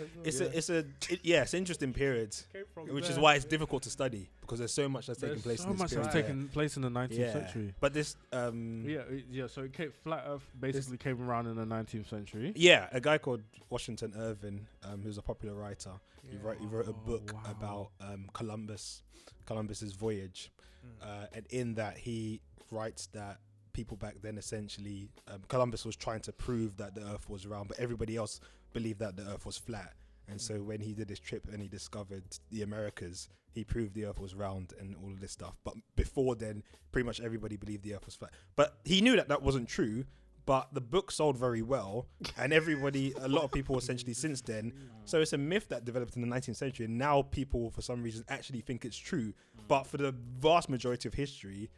S2: Came from there as well,
S1: It's
S2: yeah.
S1: a, it's a, it, yeah, it's interesting period,
S2: Came from
S1: which is why it's difficult to study because there's so much that's taking place
S2: so
S1: in this
S2: much
S1: period.
S2: that's taken place in the 19th
S1: yeah.
S2: century.
S1: But this, um,
S2: Yeah, yeah. So it came, flat Earth basically came around in the 19th century.
S1: yeah, a guy called Washington Irving, um, who's a popular writer. He wrote he wrote a
S2: Oh,
S1: book
S2: wow.
S1: about um, Columbus, Columbus's voyage,
S4: Mm.
S1: uh, and in that he writes that people back then essentially um, Columbus was trying to prove that the Earth was round, but everybody else believed that the Earth was flat. And so when he did his trip and he discovered the Americas, he proved the Earth was round and all of this stuff. But before then, pretty much everybody believed the Earth was flat. But he knew that that wasn't true. But the book sold very well, and everybody, a lot of people essentially since then. So it's a myth that developed in the 19th century, and now people, for some reason, actually think it's true. But for the vast majority of history,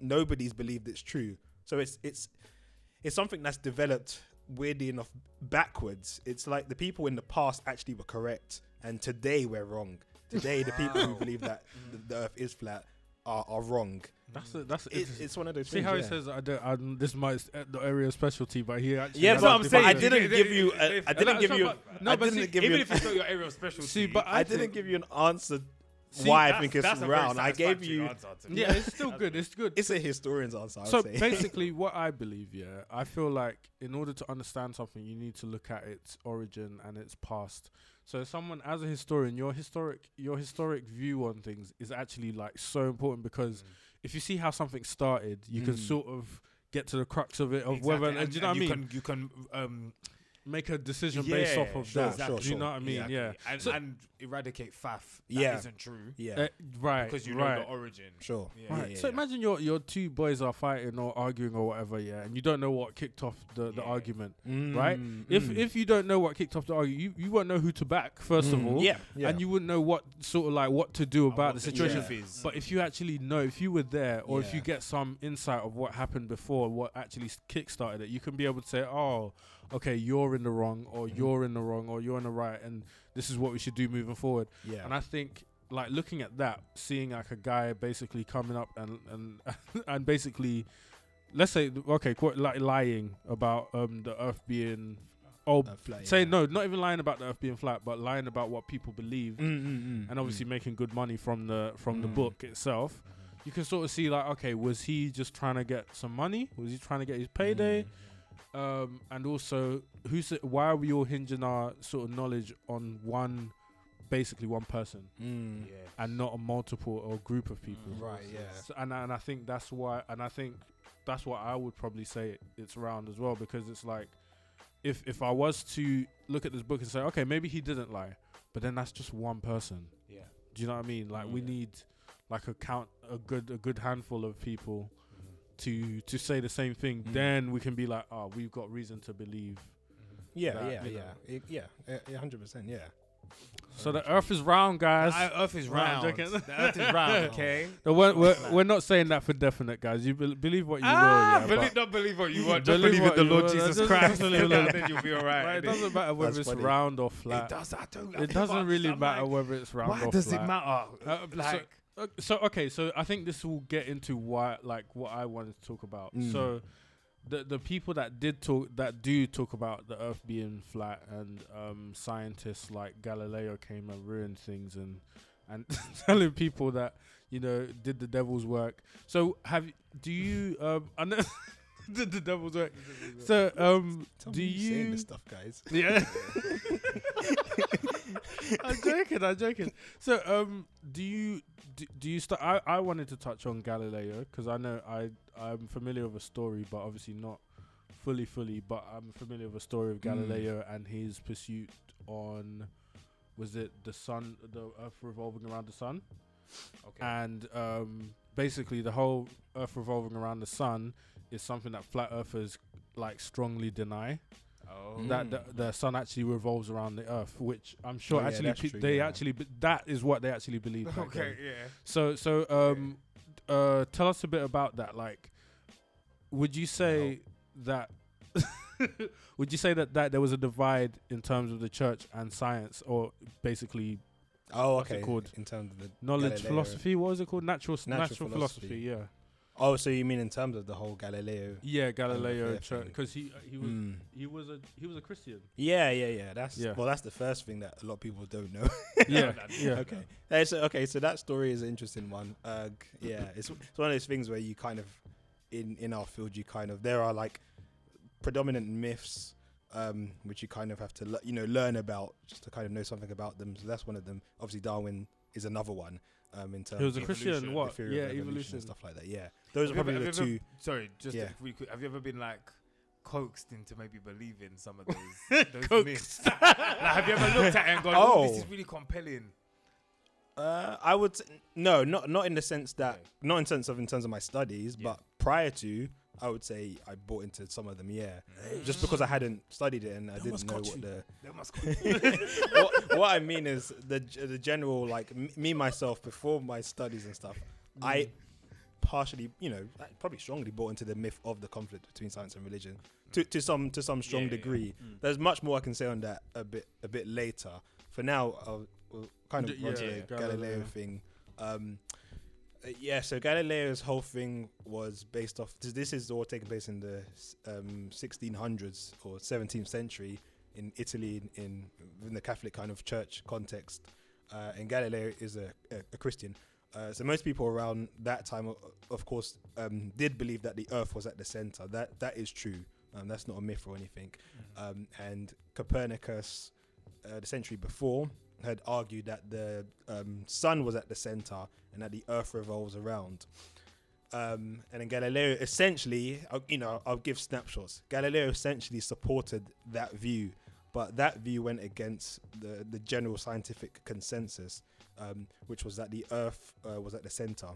S1: nobody's believed it's true. So it's it's it's something that's developed weirdly enough backwards. It's like the people in the past actually were correct, and today we're wrong. Today, the people who believe that the, the Earth is flat are, are wrong.
S2: That's a, that's
S1: It, it's one of those.
S2: See
S1: things,
S2: how
S1: yeah.
S2: he says I don't, I, this might uh, the area of specialty, but he actually
S1: Yeah,
S2: has
S1: but
S2: a
S1: I'm saying I didn't give you.
S4: they-
S1: A, I didn't give you.
S2: no, but see,
S4: Even if it's not your area of specialty.
S2: See, but I,
S1: I didn't give you an answer
S2: See,
S1: why I
S4: that's-
S1: think it's
S4: that's a very
S1: round. I gave you.
S4: answer to me.
S2: Yeah, it's still good. It's good.
S1: It's a historian's answer. I would
S2: so
S1: say.
S2: basically, what I believe, yeah, I feel like in order to understand something, you need to look at its origin and its past. So, someone as a historian, your historic your historic view on things is actually like so important because if you see how something started, you can
S1: Mm.
S2: sort of get to the crux of it of
S4: Exactly,
S2: whether.
S4: and-
S2: do you know
S4: and
S2: what I mean?
S4: Can, you can um,
S2: Make a decision based off of
S1: sure,
S2: that.
S1: sure,
S2: do you know what I mean?
S4: exactly.
S2: Yeah.
S4: and,
S2: So-
S4: and eradicate faff. That
S1: Yeah.
S4: isn't true
S1: yeah,
S2: Uh, right.
S4: because you know
S2: right.
S4: the origin.
S1: sure.
S4: Yeah.
S2: Right.
S1: yeah,
S2: so
S1: yeah.
S2: imagine your your two boys are fighting or arguing or whatever, yeah, and you don't know what kicked off the, the
S4: Yeah.
S2: argument.
S1: Mm,
S2: Right? If
S1: mm.
S2: if you don't know what kicked off the argument, you, you won't know who to back first of
S1: Mm,
S2: all,
S1: yeah, yeah.
S2: and you wouldn't know what sort of like what to do about the
S4: the
S2: situation.
S1: truth
S4: is.
S2: But if you actually know, if you were there, or if you
S1: Yeah.
S2: get some insight of what happened before, what actually s- kick-started it, you can be able to say, "Oh, okay, you're in the wrong, or
S1: Mhm.
S2: you're in the wrong, or you're in the right, and this is what we should do moving forward."
S1: yeah,
S2: And I think like looking at that, seeing like a guy basically coming up and and and basically, let's say okay, quite like lying about um the Earth being oh.
S1: Flat,
S2: Say
S1: yeah.
S2: no, not even lying about the Earth being flat, but lying about what people believe,
S1: Mm, mm, mm,
S2: and obviously
S1: mm.
S2: making good money from the from the
S1: Mm.
S2: book itself. You can sort of see like, okay, was he just trying to get some money? Was he trying to get his payday? Um, and also, who's it, why are we all hinging our sort of knowledge on one, basically one person?
S1: Mm.
S4: yeah.
S2: and not a multiple or group of people.
S1: Right, yeah.
S2: So, and I- and I think that's why, and I think that's what I would probably say it's around as well because it's like, if if I was to look at this book and say, okay, maybe he didn't lie, but then that's just one person.
S4: Yeah.
S2: Do you know what I mean? Like we
S4: Yeah.
S2: need like a count a good a good handful of people to to say the same thing.
S1: Mm.
S2: Then we can be like, oh, we've got reason to believe.
S1: Yeah,
S2: that,
S1: yeah,
S2: you
S1: yeah. It- yeah, yeah, yeah, hundred percent, yeah.
S2: So the Earth is round, guys.
S4: The Earth is
S2: No, I'm
S4: round. The Earth is round. Okay.
S2: No, we're, we're, we're not saying that for definite, guys. You be- believe what you
S4: ah,
S2: will. Yeah,
S4: believe,
S2: but-
S4: not believe what you want. Just
S2: Believe
S4: believe in the Lord
S2: want.
S4: Jesus
S2: Just-
S4: Christ.
S2: just believe
S4: and then you'll be alright.
S2: Right, it doesn't matter whether
S1: That's
S2: it's
S1: funny.
S2: round or flat.
S4: It
S2: flat.
S4: does. I don't.
S2: It doesn't really matter
S4: why-
S2: whether it's round
S4: Why
S2: or
S4: does
S2: flat.
S4: it matter?
S2: Uh, so-
S4: like,
S2: Uh, so okay, so I think this will get into why, like, what I wanted to talk about.
S1: Mm.
S2: So, the the people that did talk, that do talk about the Earth being flat, and um, scientists like Galileo came and ruined things, and and telling people that you know did the devil's work. So, have do you um, I know did the devil's work? So, um,
S1: Tell
S2: do
S1: you saying this stuff, guys?
S2: Yeah. I'm joking. I'm joking. So, um, do you do, do you start? I, I wanted to touch on Galileo because I know I I'm familiar with a story, but obviously not fully fully. But I'm familiar with a story of
S1: Mm.
S2: Galileo and his pursuit on was it the sun, the Earth revolving around the sun,
S4: okay.
S2: and um, basically the whole Earth revolving around the sun is something that flat earthers like strongly deny
S4: oh.
S2: that the,
S1: Mm.
S2: the sun actually revolves around the earth which i'm sure
S1: Oh,
S2: actually
S1: that's
S2: pe-
S1: true,
S2: they
S1: yeah.
S2: actually be- that is what they actually believe
S4: Okay.
S2: then.
S4: Yeah.
S2: so so um uh tell us a bit about that like would you say that would you say that that there was a divide in terms of the church and science or basically
S1: Oh,
S2: What's it
S1: okay.
S2: called?
S1: In terms of the
S2: knowledge
S1: Galileo.
S2: philosophy what was it called natural s- natural,
S1: Natural
S2: philosophy.
S1: philosophy.
S2: yeah
S1: Oh, so you mean in terms of the whole Galileo?
S2: yeah galileo because he uh, he was
S1: Mm.
S2: he was a he was a christian
S1: Yeah, yeah, yeah. That's
S2: Yeah.
S1: well, that's the first thing that a lot of people don't know.
S2: yeah yeah
S1: okay, Uh, so, okay. So that story is an interesting one. Uh, yeah, it's it's one of those things where you kind of in in our field you kind of there are like predominant myths um, which you kind of have to le- you know learn about just to kind of know something about them. So that's one of them. Obviously, Darwin is another one. Um, in terms
S2: he was a christian
S4: evolution,
S2: what
S1: theory
S2: yeah
S1: of evolution
S2: evolution
S1: and stuff like that. Yeah, those are
S4: Have you
S1: probably
S4: ever-
S1: the
S4: have you
S1: two.
S4: Sorry, just
S1: Yeah.
S4: if we could, have you ever been like coaxed into maybe believing some of those those myths? like, have you ever looked at it and gone, "Oh, this
S1: Oh.
S4: is really compelling"?
S1: Uh, I would s- no, not not in the sense that
S4: Okay.
S1: not in sense of in terms of my studies,
S4: Yeah.
S1: but prior to, I would say I bought into some of them. Yeah, just because I hadn't studied it and I didn't know what the what, what I mean is the the general like m- me myself before my studies and stuff. I partially, you know, probably strongly bought into the myth of the conflict between science and religion to to some to some strong
S4: Yeah, yeah.
S1: degree.
S3: Mm.
S1: There's much more I can say on that a bit a bit later. For now, I'll, we'll kind of
S2: D- yeah,
S1: the
S2: Galileo.
S1: Galileo thing. Um, yeah, so Galileo's whole thing was based off. This, is all taking place in the um, 1600s or 17th century in Italy, in, in, the Catholic kind of church context. Uh, and Galileo is a, a, a Christian. Uh, so most people around that time, of course, um, did believe that the Earth was at the center. That that is true. Um, that's not a myth or anything. Um, and Copernicus, uh, the century before, had argued that the um, sun was at the center and that the Earth revolves around. Um, and then Galileo essentially, you know, I'll give snapshots. Galileo essentially supported that view, but that view went against the the general scientific consensus, um, which was that the Earth uh, was at the center,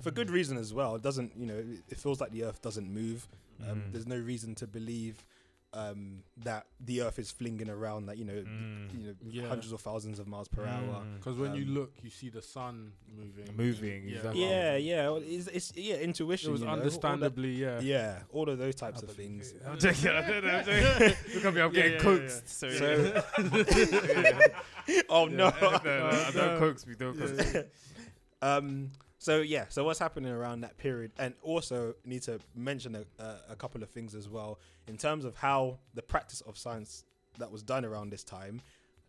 S1: for good reason as well. It doesn't, you know, it- it feels like the Earth doesn't move. Um,
S4: Mm.
S1: There's no reason to believe um, that the Earth is flinging around, like you know,
S4: Mm.
S1: you know,
S2: Yeah.
S1: hundreds of thousands of miles per hour.
S4: Mm.
S2: Because when you
S1: Um,
S2: look, you see the sun moving.
S4: Moving,
S2: Yeah.
S4: exactly.
S1: Yeah, yeah, well, it's, it's yeah, intuition.
S2: It was
S1: you know, all that-
S2: understandably, yeah.
S1: yeah, all of those types
S2: I
S1: of things.
S4: I'm joking. I don't. I'm joking. Look at me. I'm getting
S2: yeah,
S4: coaxed.
S2: yeah,
S4: So,
S1: So, oh no.
S4: no, no, don't coax me. Don't coax me.
S1: um. So yeah. So what's happening around that period, and also need to mention a, a, a couple of things as well in terms of how the practice of science that was done around this time.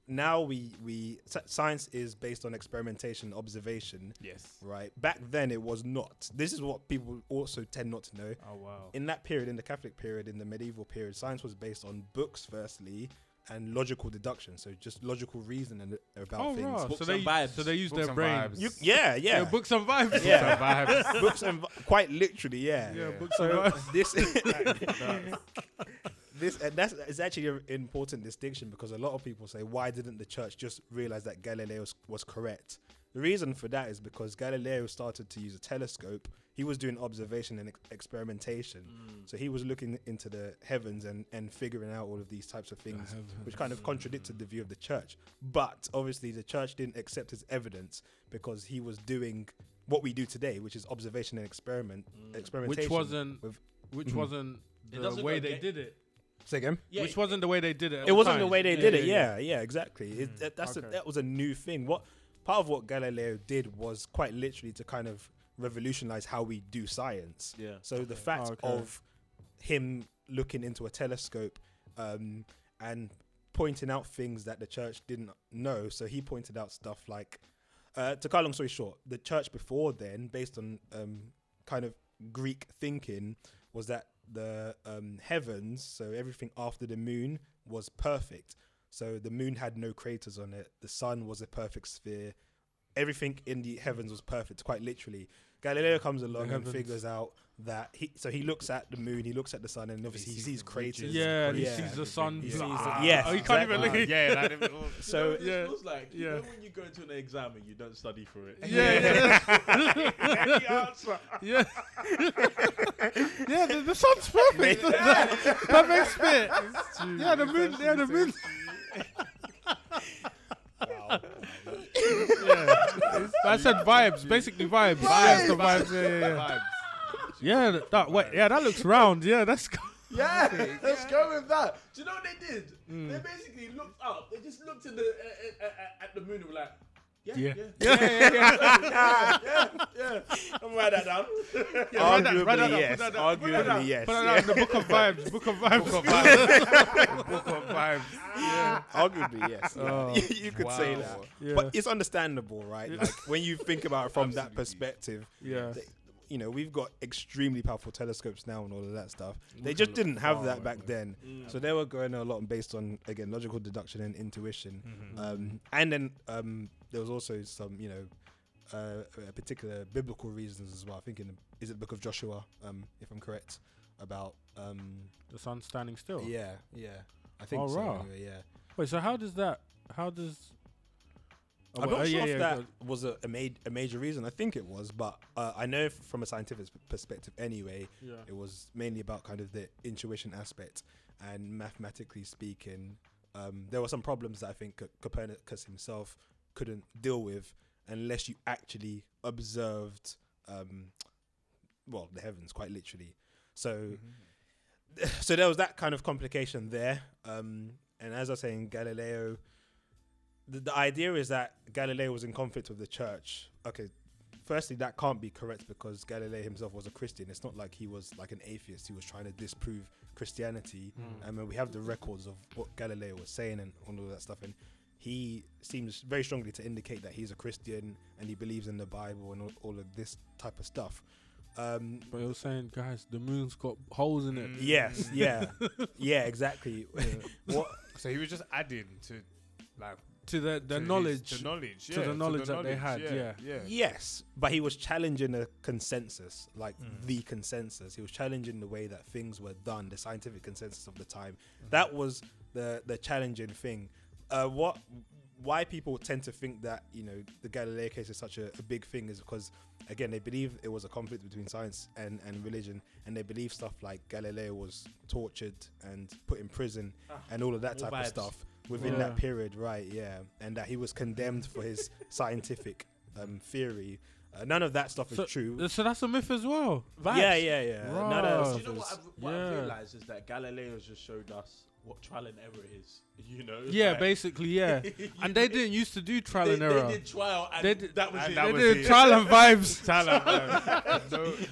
S1: Now we we science is based on experimentation, observation,
S4: Yes.
S1: right? Back then it was not. This is what people also tend not to know.
S2: Oh wow.
S1: in that period, in the Catholic period, in the medieval period, science was based on books, firstly, and logical deduction. So just logical reasoning about
S2: Oh
S1: things.
S2: right.
S3: Books
S2: So they
S3: vibes.
S2: so they use
S4: Books
S2: their
S4: and
S2: brain.
S1: You, yeah, yeah,
S2: Yeah, books and vibes.
S1: Yeah.
S4: Vibes.
S1: books and vi- quite literally, yeah.
S2: Yeah,
S4: Yeah.
S2: books and vibes.
S1: this, this, and that's is actually an important distinction because a lot of people say, why didn't the church just realize that Galileo was, was correct? The reason for that is because Galileo started to use a telescope. He was doing observation and ex- experimentation.
S3: Mm.
S1: So he was looking into the heavens and, and figuring out all of these types of things, which kind of contradicted the view of the church. But obviously, the church didn't accept his evidence because he was doing what we do today, which is observation and experiment,
S3: Mm.
S1: experimentation.
S2: which wasn't
S1: with-
S2: which
S1: Mhm.
S2: wasn't the
S3: doesn't
S2: way they
S3: against-
S2: did it.
S1: Say again.
S3: Yeah,
S2: which wasn't the way they did it.
S1: It wasn't the way they
S2: Yeah,
S1: did it.
S2: yeah,
S1: Yeah, yeah, exactly. It,
S2: Mm.
S1: that, that's a, that was a new thing. What part of what Galileo did was quite literally to kind of revolutionize how we do science.
S3: Yeah.
S1: So the fact
S2: Oh, okay.
S1: of him looking into a telescope um, and pointing out things that the church didn't know. So he pointed out stuff like, uh, to cut a long story short, the church before then, based on um, kind of Greek thinking, was that the um, heavens, so everything after the moon, was perfect. So the moon had no craters on it. The sun was a perfect sphere. Everything in the heavens was perfect, quite literally. Galileo comes along and figures out that he. So he looks at the moon, he looks at the sun, and obviously he,
S4: sees
S1: sees craters.
S4: ridges.
S2: Yeah, and he
S1: Yeah.
S2: sees the sun.
S1: He
S2: He's
S1: sees
S2: like,
S1: the-
S2: "Ah."
S1: yes,
S2: Oh, he can't even
S1: exactly.
S2: look.
S4: yeah, like, them- oh,
S3: So
S1: So
S3: it
S2: Yeah.
S3: feels like you
S2: Yeah.
S3: know when you go into an exam and you don't study for it.
S2: Yeah,
S3: The answer.
S2: yeah, yeah. The, the sun's perfect. perfect spit. Yeah, the moon. Yeah, the moon.
S1: Wow.
S2: Yeah, I said vibes. Basically vibes. Yes, the vibes. Yeah, yeah, yeah.
S4: vibes.
S2: Yeah, that, that wait, yeah, that looks round. Yeah, that's
S3: Yeah, let's go with that. Do you know what they did?
S2: Mm.
S3: They basically looked up. They just looked at the uh, uh, uh, at the moon and were like, yeah,
S2: Yeah.
S3: yeah, yeah, yeah, yeah, yeah. I'm write that down.
S2: Yeah,
S1: Arguably
S2: write that
S1: yes.
S2: put that down, put that down.
S1: Arguably yes.
S2: Put that
S1: yeah.
S2: out in the book of vibes. Book of vibes.
S4: Book of vibes. Book of vibes.
S2: Yeah.
S1: Arguably yes.
S2: Oh.
S1: you, you could say that.
S2: Yeah.
S1: But it's understandable, right?
S2: Yeah.
S1: Like when you think about it from that perspective,
S2: Yeah.
S1: they- you know, we've got extremely powerful telescopes now and all of that stuff. They just didn't have that back
S2: man.
S1: then.
S3: Mm.
S1: So they were going a lot based on again logical deduction and intuition.
S2: Mm-hmm.
S1: Um, and then um, there was also some, you know, uh, particular biblical reasons as well. I think in the, is it the book of Joshua, um, if I'm correct, about um,
S2: The sun standing still.
S1: yeah, yeah. I think
S2: Oh,
S1: so.
S2: right.
S1: anyway, yeah.
S2: Wait, so how does that? How does? Oh,
S1: I'm
S2: well,
S1: not sure
S2: yeah,
S1: if
S2: yeah,
S1: that was a, a, ma- a major reason. I think it was, but uh, I know from a scientific perspective anyway,
S2: Yeah.
S1: it was mainly about kind of the intuition aspect. And mathematically speaking, um, there were some problems that I think Co- Copernicus himself couldn't deal with unless you actually observed, um, well, the heavens quite literally. So, so there was that kind of complication there. Um, and as I was saying, Galileo, the, the idea is that Galileo was in conflict with the church. Okay, firstly, that can't be correct because Galileo himself was a Christian. It's not like he was like an atheist. He was trying to disprove Christianity.
S2: Mm.
S1: I mean, we have the records of what Galileo was saying and all of that stuff. And he seems very strongly to indicate that he's a Christian and he believes in the Bible and all, all of this type of stuff. Um,
S2: But it was saying, guys, the moon's got holes in it.
S4: Mm.
S1: yes, yeah, yeah, exactly. what
S4: So he was just adding to, like,
S2: To the the
S4: to his-
S2: knowledge.
S4: to knowledge,
S2: to
S4: yeah,
S2: the knowledge that they had,
S4: yeah, yeah.
S1: Yes, but he was challenging the consensus, like
S4: Mm.
S1: the consensus. He was challenging the way that things were done, the scientific consensus of the time. That was the the challenging thing. Uh, what? Why people tend to think that you know the Galileo case is such a, a big thing is because again they believe it was a conflict between science and, and religion, and they believe stuff like Galileo was tortured and put in prison
S3: Ah,
S1: and all of that
S3: more
S1: type
S3: vibes.
S1: of stuff within
S2: Yeah.
S1: that period, right? Yeah, and that he was condemned for his scientific um, theory. Uh, none of that stuff is true.
S2: So that's a myth as well.
S1: Yeah, yeah, yeah. None of that stuff
S3: you know
S1: is.
S3: what I've, what
S2: Yeah.
S3: I've realized is that Galileo just showed us what trial and error is. You know?
S2: Yeah,
S3: Like-
S2: basically, yeah. And they didn't used to do trial
S3: they,
S2: and error.
S3: They did trial and
S2: They did-
S3: that was
S4: and
S3: it.
S4: that
S2: they
S4: was
S2: did
S4: it.
S2: trial and vibes.
S4: Talent,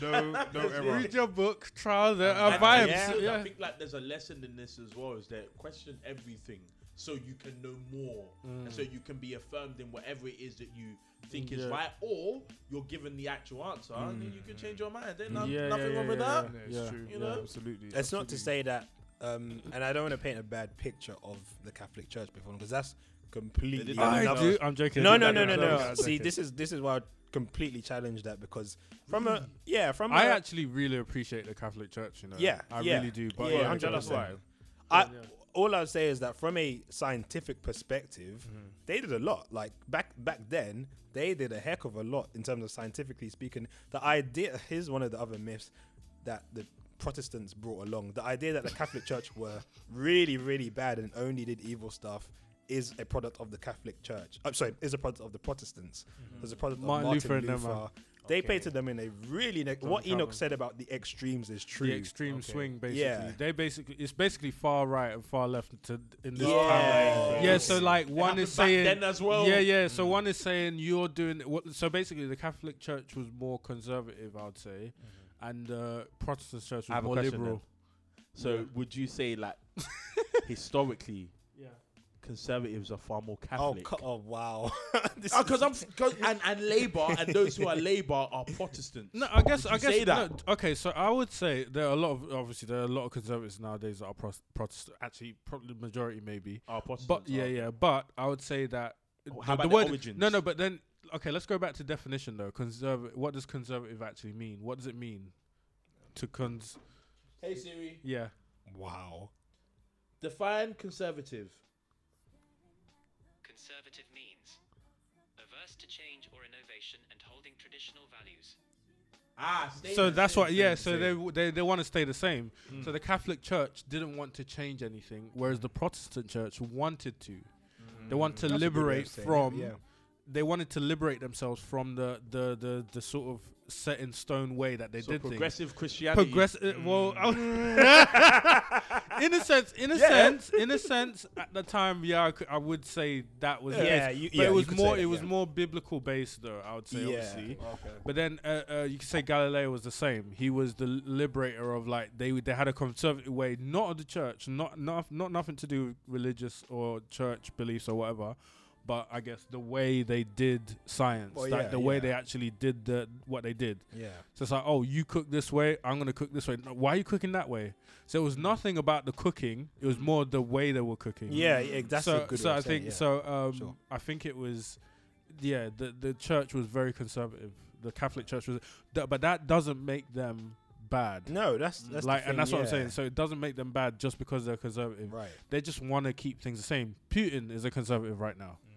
S4: no, no, no error.
S2: Read your book, trial and error
S3: And-
S2: vibes.
S1: Yeah.
S2: Yeah.
S3: I think like there's a lesson in this as well is that question everything so you can know more
S2: Mm.
S3: and so you can be affirmed in whatever it is that you think is right or you're given the actual answer and you can change your mind. There's no,
S2: Yeah,
S3: nothing
S2: yeah,
S3: wong with
S2: yeah,
S3: that.
S4: Yeah, it's
S2: Yeah.
S4: true.
S3: You know?
S4: absolutely.
S1: It's not to say that, um, and I don't want to paint a bad picture of the Catholic Church before, because that's completely
S2: I
S1: another-
S2: do. I'm joking.
S1: No,
S2: I
S1: no, no, no, no. See, this is this is why I completely challenge that because from a yeah, from
S2: I
S1: a,
S2: actually really appreciate the Catholic Church. You know.
S1: Yeah,
S2: I
S1: yeah.
S2: really do. But
S1: Yeah,
S2: yeah,
S1: 100%.
S2: why.
S1: I
S2: Yeah.
S1: all I'd say is that from a scientific perspective, they did a lot. Like back back then, they did a heck of a lot in terms of scientifically speaking. The idea here's one of the other myths that the Protestants brought along. The idea that the Catholic Church were really, really bad and only did evil stuff is a product of the Catholic Church. I'm sorry, is a product of the Protestants. Mm-hmm. It's a product
S2: Martin
S1: of Martin
S2: Luther
S1: Luther.
S2: and them, man.
S1: They
S3: Okay.
S1: painted them in a really ne-
S2: John
S1: what Enoch
S2: Calvin.
S1: said about the extremes is true.
S2: The extreme
S3: Okay.
S2: swing, basically.
S1: Yeah.
S2: They basically it's basically far right and far left to in this
S1: Yeah.
S2: time. Yeah, so like
S3: It
S2: one is saying
S3: then as well.
S2: Yeah, yeah. So mm. one is saying you're doing what. So basically, the Catholic Church was more conservative, I would say, mm-hmm. And uh, Protestant Church
S3: I
S2: was
S3: have a
S2: more
S3: question
S2: liberal.
S3: So
S2: Yeah.
S3: would you say like historically
S2: Yeah.
S3: conservatives are far more
S1: Oh,
S3: Catholic?
S1: co- oh wow. This
S3: Because
S1: is-
S3: I'm cause, and and Labour and those who are Labour are Protestants.
S2: No, I guess
S3: Would
S2: I
S3: you
S2: guess
S3: say that?
S2: no, okay. So I would say there are a lot of obviously there are a lot of conservatives nowadays that are pros- Protestant. Actually, probably the majority maybe.
S3: Are Protestants?
S2: But yeah,
S3: are-
S2: yeah. But I would say that
S3: Oh,
S2: the-
S3: how
S2: the
S3: about the
S2: word
S3: origins?
S2: no, no. But then okay, let's go back to definition though. Conservative. What does conservative actually mean? What does it mean to cons?
S3: Hey Siri,
S2: Yeah.
S1: wow.
S3: define conservative.
S5: Conservative means averse to change or innovation and holding traditional values.
S3: Ah, stay
S2: so
S3: the
S2: that's
S3: same,
S2: what yeah so they w- they, they want to stay the same
S3: Mm.
S2: so the catholic church didn't want to change anything whereas the protestant church wanted to they want to
S1: That's a good way of
S2: liberate
S1: saying it,
S2: from
S1: yeah.
S2: They wanted to liberate themselves from the the the, the sort of set in stone way that they
S3: so
S2: did things
S3: progressive Christianity.
S2: Progress. uh, Well, in a sense, in a
S1: Yeah.
S2: sense, in a sense, at the time, yeah, I, cou- I would say that was
S1: Yeah, you-
S2: but
S1: yeah,
S2: it was more.
S1: that,
S2: it was more biblical based, though. I would say, obviously.
S1: Okay.
S2: But then uh, uh, you could say Galileo was the same. He was the liberator of like they they had a conservative way, not of the church, not not not nothing to do with religious or church beliefs or whatever. But I guess the way they did science,
S1: Well,
S2: like
S1: yeah,
S2: the way
S1: yeah.
S2: they actually did the what they did.
S1: Yeah.
S2: So it's like, oh, you cook this way, I'm gonna cook this way. No, why are you cooking that way? So it was nothing about the cooking. It was more the way they were cooking.
S1: Yeah, yeah, that's
S2: so,
S1: a good
S2: so I
S1: saying
S2: think
S1: it, yeah.
S2: so. Um,
S1: Sure.
S2: I think it was, yeah. The the church was very conservative. The Catholic Church was, th- but that doesn't make them bad.
S1: No, that's that's
S2: like,
S1: thing,
S2: and that's what I'm saying. So it doesn't make them bad just because they're conservative.
S1: Right.
S2: They just want to keep things the same. Putin is a conservative right now.
S1: Mm.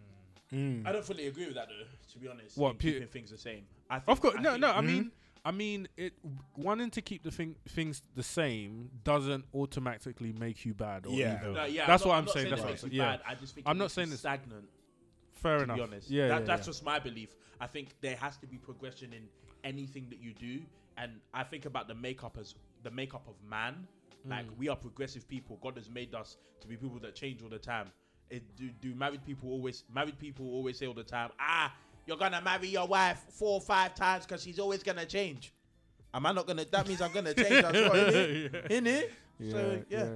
S3: I don't fully agree with that though. To be honest,
S2: What,
S3: in
S2: Pu-
S3: keeping things the same. I think,
S2: Of course,
S3: I
S2: no,
S3: think-
S2: no. I
S1: Mhm.
S2: mean, I mean, it wanting to keep the thing, things the same doesn't automatically make you bad or
S1: Yeah.
S2: evil.
S3: No, yeah,
S2: That's
S3: not-
S2: what I'm
S3: not
S2: saying, that's what
S3: makes
S2: I'm
S3: you
S2: saying, yeah.
S3: bad. I just think
S2: I'm
S3: it
S2: not
S3: makes
S2: saying
S3: you
S2: it's-
S3: stagnant.
S2: Fair
S3: to
S2: enough.
S3: be honest,
S2: Yeah,
S3: that,
S2: yeah,
S3: that's
S2: yeah.
S3: just my belief. I think there has to be progression in anything that you do, and I think about the makeup as the makeup of man. Like
S2: Mm.
S3: we are progressive people. God has made us to be people that change all the time. It, do, do married people always married people always say all the time, ah, you're gonna marry your wife four or five times because she's always gonna change. Am I not gonna? That means I'm gonna change as well, innit?
S2: Yeah.
S3: innit? So yeah.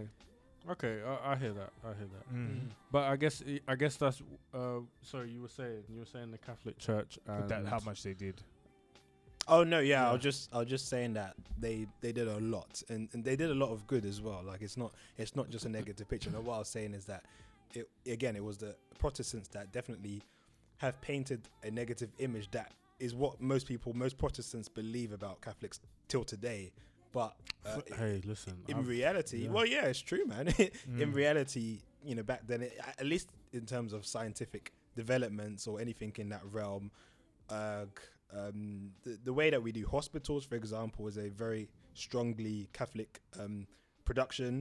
S2: Okay, I, I hear that. I hear that.
S4: Mm.
S2: But I guess I guess that's. Uh, sorry, you were saying you were saying the Catholic Church and
S4: That how much they did.
S1: Oh no, yeah, I
S2: Yeah.
S1: was just I was just saying that they they did a lot and, and they did a lot of good as well. Like it's not it's not just a negative picture. No, what I was saying is that it again it was the Protestants that definitely have painted a negative image that is what most people most Protestants believe about Catholics till today. But uh,
S2: Hey, listen.
S1: in
S2: I've-
S1: reality,
S2: yeah.
S1: well, yeah, it's true, man. in reality, you know, back then, it, at least in terms of scientific developments or anything in that realm, uh, um, the, the way that we do hospitals, for example, is a very strongly Catholic um, production.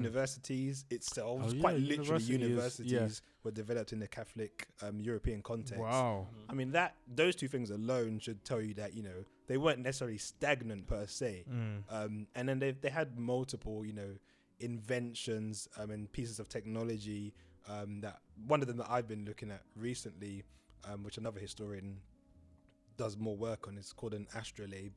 S1: Universities itself,
S2: Oh,
S1: it's
S2: yeah,
S1: quite literally universities
S2: yeah.
S1: were developed in the Catholic um, European context.
S2: Wow.
S1: I mean that those two things alone should tell you that you know they weren't necessarily stagnant per se. Um, and then they they had multiple you know inventions um, and pieces of technology um, that one of them that I've been looking at recently, um, which another historian does more work on, is called an astrolabe,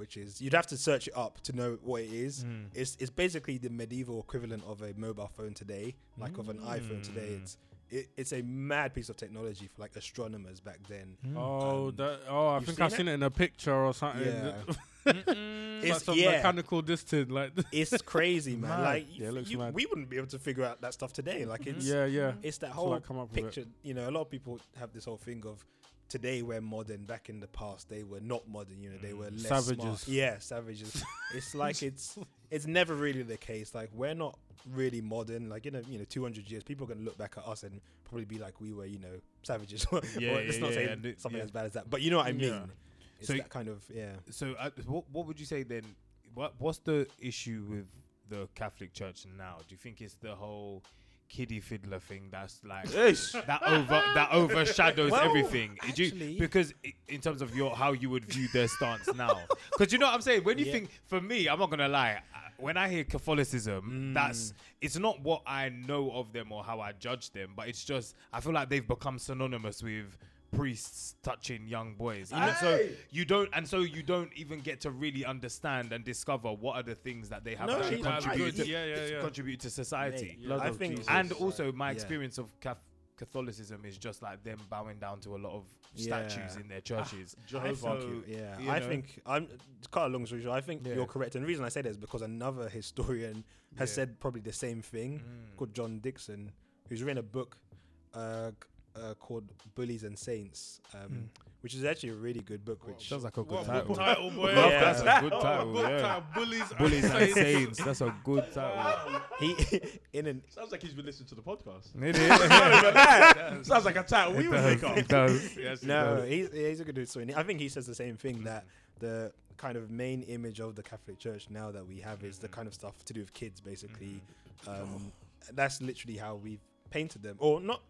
S1: which is you'd have to search it up to know what it is. Hmm. It's it's basically the medieval equivalent of a mobile phone today, like of an hmm. iPhone today. It's it, it's a mad piece of technology for like astronomers back then. Hmm.
S2: Oh,
S1: Um,
S2: that. Oh, I think
S1: seen
S2: I've
S1: it?
S2: seen it in a picture or something.
S1: Yeah.
S2: it's like
S1: It's-
S2: some
S1: yeah.
S2: mechanical distance, like.
S1: It's crazy, man.
S2: Mad.
S1: Like
S2: Yeah, it looks
S1: you-
S2: mad.
S1: we wouldn't be able to figure out that stuff today. Like mm-hmm. it's
S2: yeah, yeah.
S1: it's that whole
S2: like, come up it.
S1: picture. You know, a lot of people have this whole thing of today we're modern. Back in the past, they were not modern. You know, they were less
S2: Savages.
S1: Smart. Yeah, savages. it's like it's it's never really the case. Like we're not really modern. Like in a you know 200 years, people are gonna look back at us and probably be like we were you know savages. or
S4: Yeah,
S1: let's
S4: yeah,
S1: not
S4: yeah,
S1: say
S4: and
S1: something
S4: yeah.
S1: as bad as that. But you know what I mean.
S2: Yeah.
S1: It's
S4: So-
S1: that kind of yeah.
S4: So, uh, what what would you say then? What what's the issue with the Catholic Church now? Do you think it's the whole kiddie fiddler thing that's like that over that overshadows
S1: Well,
S4: everything? You- because i- in terms of your how you would view their stance now, because you know what I'm saying. When you
S1: Yeah.
S4: think, for me, I'm not gonna lie. When I hear Catholicism,
S1: Mm.
S4: that's it's not what I know of them or how I judge them, but it's just I feel like they've become synonymous with priests touching young boys. Even so, you don't, and so you don't even get to really understand and discover what are the things that they have
S1: No,
S4: actually contributed to,
S2: Yeah, yeah, yeah.
S4: contribute to society.
S1: Mate,
S2: Blood
S1: I think
S2: Jesus.
S4: And also, my
S1: Yeah.
S4: experience of Cath- Catholicism is just like them bowing down to a lot of
S1: Yeah.
S4: statues in their churches.
S3: Jehovah.
S4: So,
S1: Yeah,
S4: you
S1: I
S4: know.
S1: think I'm to cut a long story short. I think
S4: Yeah.
S1: you're correct, and the reason I say that is because another historian has
S4: Yeah.
S1: said probably the same thing.
S4: Mm.
S1: Called John Dickson, who's written a book uh, c- uh, called Bullies and Saints, um, which is actually a really good book. Which
S4: Sounds like a good
S2: What
S4: title.
S2: book title, boy?
S1: Love
S4: Yeah, that's a good title.
S2: Book
S4: Yeah.
S2: title, Bullies,
S4: Bullies and
S2: Saints.
S4: Saints. That's a good title.
S1: he in an
S3: Sounds like he's been listening to the podcast.
S4: It is.
S3: Sounds like a title we would
S4: does.
S3: make up.
S4: It does. Yes, it
S1: no,
S4: does.
S1: he's he's a good historian. I think he says the same thing that the kind of main image of the Catholic Church now that we have is the kind of stuff to do with kids, basically. Um, that's literally how we've painted them, or not.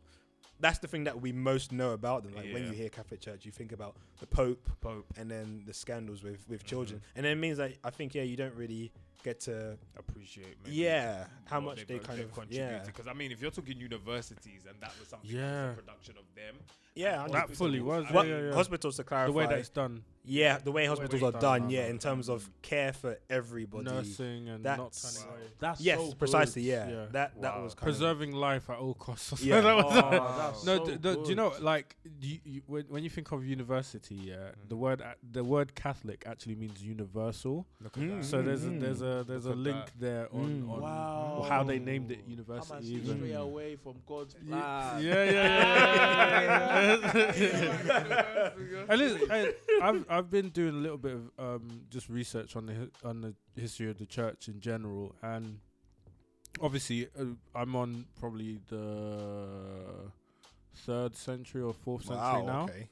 S1: That's the thing that we most know about them. Like when you hear Catholic Church, you think about the Pope,
S4: Pope.
S1: and then the scandals with with uh-huh. children, and then it means that I think yeah, you don't really get to
S4: appreciate. maybe
S1: yeah how much
S4: they've-
S1: they kind of
S4: contributed.
S1: yeah
S4: Because I mean, if you're talking universities and that was something
S2: Yeah.
S4: was a production of them,
S1: yeah
S2: That fully was.
S1: What
S2: yeah, yeah, yeah.
S1: hospitals to clarify
S2: the way that it's done,
S1: yeah the way hospitals
S2: it's
S1: are
S2: done,
S1: done yeah in terms of care for everybody
S2: nursing and not
S1: That's-
S2: turning away.
S3: That's
S1: yes
S3: so
S1: precisely yeah,
S2: Yeah.
S1: that that was kind of
S2: preserving life at all costs.
S1: Yeah.
S2: That was-
S3: Oh, that's
S2: no,
S3: so
S2: d- d- do you know
S3: good.
S2: like you, you, when, when you think of university, yeah, the
S4: Mhm.
S2: word a- the word Catholic actually means universal.
S4: look at
S1: Mm.
S4: that.
S2: So there's a,
S1: Mm.
S2: there's a there's a link
S4: that.
S2: there on,
S1: Mm.
S2: on
S3: Wow.
S2: how they named it
S3: Come and
S2: university.
S3: see
S2: even.
S3: straight away from God's plan.
S2: Yeah, yeah, yeah. yeah, yeah, yeah. listen, and I've I've been doing a little bit of um, just research on the on the history of the church in general, and obviously uh, I'm on probably the third century or fourth century now.
S1: okay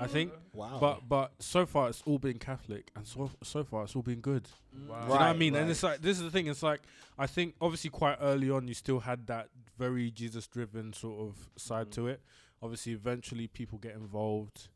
S2: I think,
S1: wow
S2: but but so far it's all been Catholic, and so so far it's all been good.
S4: Wow.
S2: Do you know what I
S1: Right,
S2: mean? And
S1: right.
S2: it's like this is the thing. It's like I think obviously quite early on you still had that very Jesus-driven sort of side
S3: Mm.
S2: to it. Obviously, eventually people get involved.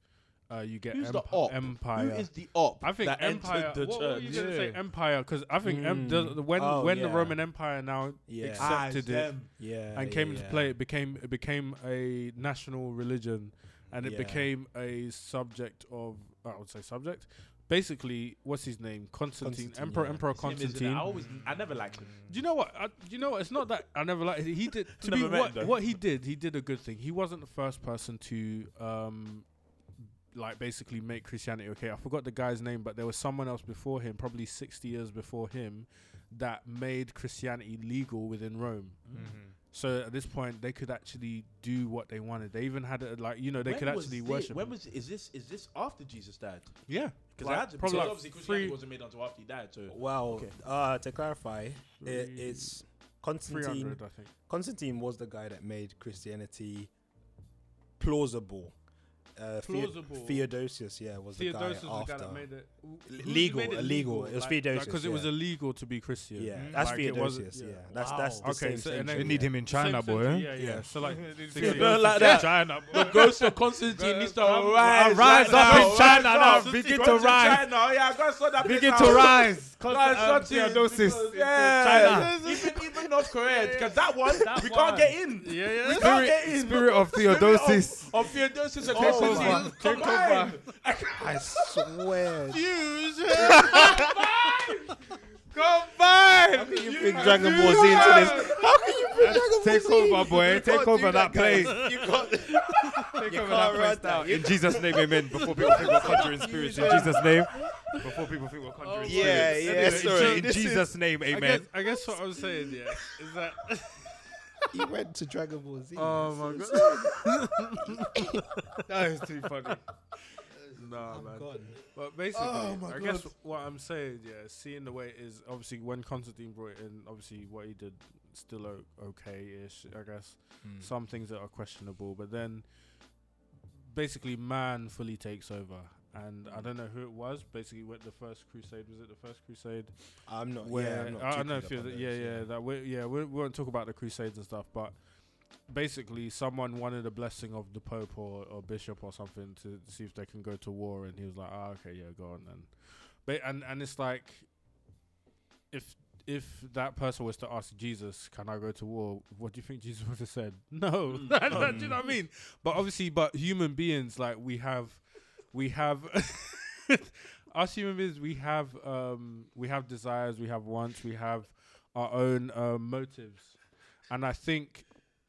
S2: Uh, you get
S3: Who's
S2: emp-
S3: the op?
S2: empire.
S3: Who is the op
S2: I think
S3: that
S2: empire.
S3: the
S2: what,
S3: church?
S2: what were you gonna say? Empire, because I think em- the,
S1: Mm.
S2: the, when
S1: Oh,
S2: when the. Roman Empire now
S1: yeah
S2: accept-
S3: Ah,
S2: accepted it.
S3: them.
S1: yeah
S2: and
S1: yeah,
S2: came into play, it became it became a national religion, and it
S1: Yeah.
S2: became a subject of I would say subject. Basically, what's his name? Constantine,
S1: Constantine,
S2: Emperor
S1: yeah.
S2: Emperor
S3: It's him, isn't it?
S2: Constantine.
S3: I always, I never liked him.
S2: Do you know what? I, do you know what? It's not that I never liked. it. He did to be what, what he did. He did a good thing. He wasn't the first person to um, like basically make Christianity okay. I forgot the guy's name, but there was someone else before him, probably sixty years before him, that made Christianity legal within Rome.
S4: Mhm.
S2: So at this point, they could actually do what they wanted. They even had it like you know they
S3: When
S2: could actually
S3: thi-
S2: worship.
S3: When was is this? Is this after Jesus died?
S2: yeah,
S3: Because
S2: Like,
S3: it had to
S2: probably like
S3: obviously Christianity
S2: three-
S3: wasn't made until after he died. So
S1: well
S3: Okay.
S1: uh to clarify it, it's Constantine
S2: I think.
S1: Constantine was the guy that made Christianity plausible uh,
S2: Plausible.
S1: Theodosius, yeah, was
S2: Theodosius
S1: the
S2: was
S1: guy
S2: the guy
S1: after.
S2: that made it
S1: L-
S2: who- who
S1: legal,
S2: made
S1: illegal. It was Theodosius,
S2: because it was illegal to be Christian.
S1: Yeah,
S4: Mm.
S1: that's
S2: Like,
S1: Theodosius. Yeah,
S2: yeah.
S1: that's
S3: Wow.
S1: that's the
S2: Okay,
S1: same.
S2: so-
S1: same
S2: and then-
S4: They need him in China,
S2: century,
S4: boy.
S2: Yeah, yeah.
S1: Yeah.
S2: So like,
S4: They
S2: six
S4: need
S2: years.
S4: him
S3: Don't like that.
S4: China,
S3: the ghost of Constantine needs to rise.
S4: rise up in China now. Begin to rise.
S3: China. Yeah, go and that
S4: Begin to rise.
S3: Guys,
S4: Constant- um,
S3: sort it,
S4: Theodosius.
S3: Yeah,
S4: China.
S3: even even North Korea, because that one we can't get in.
S2: Yeah, yeah.
S3: We can't get in.
S4: Spirit of Theodosius.
S3: of, of Theodosius and
S4: Take
S3: Constantine.
S4: over.
S1: I swear.
S4: Combine.
S1: you bring Dragon Ball Z into this? How can you bring Dragon Ball Z?
S4: Take
S1: Z?
S4: over, boy.
S1: You
S4: Take over that place.
S1: You can't.
S4: Take
S1: You
S4: over
S1: can't
S4: that place
S1: run
S4: now. In Jesus' name, amen. Before people think we're conjuring spirits, in Jesus' name. Before people think we're conjuring oh,
S1: Yeah,
S4: spirits.
S1: yeah,
S4: In
S1: sorry,
S4: Je-
S1: this is-
S4: Jesus' name,
S2: I guess,
S4: amen.
S2: I guess what I was saying, yeah, is that
S1: You went to Dragon Ball Z.
S2: oh my god,
S4: That is too funny.
S2: Nah,
S1: I'm
S2: man.
S1: gone.
S2: But basically,
S1: Oh my
S2: I guess
S1: God.
S2: what I'm saying, yeah, seeing the way it is, obviously, when Constantine brought it in, obviously, what he did still o- okay-ish. I guess
S1: Hmm.
S2: some things that are questionable, but then basically, man fully takes over. And I don't know who it was. Basically, what the first crusade was it? The first crusade
S1: I'm not.
S2: where
S1: yeah, I'm not
S2: I don't know if you're
S1: up
S2: yeah, yeah, that we yeah, we, we won't talk about the crusades and stuff, but basically, someone wanted a blessing of the pope or, or bishop or something to see if they can go to war, and he was like, "Ah, okay, yeah, go on." And but and and it's like if if that person was to ask Jesus, "Can I go to war?" What do you think Jesus would have said? No,
S3: Mm.
S2: do you know what I mean? But obviously, but human beings, like we have, we have. us human beings, we have um, we have desires, we have wants, we have our own uh, motives, and I think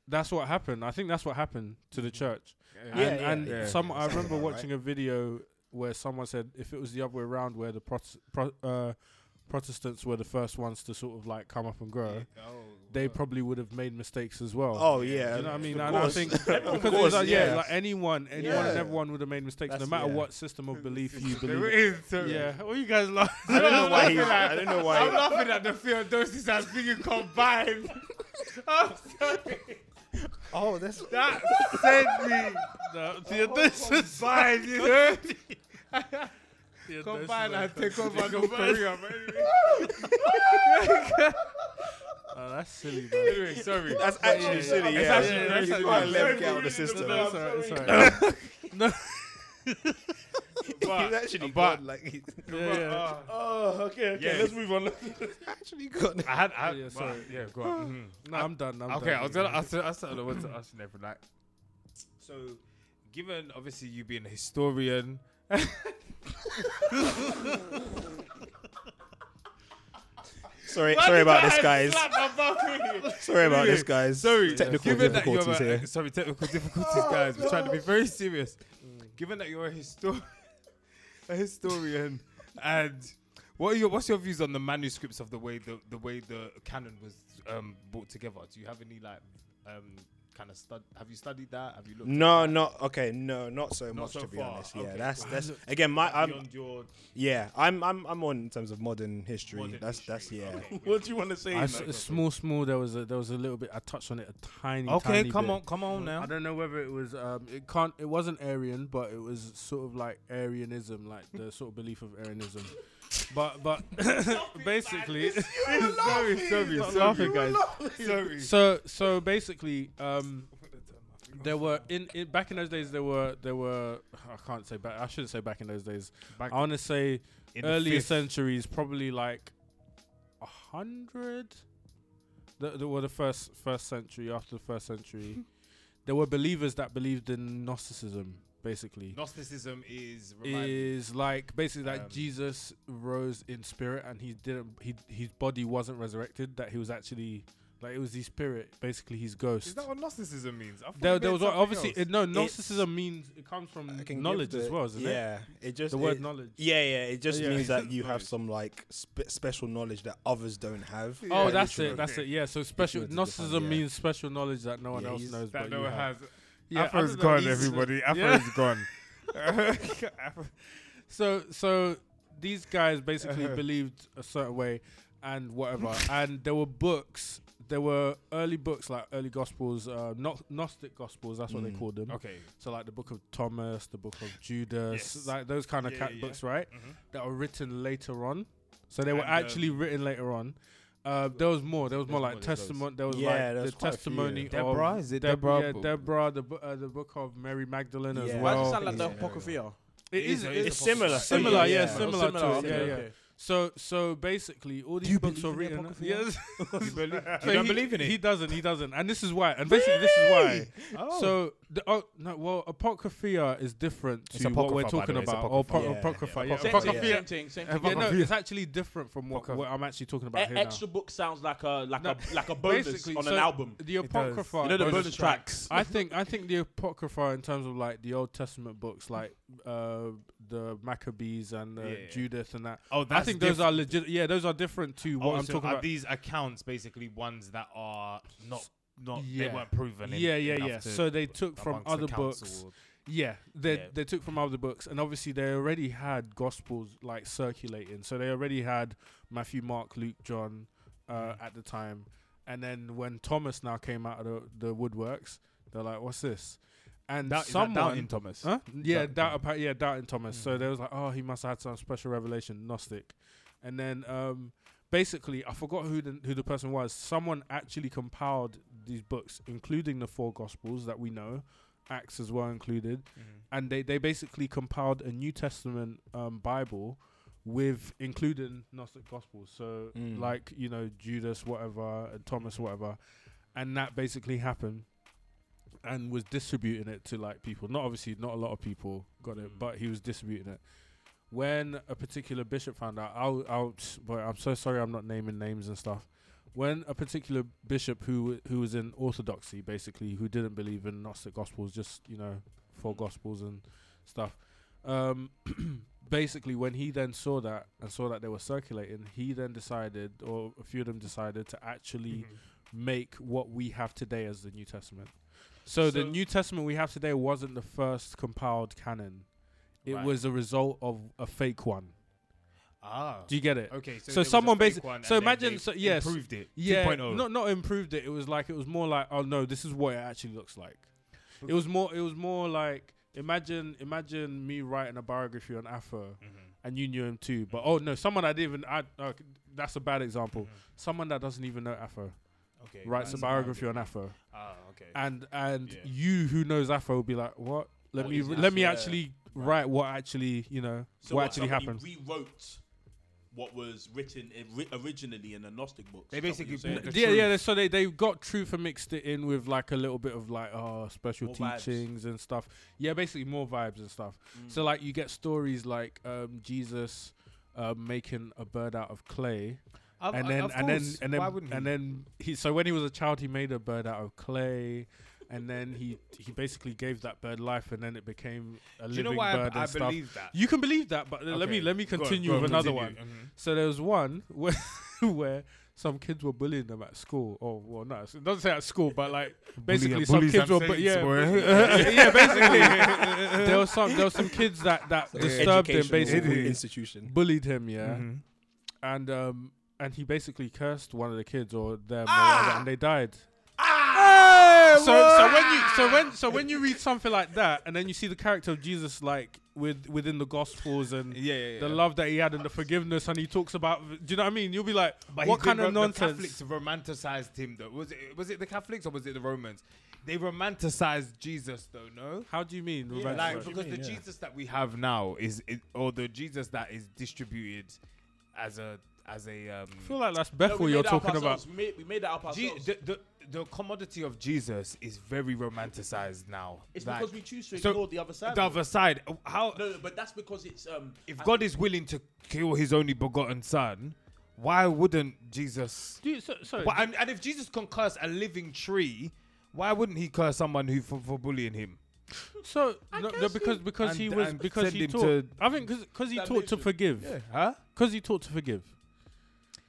S2: that's what happened. I think that's what happened to the church.
S1: Yeah,
S2: and
S1: yeah,
S2: and
S1: yeah.
S2: some I remember watching a video where someone said if it was the other way around, where the Pro- uh, Protestants were the first ones to sort of like come up and grow, they probably would have made mistakes as well.
S1: Oh yeah,
S2: you know what I mean?
S1: of
S2: And I think because
S1: course,
S2: like, yeah,
S1: yeah.
S2: like anyone, anyone, and everyone would have made mistakes, no matter
S1: yeah.
S2: what system of belief you
S4: There
S2: believe.
S4: is, so-
S2: Yeah, all you guys laugh.
S1: I don't know why he. I don't know why.
S4: I'm laughing at the Theodosius as being combined. I'm sorry.
S1: oh, that's
S4: That sent me.
S2: No, Theodosius.
S4: Oh, combined, you know?
S2: Theodosius,
S4: Combine
S2: like,
S4: and take over
S2: take
S4: North
S2: over.
S4: Korea. but Anyway,
S2: Oh, that's silly, man.
S4: anyway, sorry.
S1: that's actually
S2: yeah, yeah.
S1: silly. Yeah,
S2: actually-
S1: yeah,
S2: that's
S1: you
S2: actually-
S1: can't let him get out of the system.
S2: no, it's alright, it's alright.
S1: He's actually
S4: but-
S1: gone. Like he's
S2: Yeah, yeah.
S3: Oh, okay, okay.
S4: Yeah.
S3: Let's move on.
S1: actually gone.
S4: I had, I had
S2: Yeah,
S4: yeah,
S2: sorry.
S4: yeah, go on. mhm.
S2: No, I'm done. I'm
S4: okay,
S2: done.
S4: I was gonna ask, ask the ones to ask you never like. So, given obviously you being a historian,
S1: Sorry,
S4: Why
S1: sorry
S4: did
S1: about this, guys.
S4: slap my balcony?
S1: Sorry about this, guys.
S4: Sorry,
S1: technical
S4: given that you're
S1: difficulties
S4: a-
S1: here.
S4: sorry, technical difficulties, guys. We're trying to be very serious. Given that you're a histor- a historian, and what are your what's your views on the manuscripts of the way the the way the canon was um, brought together? Do you have any like um, kind of stud? Have you studied that? Have you looked?
S1: No,
S4: at
S1: not okay. No, not so
S4: Not
S1: much
S4: so
S1: to be
S4: far,
S1: honest. Yeah,
S4: okay.
S1: that's that's again my I'm
S4: beyond your
S1: yeah I'm I'm I'm on in terms of modern history.
S4: modern
S1: that's that's yeah.
S4: Okay,
S3: what do you want to say?
S2: I
S3: man?
S2: s- small, small. There was a there was a little bit. I touched on it a tiny.
S4: Okay,
S2: tiny
S4: come
S2: bit.
S4: on, come on now.
S2: I don't know whether it was um it can't it wasn't Arian, but it was sort of like arianism like the sort of belief of Arianism. But but basically
S4: sorry, sorry, sorry,
S2: guys.
S4: Sorry.
S2: so so basically um there were in, in back in those days there were there were I can't say back I shouldn't say back in those days.
S4: Back
S2: I want to say
S4: in the
S2: earlier
S4: fifth-
S2: centuries probably like a hundred. The, the were the first first century after the first century. There were believers that believed in gnosticism basically
S4: Gnosticism is
S2: is like basically that
S4: Um,
S2: jesus rose in spirit and he didn't he his body wasn't resurrected that he was actually like it was his spirit basically his ghost
S4: Is that what Gnosticism means? I
S2: there, there was
S4: something
S2: obviously it, no
S1: It's-
S2: gnosticism means it comes from
S1: I can give
S2: knowledge as well isn't it
S1: yeah, it just
S2: the word
S1: it-
S2: knowledge
S1: Yeah, yeah. It just
S2: Yeah.
S1: means that you have some like spe- special knowledge that others don't have.
S2: Oh, that's
S1: literally.
S2: it. That's
S4: Okay.
S2: it. Yeah. So special Gnosticism
S1: define, yeah.
S2: means special knowledge that no one
S1: Yeah,
S2: else knows.
S4: that
S2: but
S4: no
S2: you
S4: one
S2: have.
S4: has.
S2: Yeah,
S4: Afro's gone, everybody.
S2: yeah.
S4: Afro's gone.
S2: So so these guys basically believed a certain way and whatever. and there were books. There were early books like early gospels, uh, Gno- Gnostic gospels. That's what they
S1: Mm.
S2: called them.
S4: okay.
S2: So like the book of Thomas, the book of Judas,
S4: Yes.
S2: like those kind of
S4: Yeah,
S2: cat
S4: yeah,
S2: books, right?
S4: Mhm.
S2: That were written later on. So they were actually
S4: um,
S2: written later on. Uh, there was more. There was more
S4: There's
S2: like
S4: more, there's
S2: testimony. There was
S1: Yeah,
S2: like the
S1: quite a few,
S2: testimony
S1: yeah.
S4: Deborah?
S2: of
S4: Is it
S2: Deb-
S4: Deborah?
S2: Yeah, Deborah. The bu- uh, the book of Mary Magdalene as
S1: Yeah.
S3: Why
S2: well.
S3: does it sound like the Apocrypha?
S2: It
S4: It
S2: is.
S4: is,
S2: It
S4: it
S2: is
S1: It's similar.
S2: Similar.
S1: Yeah,
S2: Yeah,
S1: yeah.
S2: similar to it.
S3: okay,
S2: Yeah, yeah. So so basically, all these
S3: you
S2: books are
S3: believe in the
S2: written.
S3: Apocrypha?
S2: Yes.
S4: You, believe, you don't
S2: he,
S4: believe in it?
S2: He doesn't. He doesn't. And this is why. And basically, this is why.
S4: oh.
S2: So the oh no well apocrypha is different to what we're
S4: apocrypha, by the
S2: talking
S4: way, it's
S2: about. Or
S4: apocrypha.
S2: apo-
S1: Yeah,
S2: apocrypha.
S1: yeah,
S2: Yeah,
S3: Same,
S1: apocrypha,
S3: same,
S2: apocrypha.
S3: same thing. Same thing.
S2: Yeah, no, it's actually different from what,
S4: Apocrypha.
S2: what I'm actually talking about
S3: E-
S2: here
S3: extra book sounds like a like
S2: No,
S3: a like a bonus
S2: basically,
S3: on
S2: so
S3: an album.
S2: The apocrypha.
S3: You know the
S2: bonus
S3: bonus tracks.
S2: I think I think the apocrypha in terms of like the Old Testament books, like uh, the Maccabees and uh,
S4: Yeah.
S2: Judith and that.
S4: oh,
S2: I think those are legit. Yeah, those are different to what
S4: Oh,
S2: I'm
S4: so
S2: talking about.
S4: these accounts basically ones that are not not
S2: Yeah.
S4: they weren't proven? in-
S2: yeah, yeah, yeah. So they took from other books. Yeah, they
S4: Yeah.
S2: they took from other books, and obviously they already had gospels like circulating. So they already had Matthew, Mark, Luke, John uh,
S4: Mm.
S2: at the time, and then when Thomas now came out of the, the woodworks, they're like, "What's this?" And
S4: that
S2: someone,
S4: Doubting Thomas.
S2: huh? Yeah, doubt,
S4: Thomas.
S2: yeah, doubting Thomas. So
S4: Mm.
S2: they was like, "Oh, he must have had some special revelation, Gnostic," and then um, basically, I forgot who the who the person was. Someone actually compiled these books, including the four gospels that we know, Acts as well included
S4: Mhm.
S2: and they, they basically compiled a New Testament um, Bible with including Gnostic Gospels. So
S1: Mm.
S2: like you know Judas whatever and Thomas whatever, and that basically happened, and was distributing it to like people. Not obviously not a lot of people got it,
S4: Mm.
S2: but he was distributing it. When a particular bishop found out, I'll, I'll, boy, I'm so sorry, I'm not naming names and stuff. When a particular bishop who who was in orthodoxy, basically, who didn't believe in Gnostic Gospels, just you know, four Gospels and stuff. Um, basically, when he then saw that and saw that they were circulating, he then decided, or a few of them decided, to actually make what we have today as the New Testament. So, the New Testament we have today wasn't the first compiled canon. It
S4: Right.
S2: was a result of a fake one.
S4: Ah.
S2: Do you get it?
S4: Okay, so,
S2: So
S4: there was a
S2: someone
S4: basically.
S2: so imagine- so- yes.
S4: improved it.
S2: Yeah,
S4: 2.0.
S2: not not improved it. It was like it was more like, oh no, this is what it actually looks like. It was more. It was more like imagine imagine me writing a biography on Afro,
S4: Mhm.
S2: and you knew him too. But oh no, someone I didn't even. I, uh, that's a bad example.
S4: Mhm.
S2: Someone that doesn't even know Afro
S4: Okay.
S2: writes a biography on Afro,
S4: Ah, okay.
S2: and and
S4: Yeah.
S2: you who knows Afro will be like, what? Let
S3: What
S2: me
S3: is
S2: re-
S3: Afro?
S2: let me
S3: Yeah.
S2: actually
S3: Right.
S2: write what actually you know
S3: So
S2: what
S3: what,
S2: actually
S3: somebody
S2: happened.
S3: rewrote what was written ori- originally in the Gnostic books.
S4: They
S3: Is that what
S4: basically
S3: you're saying?
S4: brought the
S2: yeah, yeah.
S4: truth.
S2: So they they got truth and mixed it in with like a little bit of like oh special
S3: More vibes.
S2: teachings and stuff. Yeah, basically more vibes and stuff.
S3: Mm.
S2: So like you get stories like um, Jesus uh, making a bird out of clay,
S4: Of-
S2: and then and then and then
S4: Why wouldn't
S2: and
S4: he?
S2: then he. So when he was a child, he made a bird out of clay. And then he he basically gave that bird life, and then it became a
S4: Do you
S2: living
S4: know why
S2: bird
S4: I, I
S2: and stuff.
S4: believe that?
S2: You can believe that, but let me let me
S4: Go on,
S2: continue
S4: go on,
S2: with another
S4: continue.
S2: one.
S4: Mhm.
S2: So there was one where, where some kids were bullying them at school. Oh, well, no, it doesn't say at school, but like basically some kids were, but yeah, yeah, basically there was some there was some kids that that disturbed him,
S1: Educational
S2: basically
S1: institution.
S2: bullied him, yeah,
S4: Mhm.
S2: and um and he basically cursed one of the kids or them, or
S3: Ah!
S2: whatever, and they died.
S3: Ah!
S2: So so when you so when so when you read something like that, and then you see the character of Jesus like with within the Gospels and
S4: Yeah, yeah, yeah.
S2: the love that he had and the forgiveness, and he talks about. Do you know what I mean? You'll be like,
S4: But
S2: what kind of
S4: ro-
S2: nonsense?
S4: The Catholics romanticized him though. Was it was it the Catholics or was it the Romans? They romanticized Jesus though, no?
S2: How do you mean?
S3: Yeah,
S2: romantic-
S4: Like
S3: what you
S4: because
S3: mean?
S4: the
S3: Yeah.
S4: Jesus that we have now is, is or the Jesus that is distributed as a as a um
S2: I feel like that's Bethel
S3: we
S2: you're
S3: made that up
S2: talking about.
S3: We made, we made that up
S4: Je-
S3: ourselves.
S4: the, the the commodity of Jesus is very romanticized now.
S3: it's
S4: Like,
S3: because we choose to
S4: so
S3: ignore the other side.
S4: the other side. How
S3: No, no, but that's because it's um.
S4: if
S3: I
S4: God is willing to kill His only begotten Son, why wouldn't Jesus?
S2: Do you, so, sorry,
S4: But, and, and if Jesus can curse a living tree, why wouldn't He curse someone who for, for bullying him?
S2: so no, no, because
S3: he-
S2: because
S4: And-
S2: he was because he taught.
S4: to-
S2: I think because he
S3: That
S2: taught to
S3: makes it-
S2: forgive.
S4: Huh?
S2: Because he taught to forgive.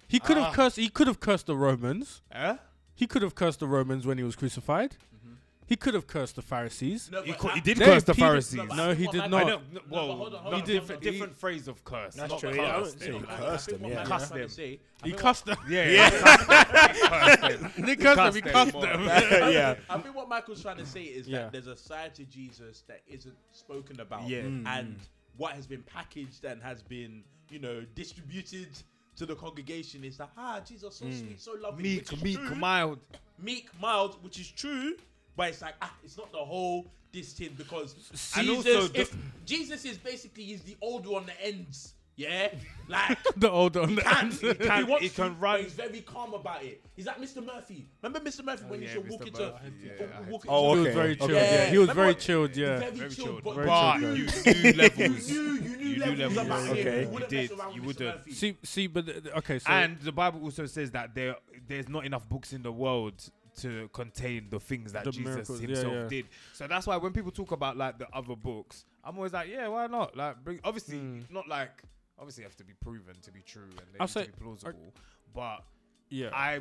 S2: He could have
S4: Ah.
S2: cursed. He could have cursed the Romans.
S4: Huh?
S2: He could have cursed the Romans when he was crucified.
S3: Mm-hmm.
S2: He could have cursed the Pharisees.
S3: No,
S4: He,
S3: but
S4: co-
S3: I-
S4: he did
S2: They
S4: curse the
S2: Peter-
S4: Pharisees.
S3: but
S2: No, he did
S3: Michael-
S2: not.
S4: I know.
S3: No, but
S4: Well,
S3: hold on, hold
S4: he
S3: on,
S4: did
S3: hold on.
S4: different phrase of curse.
S1: That's
S4: not
S1: true,
S4: curse.
S1: yeah, I wouldn't say
S3: I-
S1: he
S3: I
S1: cursed
S3: think
S1: them,
S3: what
S1: yeah.
S3: Michael's
S4: Cussed
S3: trying to
S4: them.
S3: say- I
S2: He
S3: think what-
S2: cussed them.
S4: Yeah, yeah. cussed.
S2: He cussed them. He
S4: Cussed
S2: cussed
S4: them
S2: them.
S1: yeah.
S3: I think what Michael's trying to say is
S2: Yeah.
S3: that there's a side to Jesus that isn't spoken about.
S4: Yeah.
S1: Mm.
S3: And what has been packaged and has been, you know, distributed to the congregation is that, ah, Jesus, so sweet, so lovely.
S4: Meek,
S3: which is
S4: meek,
S3: true.
S4: mild.
S3: Meek, mild, which is true. But it's like, ah, it's not the whole this thing because
S4: And
S3: Jesus,
S4: also the-
S3: Jesus is basically is the old one that ends. Yeah, like
S2: the old one.
S3: can, he,
S4: can-
S3: he wants
S4: he
S3: to,
S4: can
S3: but
S4: run-
S3: He's very calm about it. He's like Mr. Murphy. Remember Mr. Murphy when
S4: yeah,
S3: he should
S4: Mr.
S3: walk into
S4: yeah,
S3: walk-
S4: I
S3: walk
S1: Oh,
S2: He was
S1: okay,
S2: very chilled.
S1: okay.
S2: Yeah, he was
S3: Remember
S2: very chilled. Yeah.
S3: very,
S4: Very
S3: chilled,
S4: chilled.
S3: but,
S2: Very
S3: but
S2: chilled,
S3: you,
S2: yeah.
S4: You knew levels.
S3: you, you knew
S4: You knew
S3: levels
S4: levels.
S3: about him.
S1: Okay.
S3: You
S4: You did. You wouldn't.
S2: See, see, but th- th- okay. So
S4: and the Bible also says that there there's not enough books in the world to contain the things that
S2: The
S4: Jesus
S2: miracles, yeah,
S4: himself
S2: yeah.
S4: did. So that's why when people talk about like the other books, I'm always like, yeah, why not? Like, bring obviously
S2: Mm.
S4: not like obviously have to be proven to be true and they
S2: I'll
S4: need
S2: say-
S4: to be plausible. But
S2: yeah,
S4: I,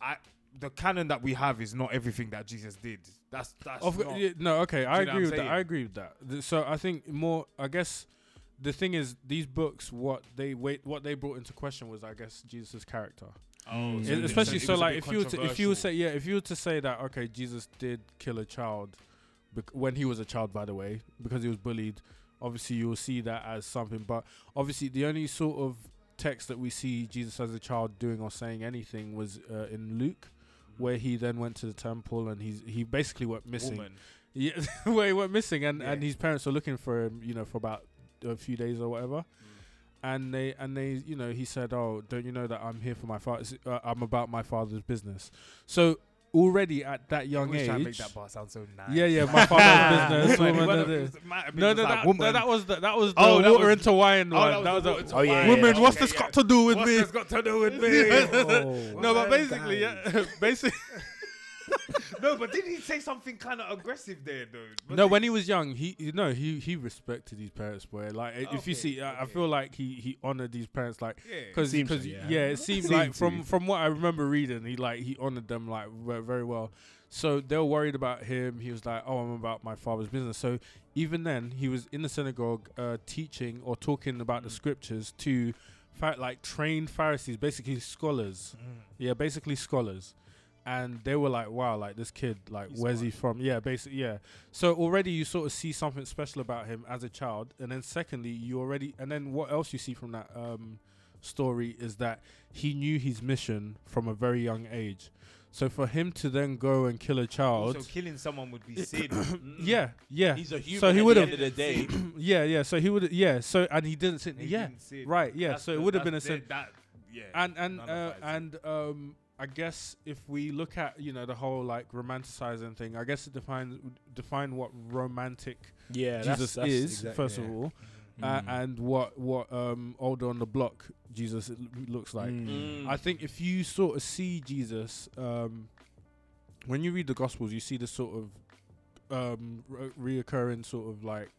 S4: I, the canon that we have is not everything that Jesus did. That's that's
S2: Of,
S4: not,
S2: yeah, no, okay, I
S4: you know what
S2: agree with that. I
S4: saying?
S2: agree with that. Th- So I think more. I guess the thing is, these books, what they wait, what they brought into question was, I guess, Jesus' character.
S4: Oh,
S2: It-
S4: so it-
S2: especially so, like, if you were to, if you
S4: controversial.
S2: say, yeah, if you were to say that, okay, Jesus did kill a child, bec- when he was a child, by the way, because he was bullied. Obviously, you will see that as something, but obviously, the only sort of text that we see Jesus as a child doing or saying anything was uh, in Luke, where he then went to the temple and he's he basically went missing.
S4: Woman.
S2: Yeah, where he went missing, and, and his parents were looking for him, you know, for about a few days or whatever. And they and they, you know, he said, "Oh, don't you know that I'm here for my father? Uh, I'm about my father's business." So already at that young
S4: Always try and make
S2: age,
S4: that bar sound so nice.
S2: yeah, yeah, my father's business.
S4: Woman,
S2: woman,
S4: well,
S2: da-
S4: it
S2: da.
S4: was- it might have been
S2: No, no,
S4: like
S2: that,
S4: woman.
S2: no, that was the, that was the
S4: Oh,
S2: water
S4: was-
S2: into wine
S4: Oh,
S2: one.
S4: that
S2: That
S4: was
S2: was
S4: the
S1: Oh, yeah,
S4: wine.
S2: women.
S1: yeah,
S2: what's
S4: okay,
S2: this
S4: yeah.
S2: got to do with
S4: What's
S2: me?
S4: this got to do with me?
S2: No, but
S4: oh.
S2: basically, yeah, basically.
S4: No, but didn't he say something kind of aggressive there, though? Was
S2: No,
S4: it-
S2: when he was young, he you know he he respected his parents, boy. Like i- if you
S4: Okay,
S2: see, I, I feel like he he honored these parents, like
S4: Yeah.
S2: because
S1: Seems so,
S2: because
S1: yeah.
S2: yeah. it seemed
S1: Seemed
S2: like from from what I remember reading, he like he honored them like very well. So they were worried about him. He was like, "Oh, I'm about my father's business." So even then, he was in the synagogue uh, teaching or talking about the
S4: Mm.
S2: scriptures to fa- like trained Pharisees, basically scholars.
S4: Mm.
S2: Yeah, basically scholars. And they were like, wow, like this kid, like,
S4: He's
S2: where's he from? Yeah, basically, yeah. So already you sort of see something special about him as a child. And then secondly, you already, and then what else you see from that um, story is that he knew his mission from a very young age. So for him to then go and kill a child,
S4: Also, killing someone would be sin.
S2: yeah, yeah.
S3: He's a human.
S2: So he would
S3: the
S2: have-
S3: end of the day.
S2: yeah, yeah. So he would, yeah. So and he didn't sin.
S4: He
S2: yeah,
S4: didn't sin.
S2: right. Yeah.
S4: That's
S2: so it would have been a sin.
S4: That, yeah.
S2: and and uh,
S4: of that is
S2: and um I guess if we look at you know the whole like romanticizing thing, I guess it defines define what romantic
S1: Yeah,
S2: Jesus
S1: that's, that's
S2: is
S1: exact-
S2: first
S1: yeah.
S2: of all,
S4: Mm.
S2: uh,
S1: Mm.
S2: and what what um older on the block Jesus looks like.
S1: Mm.
S2: I think if you sort of see Jesus, um, when you read the Gospels, you see the sort of um, re- reoccurring sort of like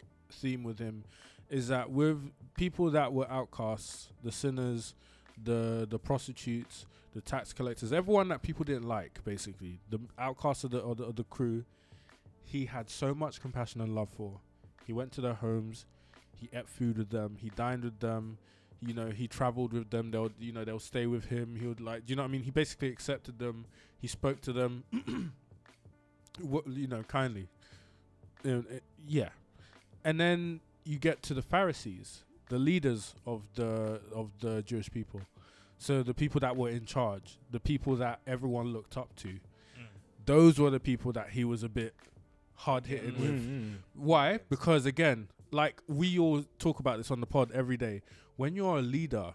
S2: theme with him, is that with people that were outcasts, the sinners, the the prostitutes, the tax collectors, everyone that people didn't like, basically. The outcasts of the of the, of the crew, he had so much compassion and love for. He went to their homes, he ate food with them, he dined with them. You know he traveled with them. They'll you know they'll stay with him. He would like you know i mean? He basically accepted them. He spoke to them you know kindly. Uh, yeah. And then you get to the pharisees the leaders of the of the jewish people so the people that were in charge the people that everyone looked up to mm. those were the people that he was a bit hard hitting mm. with
S1: mm, mm.
S2: why? Because again, like we all talk about this on the pod every day. When you're a leader,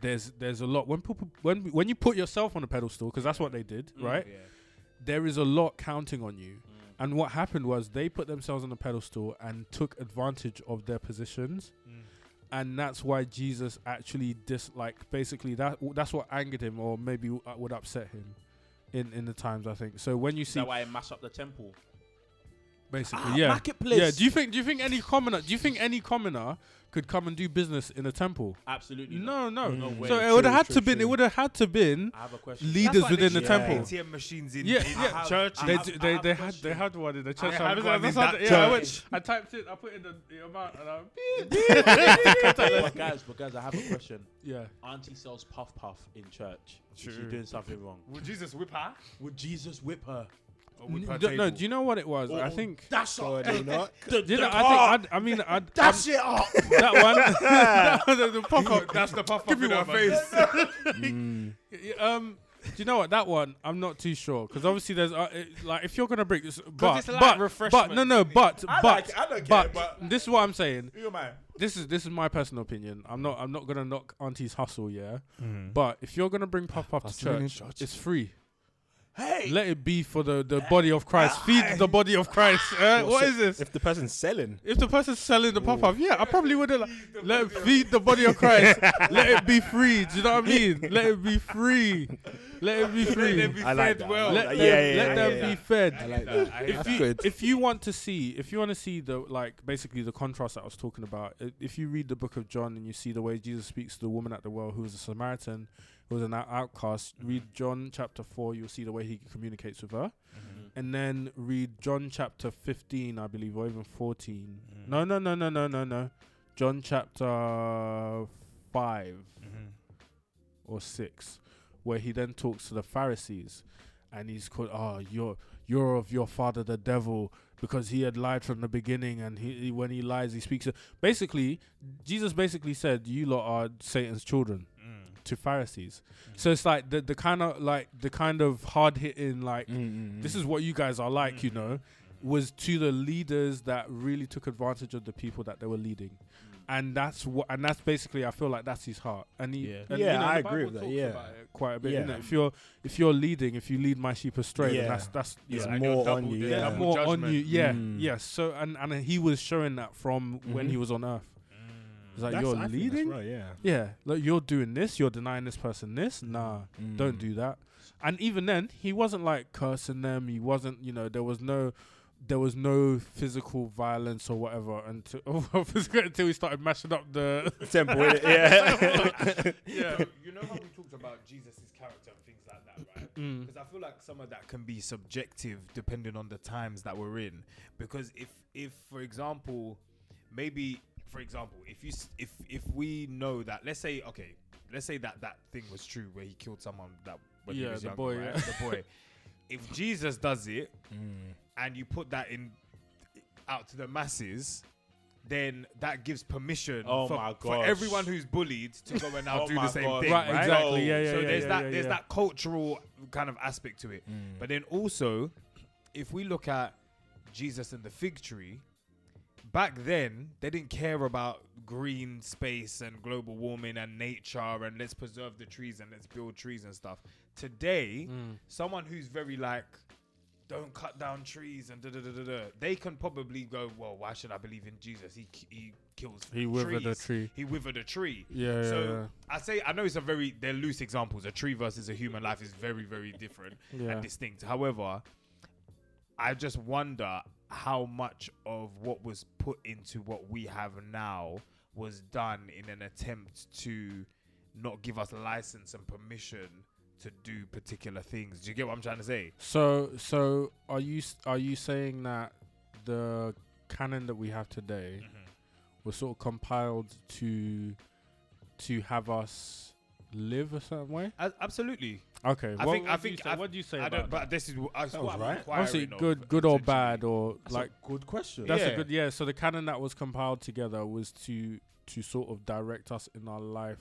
S2: there's there's a lot when people when when you put yourself on a pedestal because that's what they did, right?
S4: Yeah.
S2: There is a lot counting on you. And what happened was they put themselves on a pedestal and took advantage of their positions,
S4: Mm.
S2: And that's why Jesus actually disliked. Basically, that that's what angered him, or maybe uh, would upset him, in in the times I think. So when you
S3: Is
S2: see
S3: that why he mass up the temple?
S2: Basically,
S3: Ah,
S2: yeah,
S3: marketplace.
S2: yeah. Do you think do you think any commoner do you think any commoner could come and do business in a temple?
S3: Absolutely. not.
S2: No, no.
S3: No way.
S2: So it would have had
S1: true,
S2: to been. It would have had to been
S3: I have a question.
S2: leaders
S4: That's why
S2: within
S4: they
S2: the
S4: should
S2: temple.
S4: ATM machines in,
S2: Yeah,
S4: in
S2: yeah.
S4: churches.
S3: I
S2: They
S3: have-
S2: d-
S3: I
S2: they they had they had one in the church.
S4: had
S2: service.
S4: one in that
S2: what- yeah, I, went,
S4: church.
S2: I typed it. I put in the, the amount and I,
S3: but guys, but guys, I have a question.
S2: yeah.
S3: Auntie sells puff puff in church. Is she
S4: True.
S3: doing something wrong?
S4: Would Jesus whip her?
S3: Would Jesus whip her?
S4: Or
S2: N- d- no, do you know what it was? I think.
S3: Dash
S1: God,
S3: up.
S1: you know what?
S3: The,
S2: You know, I think. I'd, I mean, I'd,
S3: Dash it up.
S2: that one. that the, the pop up.
S4: That's the puff
S2: Give
S4: up
S2: me
S4: in her face.
S1: Mm.
S2: Um, do you know what that one? I'm not too sure because obviously there's uh, it, like if you're gonna bring this, but
S4: it's like
S2: but, but no no but
S3: I
S2: but
S3: like it, I don't care,
S2: but,
S3: but-
S2: this is what I'm saying.
S3: Who am I?
S2: This is this is my personal opinion. I'm not I'm not gonna knock Auntie's hustle, yeah.
S4: Mm.
S2: But if you're gonna bring puff puff to church,
S4: church.
S2: it's free.
S3: Hey.
S2: Let it be for the, the body of Christ. Feed the body of Christ. Uh, what
S1: So
S2: is this?
S1: If the person's selling,
S2: If the person's selling the pop up, yeah, I probably would have. Like, let it feed the body of Christ. let it be free. Do you know what I mean? Let it be free. let it be free.
S4: let them be
S1: I like
S4: fed
S1: that.
S4: well.
S2: let
S1: Yeah,
S2: them,
S1: yeah,
S2: let
S1: yeah,
S2: them be fed.
S1: I like
S4: that.
S1: that.
S4: I
S2: if
S1: That's
S2: you
S1: good.
S2: if you want to see if you want to see the like basically the contrast that I was talking about, if you read the book of John and you see the way Jesus speaks to the woman at the well who was a Samaritan, who was an out- outcast, read John chapter four, you'll see the way he communicates with her, mm-hmm. and then read John chapter fifteen, I believe, or even fourteen. Mm-hmm. No, no, no, no, no, no, no. John chapter five mm-hmm. or six, where he then talks to the Pharisees, and he's called, "Oh, you're you're of your father the devil." Because he had lied from the beginning, and he, he- when he lies, he speaks. Basically, Jesus basically said, "You lot are Satan's children." To Pharisees, mm-hmm. so it's like the the kind of like the kind of hard hitting like
S1: mm, mm, mm,
S2: this is what you guys are like, you mm. know, was to the leaders that really took advantage of the people that they were leading. And that's what, and that's basically, I feel like that's his heart. And he,
S3: Yeah.
S2: and,
S1: Yeah,
S2: you know,
S1: I
S2: the
S1: agree with that, yeah.
S2: about it quite a bit.
S1: Yeah.
S2: innit? If you're, if you're leading, if you lead my sheep astray, then
S1: Yeah.
S2: that's that's yeah,
S4: and you're
S1: more on you.
S4: there's
S1: Yeah,
S4: double
S2: more on you. Yeah,
S1: Mm.
S2: yes. So and and he was showing that from when he mm-hmm. was on earth. It's like
S1: That's-
S2: you're
S1: I think that's
S2: leading,
S1: right, yeah.
S2: yeah, like you're doing this, you're denying this person this. Nah, don't
S1: Mm.
S2: do that. And even then, he wasn't like cursing them. He wasn't, you know, there was no, there was no physical violence or whatever until until he started mashing up the.
S1: Temple, yeah.
S2: yeah.
S4: You know how we talked about Jesus's character and things like that, right?
S2: Mm.
S4: Because I feel like some of that can be subjective depending on the times that we're in. Because if, if for example, maybe, for example, if you, s- if, if we know that, let's say, okay, let's say that that thing was true where he killed someone that when he
S2: Yeah,
S4: was
S2: the
S4: younger,
S2: boy,
S4: right?
S2: yeah.
S4: the boy. If Jesus does it
S1: Mm.
S4: and you put that in out to the masses. Then that gives permission
S3: Oh
S4: for,
S3: my
S4: for
S3: gosh.
S4: everyone who's bullied to go and now
S3: Oh
S4: do
S3: my
S4: the same
S3: God.
S4: thing,
S2: Right,
S4: right?
S2: exactly. Yeah, yeah,
S4: so
S2: yeah,
S4: there's
S2: yeah,
S4: that
S2: yeah,
S4: there's
S2: yeah.
S4: that cultural kind of aspect to it.
S1: Mm.
S4: But then also, if we look at Jesus and the fig tree, back then they didn't care about green space and global warming and nature and let's preserve the trees and let's build trees and stuff. Today,
S2: Mm.
S4: someone who's very like don't cut down trees and da da da da da. They can probably go, well, why should I believe in Jesus? He he kills.
S2: He withered a tree.
S4: He withered a tree.
S2: Yeah, yeah,
S4: So
S2: yeah.
S4: I say I know it's a very they're loose examples. A tree versus a human life is very very different
S2: Yeah.
S4: and distinct. However, I just wonder how much of what was put into what we have now was done in an attempt to not give us license and permission to do particular things. Do you get what I'm trying to say?
S2: So, so are you are you saying that the canon that we have today mm-hmm. was sort of compiled to to have us live a certain way?
S4: A- absolutely.
S2: Okay,
S4: I
S2: what,
S4: think- I
S2: what do you
S4: think
S2: say-
S4: I-
S2: what do you say
S4: I
S2: about
S4: don't.
S2: that?
S4: But this is wh- that's
S1: That
S4: what
S1: was
S4: I'm
S1: right.
S4: inquiring
S2: Obviously,
S4: of,
S2: good, good or
S4: essentially.
S2: bad, or
S1: That's
S2: like
S1: a good question.
S2: that's
S4: Yeah.
S2: a good yeah. So the canon that was compiled together was to to sort of direct us in our life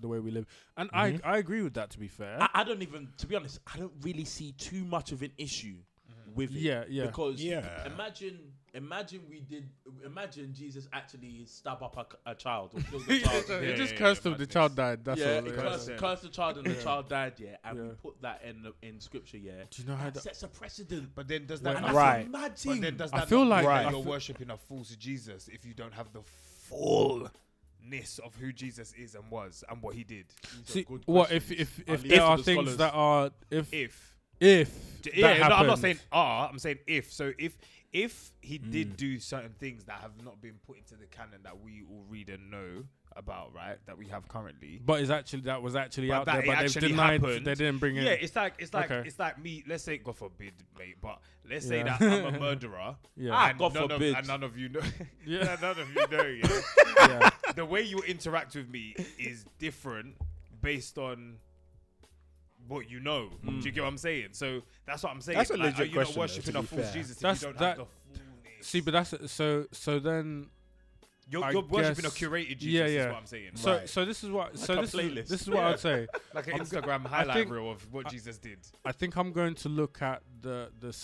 S2: the way we live, and. I mm-hmm. I agree with that. To be fair,
S3: I, I don't even, to be honest, I don't really see too much of an issue mm-hmm. with it.
S2: yeah, yeah.
S3: Because
S1: Yeah.
S3: imagine, imagine we did, imagine Jesus actually stab up a, a child or killed a child.
S2: he
S4: Yeah,
S2: just
S4: yeah,
S2: cursed
S4: yeah,
S2: him. The
S4: madness.
S2: child died. That's
S3: yeah,
S2: all.
S3: he
S2: it
S3: cursed,
S2: is.
S3: cursed the child and the child died. Yeah, and we put that in the, in scripture. Yeah,
S2: Do you know how
S3: that
S2: that?
S3: sets a precedent.
S4: But then does that
S3: And
S1: Right.
S3: a mad
S4: But then does
S2: I
S4: that
S2: feel like-
S4: mean
S1: Right.
S4: you're worshiping a false Jesus if you don't have the fullness of who Jesus is and was and what he did?
S2: See,
S3: good
S2: what if
S3: questions.
S2: if
S3: I'll
S2: if there are
S3: the
S2: things
S3: scholars.
S2: that are if
S4: If
S2: if
S4: yeah,
S2: that
S4: no, I'm not
S2: happened-
S4: saying are. I'm saying if. So if if he
S1: Mm.
S4: did do certain things that have not been put into the canon that we all read and know about, right? That we have currently.
S2: But is actually that was actually
S4: But
S2: out
S4: that
S2: there,
S4: it
S2: but they've
S4: actually
S2: denied.
S4: happened.
S2: They didn't bring it.
S4: Yeah, it's like it's like
S2: Okay.
S4: it's like me. Let's say, God forbid, mate, but let's say
S2: Yeah.
S4: that I'm a murderer.
S2: yeah,
S3: Ah,
S4: and
S3: God
S4: none
S3: forbid.
S4: Of, and none of you know.
S2: yeah,
S4: none of you know. Yeah.
S2: yeah.
S4: the way you interact with me is different based on what you know. Do you hmm. get what I'm saying? So that's what I'm saying.
S1: That's a
S4: like,
S1: legit
S4: are you
S1: question,
S4: not
S1: though,
S4: worshiping
S1: to
S4: a false
S1: fair.
S4: Jesus
S2: That's-
S4: if you don't
S2: that-
S4: have the fullness?
S2: See, but that's so. So then,
S4: you're, you're worshiping a
S2: guess-
S4: curated Jesus.
S2: yeah,
S4: Is
S2: yeah.
S4: what I'm saying.
S2: so
S1: Right.
S2: so this is what. So
S3: a
S2: this is this is what I'd say.
S4: like an
S2: I'm-
S4: Instagram highlight
S2: think-
S4: reel of what
S2: I-
S4: Jesus did.
S2: I think I'm going to look at the the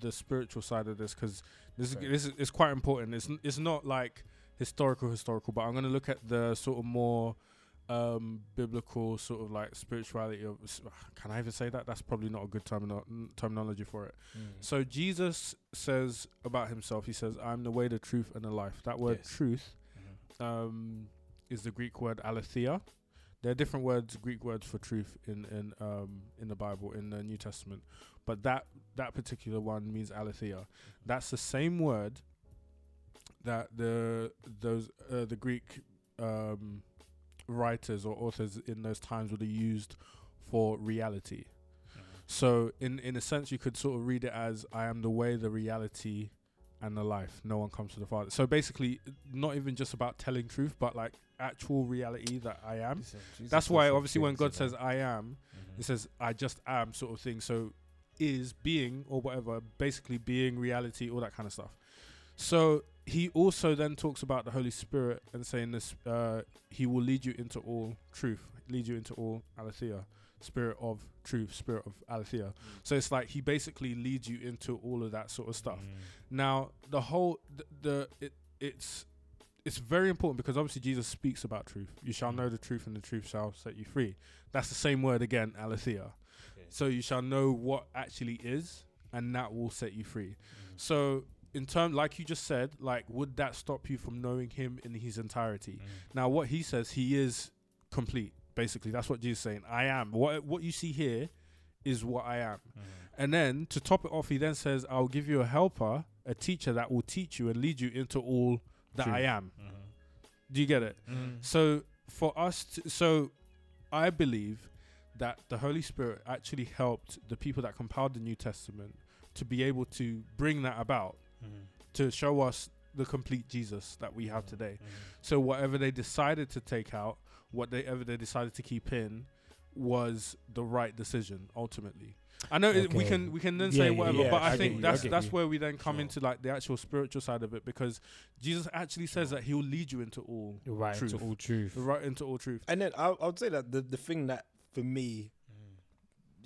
S2: the spiritual side of this because this is this is it's quite important. It's it's not like historical historical, but I'm going to look at the sort of more um biblical sort of like spirituality of can I even say that that's probably not a good termino- terminology for it
S1: Mm.
S2: so Jesus says about himself he says I'm the way the truth and the life that word
S1: Yes.
S2: truth
S1: Mhm.
S2: um is the Greek word aletheia There are different words, Greek words for truth in in um in the Bible in the New Testament, but that that particular one means aletheia. That's the same word that the those uh, the Greek um, writers or authors in those times would have used for reality. So in in a sense, you could sort of read it as I am the way, the reality, and the life. No one comes to the Father. So basically, not even just about telling truth, but like actual reality that I am. That's why obviously when God says I am, it says I just am sort of thing. So is being or whatever, basically being reality, all that kind of stuff. So he also then talks about the Holy Spirit and saying this uh, he will lead you into all truth, lead you into all aletheia, spirit of truth, spirit of aletheia. So it's like he basically leads you into all of that sort of stuff. Mm. Now the whole the, the it it's it's very important because obviously Jesus speaks about truth. You shall mm. know the truth, and the truth shall set you free. That's the same word again, aletheia. So you shall know what actually is, and that will set you free. Mm. So in term, like you just said, like would that stop you from knowing Him in His entirety? Mm. Now, what He says, He is complete. Basically, that's what Jesus is saying. I am. What what you see here is what I am. Mm. And then to top it off, He then says, "I'll give you a helper, a teacher that will teach you and lead you into all that I am." Mm-hmm. Do you get it? Mm-hmm. So for us, to, so I believe that the Holy Spirit actually helped the people that compiled the New Testament to be able to bring that about to show us the complete Jesus that we have mm-hmm. today. Mm-hmm. So whatever they decided to take out, whatever they decided to keep in, was the right decision ultimately. I know it, we can we can then
S6: Yeah,
S2: say whatever,
S1: yeah,
S2: but I,
S1: I
S2: think
S1: you,
S2: that's
S6: get
S2: that's
S6: you.
S2: where we then come
S6: Sure.
S2: into like the actual spiritual side of it because Jesus actually says that He'll lead you into all
S6: right
S2: truth.
S6: to all truth.
S2: right into all truth.
S1: And then I, I would say that the, the thing that for me,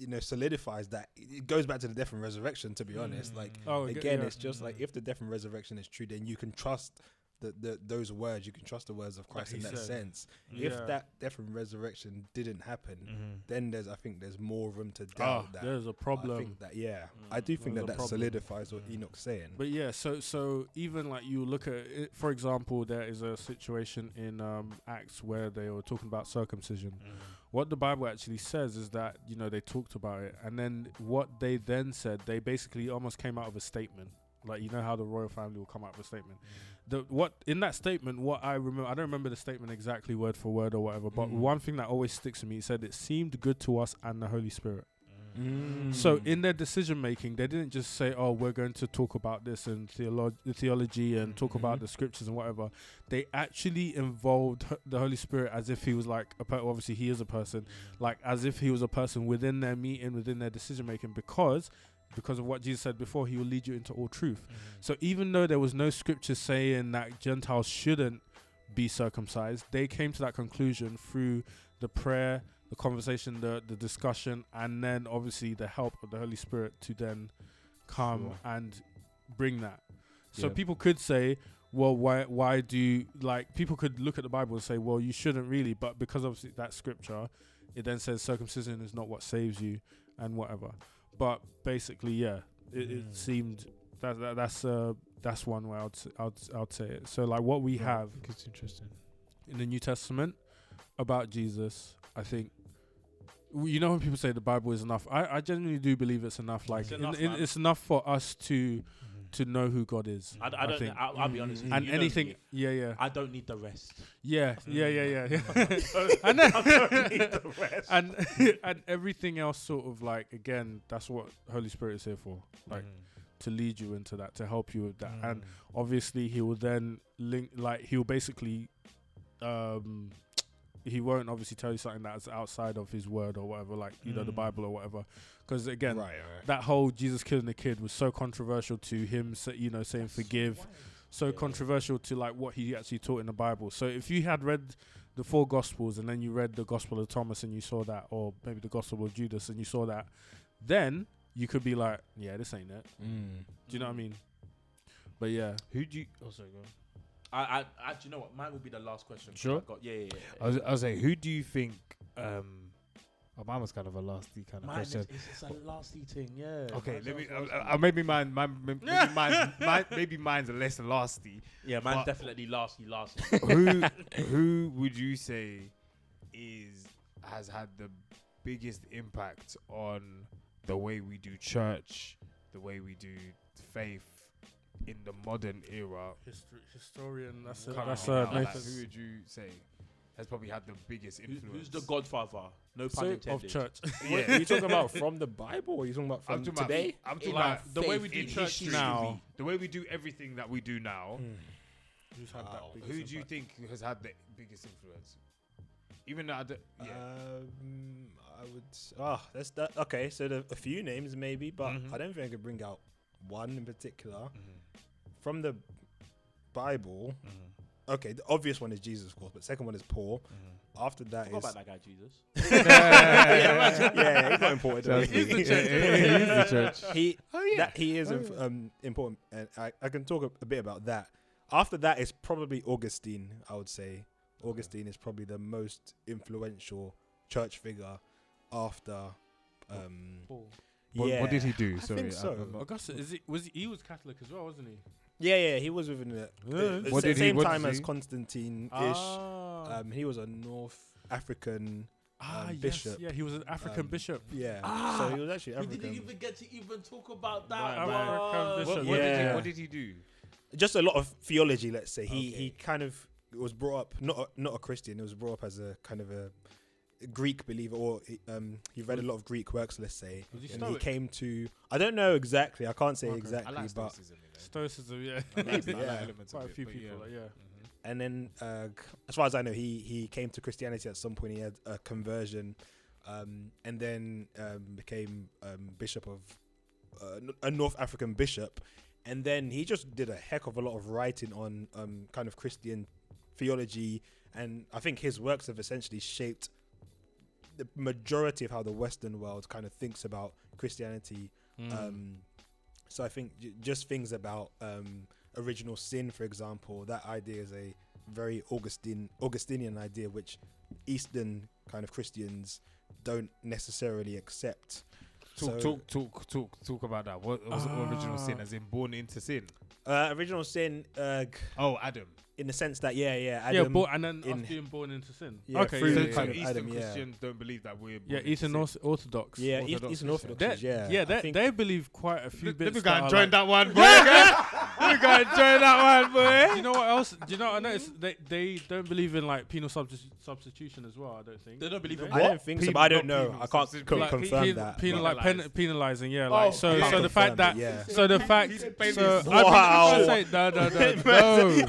S1: you know, solidifies that it goes back to the death and resurrection. To be honest, like
S2: mm. Oh,
S1: again,
S2: yeah.
S1: it's just like if the death and resurrection is true, then you can trust the, the those words. You can trust the words of Christ in that
S2: said.
S1: sense.
S2: Yeah.
S1: If that death and resurrection didn't happen,
S6: Mm-hmm.
S1: then there's I think there's more room to
S2: Ah,
S1: doubt that.
S2: there's a problem.
S1: think that yeah, I do think that that
S2: problem.
S1: solidifies what Enoch's saying.
S2: But yeah, so so even like you look at it, for example, there is a situation in um, Acts where they were talking about circumcision. What the Bible actually says is that you know they talked about it, and then what they then said, they basically almost came out of a statement. Like you know how the royal family will come out with a statement. The what in that statement, what I remember, I don't remember the statement exactly word for word or whatever, but
S1: Mm.
S2: one thing that always sticks to me, he said it seemed good to us and the Holy Spirit.
S1: Mm.
S2: So in their decision making, they didn't just say, "Oh, we're going to talk about this and theolo- theology and talk about
S1: Mhm.
S2: the scriptures and whatever." They actually involved the Holy Spirit as if he was like a per- obviously he is a person, like as if he was a person within their meeting, within their decision making, because because of what Jesus said before, he will lead you into all truth. Mm-hmm. So even though there was no scripture saying that Gentiles shouldn't be circumcised, they came to that conclusion through the prayer, the conversation, the the discussion, and then obviously the help of the Holy Spirit to then come
S6: Sure.
S2: and bring that. So
S6: Yep.
S2: people could say, well, why why do you, like people could look at the Bible and say, well, you shouldn't really, but because obviously that scripture, it then says circumcision is not what saves you and whatever. But basically, yeah, it,
S6: Mm.
S2: it seemed that, that that's uh that's one way I'd, I'd I'd say it. So like what we
S6: Right.
S2: have
S6: It's interesting.
S2: in the New Testament about Jesus, I think. You know when people say the Bible is enough, I, I genuinely do believe it's enough. Like
S3: It's enough,
S2: in-
S3: man.
S2: it's enough for us to to know who God is.
S3: I, I don't.
S2: think.
S3: I'll, I'll be honest.
S2: and
S3: you know
S2: anything,
S3: me.
S2: yeah, yeah,
S3: I don't need the rest.
S2: yeah, yeah, yeah, yeah, yeah.
S3: I
S2: I
S3: don't need the rest.
S2: and and everything else, sort of like again, that's what Holy Spirit is here for, like to lead you into that, to help you with that, and obviously he will then link like he'll basically um he won't obviously tell you something that's outside of his word or whatever like you know the
S6: Mm.
S2: bible or whatever because again
S1: right, right.
S2: that whole jesus killing the kid was so controversial to him sa- you know saying forgive so
S1: Yeah.
S2: controversial to like what he actually taught in the bible so if you had read the four gospels and then you read the gospel of thomas and you saw that or maybe the gospel of judas and you saw that then you could be like yeah this ain't it
S1: Mm.
S2: do you know what i mean but yeah
S6: Who do you? Oh, sorry, go on.
S3: I, I, I, you know what? Mine will be the last question.
S6: Sure.
S3: I got, yeah, yeah, yeah.
S6: I was, I was saying, who do you think? Um, oh, mine was kind of a lasty kind of
S3: Mine is,
S6: question.
S3: it's, it's a lasty thing, yeah.
S6: Okay, let me. Uh, uh, maybe mine, mine, maybe mine, mine, maybe mine's a less lasty.
S3: yeah, mine's definitely lasty, lasty.
S6: who, who would you say is
S4: has had the biggest impact on the way we do church, the way we do faith in the modern era?
S2: History, historian. That's a,
S4: Come
S2: That's
S4: on now, like, who would you say has probably had the biggest influence?
S3: who's the godfather? No pun
S1: So-
S2: of
S3: intended.
S2: church.
S1: What, are you talking about from the Bible or are you talking about
S4: I'm
S1: from
S4: talking
S1: today?
S4: About, I'm talking
S2: Like,
S4: about
S2: the way we do church
S4: history.
S2: now.
S4: The way we do everything that we do now.
S2: Who's had that
S1: Wow.
S2: biggest
S4: Who do you
S2: impact?
S4: think has had the biggest influence? Even though I don't, yeah.
S1: Um, I would. s- Ah, that's that. Okay, so the, a few names maybe, but
S4: Mhm.
S1: I don't think I could bring out one in particular
S4: Mhm,
S1: from the Bible.
S4: mhm,
S1: Okay, the obvious one is Jesus, of course, but second one is Paul.
S4: mhm.
S1: After that
S3: about that guy, Jesus.
S1: yeah, yeah, he's not important. to.
S6: He's the
S2: church.
S6: He's the church.
S1: he
S4: Oh yeah.
S1: that he is inf- um, important, and I, I can talk a, a bit about that. After that is probably Augustine. I would say Augustine is probably the most influential church figure after. Um,
S2: Paul.
S4: What,
S1: yeah,
S4: what did he do?
S1: I
S4: Sorry,
S1: think so.
S4: I'm not-
S2: Augustus is he was he, he was Catholic as well, wasn't he?
S1: Yeah, yeah, he was within the, the, the
S4: What
S1: sa-
S4: did he-
S1: same
S4: what
S1: time
S4: did
S1: as Constantine ish.
S2: Ah,
S1: Um, he was a North African.
S2: ah
S1: um,
S2: yes,
S1: bishop.
S2: yeah, he was an African
S1: Um,
S2: biship.
S1: Yeah,
S3: Ah,
S1: so he was actually
S3: We didn't even get to even talk about that.
S2: right.
S3: What?
S2: African
S4: What,
S2: bishop.
S4: what did
S1: Yeah.
S4: he, what did he do?
S1: Just a lot of theology, let's say. He he kind of was brought up not a, not a Christian. He was brought up as a kind of a Greek believer, or he, um, he read a lot of Greek works, let's say.
S2: Was he
S1: and he came to. I don't know exactly. I can't say
S2: Okay.
S1: exactly,
S4: I like
S1: but
S4: stoicism, you know.
S2: Stoicism, yeah.
S4: I like-
S1: Maybe,
S4: I like
S1: yeah.
S4: elements of
S2: Quite a few
S4: but
S2: people,
S4: yeah.
S2: like, yeah.
S4: Mhm.
S1: and then uh, as far as I know, he he came to Christianity at some point. He had a conversion, um, and then um, became um, bishop of uh, n- a North African bishop, and then he just did a heck of a lot of writing on um, kind of Christian theology, and I think his works have essentially shaped the majority of how the Western world kind of thinks about Christianity.
S2: Mm.
S1: Um, so I think j- just things about um, original sin, for example, that idea is a very Augustine Augustinian idea, which Eastern kind of Christians don't necessarily accept.
S4: Talk,
S1: So-
S4: talk, talk, talk, talk about that. What was original sin?
S2: Ah.
S4: As in born into sin?
S1: Uh, original sin, uh,
S4: Oh, Adam.
S1: In the sense that yeah, yeah,
S2: yeah,
S1: Adam,
S2: bo- and then
S1: in-
S2: us being born into sin.
S1: Yeah,
S2: okay,
S1: through
S2: yeah,
S4: So,
S1: the
S2: yeah,
S1: kind of
S4: Eastern
S1: Adam, yeah.
S4: Christians don't believe that we're.
S2: yeah,
S4: into
S2: Eastern
S4: sin.
S2: Orthodox.
S1: yeah, East,
S2: Orthodox
S1: Eastern Orthodox,
S2: They-
S1: yeah,
S2: yeah, they, they believe quite a few
S4: Let,
S2: bits.
S4: let me go
S2: that
S4: and join
S2: like-
S4: that one, boy. let me go and join that one, boy.
S2: Do you know what else? Do you know? What I noticed they they don't believe in like penal substitu- substitution as well. I don't think
S3: They don't believe in
S1: I don't think so, but I don't know. I can't co-
S2: like,
S1: confirm
S2: pen-
S1: that.
S2: penal, like pen- penalizing, yeah.
S3: Oh,
S2: Like so,
S3: I
S2: so the fact that,
S1: yeah.
S2: so the fact,
S4: He's paying
S2: so
S4: his-
S2: I
S1: Wow.
S2: wow. say no, no, no, no.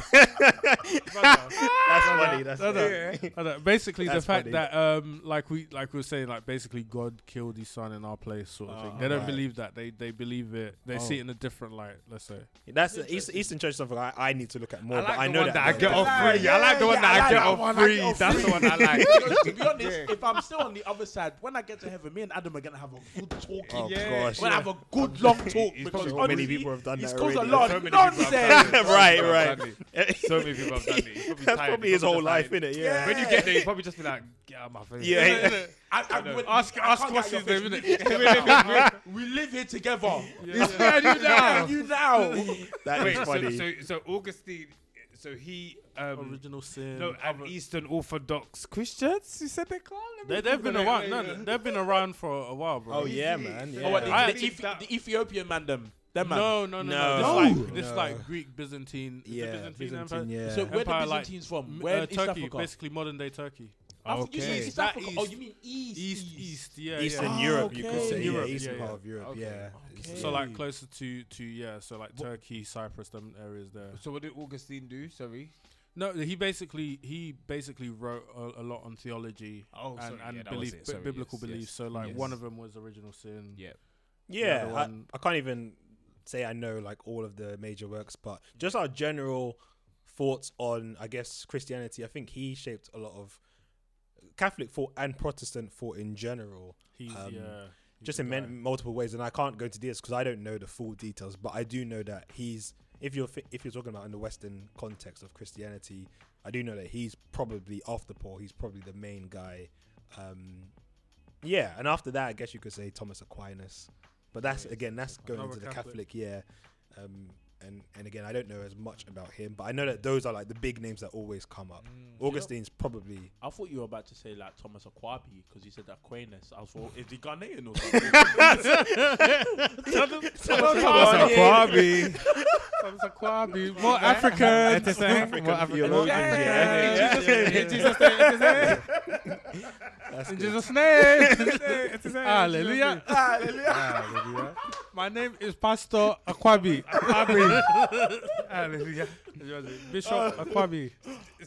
S1: That's funny. That's
S2: no, no,
S1: funny.
S2: no, no. Basically, the
S1: That's
S2: fact
S1: funny.
S2: that, um, like we, like we were saying, like basically God killed His Son in our place, sort of thing.
S1: Oh,
S2: They don't
S1: right.
S2: believe that. They they believe it. They see
S1: Oh.
S2: it in a different light. Let's say.
S1: That's the East, Eastern Church something I, I need to look at more.
S4: I like
S1: but I know
S4: one
S1: that,
S4: that I get off
S3: Yeah,
S4: free. I like the
S3: yeah,
S4: one
S3: yeah,
S4: that
S3: I
S4: I get
S3: that
S4: off
S3: one,
S4: free.
S3: get off
S4: That's the one I like.
S3: To be honest, if I'm still on the other side, when I get to heaven, me and Adam are gonna have a good talking.
S1: Oh
S4: Yeah.
S1: gosh.
S3: We're gonna have a good long talk
S4: He's
S3: because
S4: probably-
S1: many people have done
S3: he's
S1: that
S3: caused a lot of
S4: many people have done
S3: nonsense.
S1: Right,
S4: many people have
S1: right.
S4: So many people have done it. Probably
S1: That's probably his whole
S4: just
S1: life,
S4: like-
S1: innit? Yeah.
S4: When you get there, you probably just be like, get out of my face.
S1: Yeah.
S3: I, I,
S4: know.
S3: when-
S2: Ask-
S3: I
S2: ask
S3: can't
S2: what's his name,
S3: We live here- We live here together.
S2: Yeah,
S4: Scared you now.
S3: you now.
S1: That
S4: Wait,
S1: is
S4: so,
S1: funny.
S4: so, so Augustine, so he, um,
S2: Original sin.
S4: no, and
S2: other-
S4: Eastern Orthodox Christians, you said they call them?
S2: They, they've been around. No, no, they've been around for a while, bro.
S1: oh yeah, man. Yeah.
S3: Oh, what, the,
S2: I-
S3: the, Ethi- the Ethiopian man, them. Them man.
S2: No, no, no,
S1: No.
S2: no. This like this
S1: No.
S2: like Greek Byzantine. is it
S1: yeah,
S2: Byzantine,
S1: Byzantine,
S2: Empire?
S1: yeah.
S3: So where the
S2: Empire, like,
S3: Byzantines from? Where
S2: uh,
S3: in
S2: Turkey,
S3: Africa?
S2: basically modern day Turkey.
S3: I thought you said
S1: Okay.
S3: East
S2: That
S3: Africa. Oh,
S2: east-
S3: you mean East?
S2: East, east, yeah,
S1: Eastern
S2: yeah.
S3: Ah,
S1: Europe, you could say.
S2: Eastern
S1: yeah,
S2: Europe,
S1: Eastern
S2: yeah,
S1: part
S2: yeah.
S1: of Europe.
S4: Okay.
S1: Yeah.
S3: Okay.
S2: So like closer to to yeah, so like Turkey, Cyprus, them areas there.
S4: So what did Augustine do? Sorry.
S2: No, he basically he basically wrote a, a lot on theology
S4: Oh,
S2: and,
S4: sorry,
S2: and
S4: yeah,
S2: belief,
S4: it.
S2: bi-
S4: Sorry,
S2: biblical
S4: yes,
S2: beliefs.
S4: yes,
S2: So like
S4: yes.
S2: one of them was original sin.
S4: Yeah.
S1: Yeah, I, I can't even say I know like all of the major works, but just our general thoughts on, I guess, Christianity. I think he shaped a lot of Catholic thought and Protestant thought in general,
S2: He's
S1: Um,
S2: yeah. he's
S1: just in multiple ways. And I can't go into this because I don't know the full details, but I do know that he's. If you're if you're talking about in the Western context of Christianity, I do know that he's probably after Paul. He's probably the main guy. Um, yeah, and after that, I guess you could say Thomas Aquinas, but that's
S2: yeah.
S1: again that's going into the
S2: Catholic.
S1: Catholic. Yeah, um, and and again, I don't know as much about him, but I know that those are like the big names that always come up. Mm. Augustine's probably
S3: I thought you were about to say like Thomas Akwabi because you said Aquinas. I was thought, is he Ghanaian or something?
S4: Thomas Akwabi.
S2: Thomas Akwabi, more African.
S6: More African.
S1: African.
S6: Yeah.
S2: In Jesus' name. In Jesus' name. Hallelujah.
S6: Hallelujah.
S2: My name is Pastor Akwabi. Akwabi.
S4: Hallelujah.
S2: Bishop Akwabi.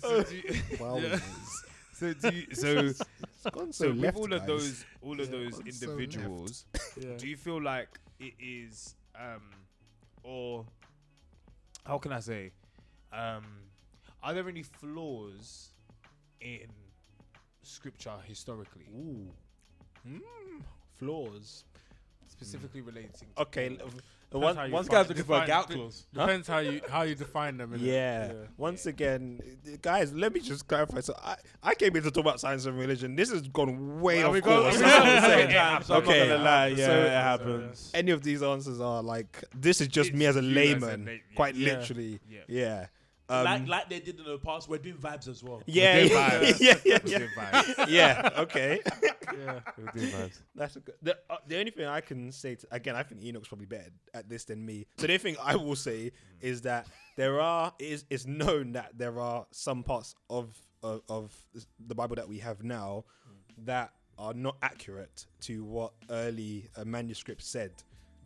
S4: So do you,
S1: wow.
S4: so, do you, so,
S1: It's gone so,
S4: so with
S1: left,
S4: all of
S1: guys.
S4: those, all of those
S1: gone so
S4: individuals,
S2: Yeah.
S4: do you feel like it is, um, or how can I say, um, are there any flaws in scripture historically,
S1: Ooh. Mm, flaws.
S4: Specifically relating? To
S1: Okay.
S4: Paul?
S1: l-
S2: Depends
S1: One,
S2: how you
S1: once
S3: Guys looking for a
S2: define-
S3: gout
S2: de-
S3: clause.
S2: Depends how you how you define them. innit?
S1: Yeah. Once again, uh, guys, let me just clarify. So I, I came here to talk about science and religion. This has gone way
S4: Well,
S1: off
S4: we go-
S1: course.
S4: we
S1: That's what
S4: go-
S1: I'm saying.
S3: Sometimes, I'm
S1: Okay.
S3: not gonna lie. Yeah,
S1: So-
S3: it happens.
S1: Any of these answers are like this is just me as a
S4: It's you as a
S1: layman,
S4: la- yeah.
S1: quite
S2: Yeah.
S1: literally.
S4: Yeah.
S1: Yeah. Um,
S3: like like they did in the past, we're doing vibes as well.
S1: yeah,
S4: We're doing
S1: yeah,
S4: vibes.
S1: yeah, yeah,
S4: We're
S1: yeah,
S4: doing vibes.
S1: yeah. Okay,
S2: Yeah.
S4: We're doing vibes.
S1: that's a good. The, uh, the only thing I can say to, again, I think Enoch's probably better at this than me. So the only thing I will say is that there are is it's known that there are some parts of of, of the Bible that we have now that are not accurate to what early uh, manuscripts said.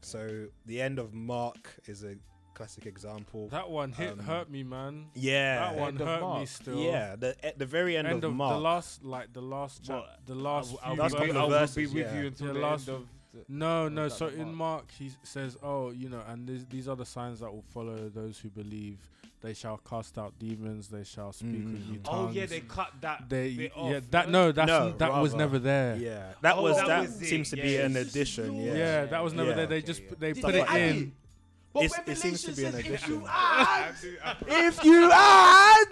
S1: So the end of Mark is a classic example.
S2: That one hit
S1: Um,
S2: hurt me, man.
S1: yeah,
S2: That one
S4: End of
S2: hurt me still.
S1: yeah. The at the very end,
S2: End
S1: of,
S2: of
S1: Mark.
S2: the last, like the last, chap,
S4: Well,
S2: the last.
S4: I'll,
S2: few
S1: That's
S4: be,
S1: couple
S2: verses.
S1: of
S4: I'll be with
S1: yeah.
S4: you until
S2: Yeah,
S4: the
S2: last-
S4: end of. The,
S2: No,
S4: Oh,
S2: no.
S4: is
S2: So
S4: the
S2: in
S4: mark?
S2: Mark, he says, "Oh, you know, and these, these are the signs that will follow those who believe. They shall cast out demons. They shall speak with
S1: Mm.
S2: new
S4: oh
S2: tongues."
S4: yeah, they cut that.
S2: They,
S4: bit
S2: yeah, that
S4: no?
S2: no, that's
S1: No,
S2: that was never there.
S1: Yeah, that
S4: Oh,
S1: was
S4: that
S1: that,
S4: was it,
S1: seems to be
S4: yeah.
S1: an addition. Yeah,
S2: Yeah, that was never
S1: Yeah.
S2: there. They
S4: Okay,
S2: just
S4: yeah.
S2: put- they
S3: Did
S2: put it in.
S3: It? But
S1: It's- it seems to be an
S3: says
S1: addition.
S3: If you add, if you add,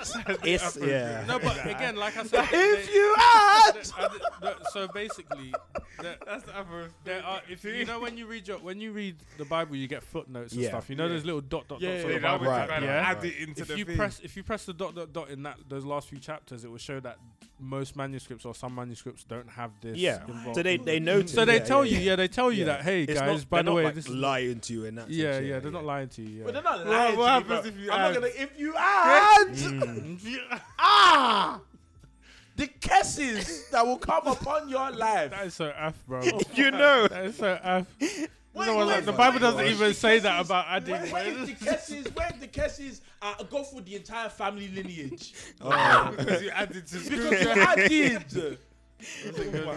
S1: it's yeah.
S2: No, but again, like I said,
S3: if
S2: they-
S3: you add,
S2: they- uh, the- so basically, the,
S4: That's the other.
S2: there are, if you, you know when you read your when you read the Bible, you get footnotes and
S1: Yeah.
S2: stuff. You know,
S4: Yeah.
S2: there's little dot dot
S3: Yeah,
S2: dots
S3: yeah,
S2: on the Bible.
S1: Right,
S4: right,
S2: yeah.
S4: add it into
S2: if
S4: the
S2: you
S4: thing.
S2: press if you press the dot dot dot in that those last few chapters, it will show that most manuscripts or some manuscripts don't have this.
S1: Yeah.
S2: involved.
S1: So they they notice.
S2: So they
S1: yeah,
S2: tell
S1: yeah,
S2: you, yeah, they tell you
S1: yeah.
S2: that, hey
S1: It's
S2: guys,
S1: not-
S2: by the
S1: not,
S2: way,
S1: like,
S2: this
S1: lying to you in that.
S2: yeah,
S1: sense,
S2: yeah, they're not lying to you. Yeah.
S3: but they're not
S4: What-
S3: lying.
S4: what
S3: to you,
S4: happens
S3: bro.
S4: if you
S3: I'm
S4: add-
S3: not gonna. If you add,
S1: Mm.
S3: ah, the curses that will come upon your life.
S2: That is so af, bro.
S1: you know.
S2: that is so af.
S3: Wait,
S2: No,
S3: wait,
S2: like, the
S3: wait,
S2: Bible
S3: wait,
S2: doesn't
S3: wait,
S2: even
S3: the
S2: say that about adding.
S3: Where, where is the curses? Where is the curses? Uh, go for the entire family lineage
S1: Oh,
S4: because you added to
S3: because
S4: scripture.
S3: you added.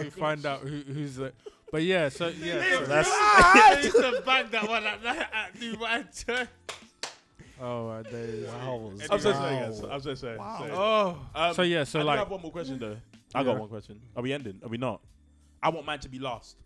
S2: you find out who, who's the. But yeah, so yeah.
S3: If
S2: sorry.
S1: that's-
S3: you
S4: I used to bang that one at at New Man Church.
S2: Oh my days.
S1: wow.
S3: I'm so sorry, guys. I'm so sorry.
S1: Wow.
S3: Sorry.
S4: Oh,
S3: Um,
S2: So yeah, so
S3: I do
S2: like,
S3: have one more question though. I got
S2: Yeah.
S3: one question. Are we ending? Are we not? I want mine to be last.